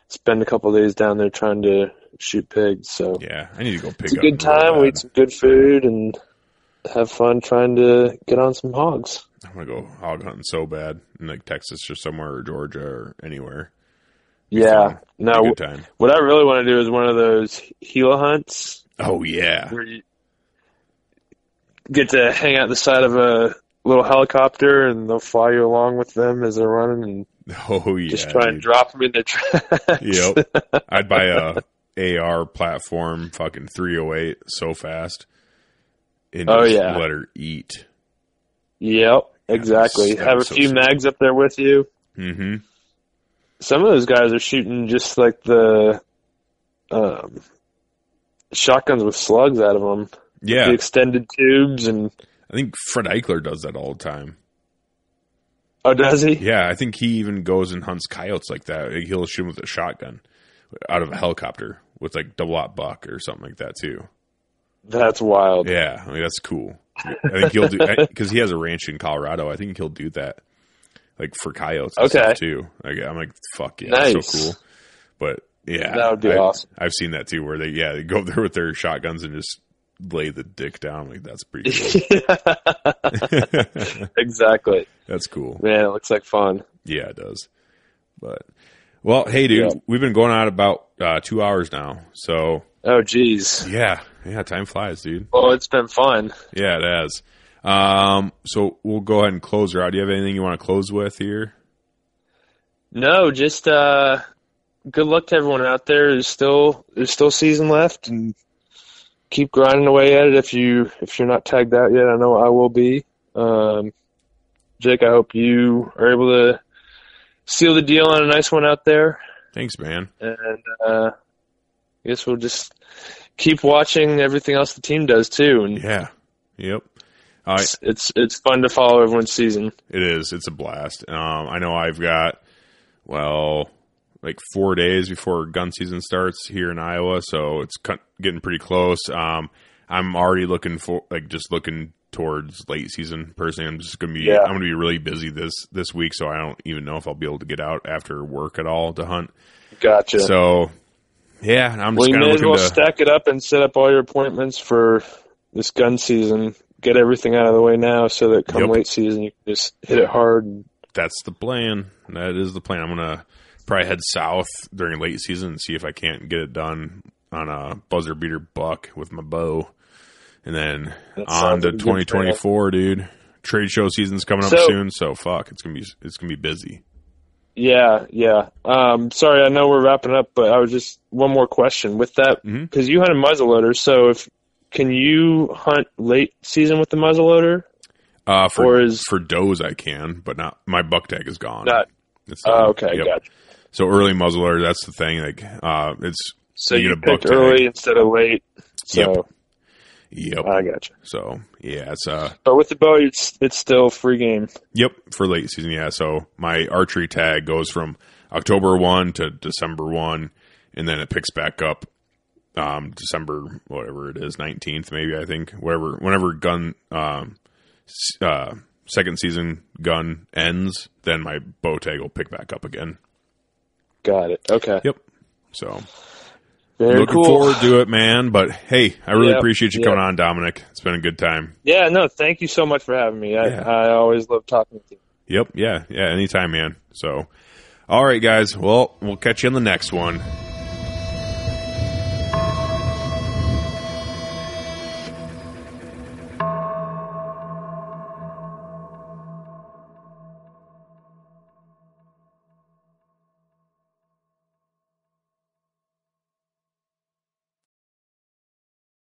spend a couple of days down there trying to shoot pigs. So Yeah, I need to go pick it's a good time. We eat some good food and have fun trying to get on some hogs. I'm gonna go hog hunting so bad in like Texas or somewhere or Georgia or anywhere. Yeah. Be a No, what I really want to do is one of those heli hunts Oh yeah, where you get to hang out the side of a little helicopter and they'll fly you along with them as they're running and [LAUGHS] oh yeah. just try and drop them in the tracks. Yep. [LAUGHS] I'd buy a AR platform, fucking 308, so fast. And Oh, just yeah. let her eat. Yep. Exactly. Have a so few mags up there with you. hmm Some of those guys are shooting just like the um, shotguns with slugs out of them. Yeah, The extended tubes and I think Fred Eichler does that all the time. Oh, does he? Yeah, I think he even goes and hunts coyotes like that. He'll shoot with a shotgun out of a helicopter with like double aught buck or something like that too. That's wild. Yeah, I mean that's cool. I think he'll do because he has a ranch in Colorado. I think he'll do that, like for coyotes. Okay. too. Like, I'm like, fuck yeah, that's so cool. But yeah, That would be I, awesome. I've seen that too, where they yeah they go there with their shotguns and just lay the dick down. Like that's pretty cool. [LAUGHS] exactly. that's cool. Man, it looks like fun. Yeah, it does. But well, hey, dude, Yeah. we've been going on about uh, two hours now. So Oh, geez. yeah, yeah, time flies, dude. Well, it's been fun. Yeah, it has. Um, so we'll go ahead and close her out. Do you have anything you want to close with here? No, just uh, good luck to everyone out there. There's still there's still season left, and keep grinding away at it. If you if you're not tagged out yet, I know I will be. Um, Jake, I hope you are able to seal the deal on a nice one out there, Thanks, man. and uh, I guess we'll just keep watching everything else the team does too. And Yeah. Yep. It's, it's it's fun to follow everyone's season. it is. It's a blast. Um, I know I've got, well, like four days before gun season starts here in Iowa, so it's getting pretty close. Um, I'm already looking for like just looking towards late season. Personally, I'm just gonna be Yeah. I'm gonna be really busy this this week, so I don't even know if I'll be able to get out after work at all to hunt. Gotcha. So yeah, I'm well, just kind may of as looking well to. stack it up and set up all your appointments for this gun season. Get everything out of the way now, so that come Yep. late season you can just hit it hard. that's the plan. That is the plan. I'm gonna probably head south during late season and see if I can't get it done on a buzzer beater buck with my bow, and then That on to like a 2024, dude. Trade show season's coming up So- soon, so fuck, it's gonna be it's gonna be busy. Yeah, yeah. Um, sorry, I know we're wrapping up, but I was just one more question with that because you hunt a muzzleloader. So if can you hunt late season with the muzzleloader? Uh, for Or is- for does I can, but not my buck tag is gone. Not. It's Oh, okay, Yep. gotcha. So early muzzler, that's the thing. Like, uh, it's So You you, get a buck picked tag. early instead of late. So Yep. yep. I gotcha. So yeah, it's uh, But with the bow, it's it's still free game. Yep, for late season, yeah. So my archery tag goes from October one to December one, and then it picks back up um, December whatever it is, nineteenth maybe I think. Whatever, whenever gun um, uh, second season gun ends, then my bow tag will pick back up again. Got it. Okay. Yep. So Very looking cool. forward to it, man. But hey, I really Yep, appreciate you yep. coming on, Dominic. It's been a good time. Yeah. No. Thank you so much for having me. I, Yeah. I always love talking with you. Yep. Yeah. Yeah. Anytime, man. So, all right, guys. Well, we'll catch you in the next one.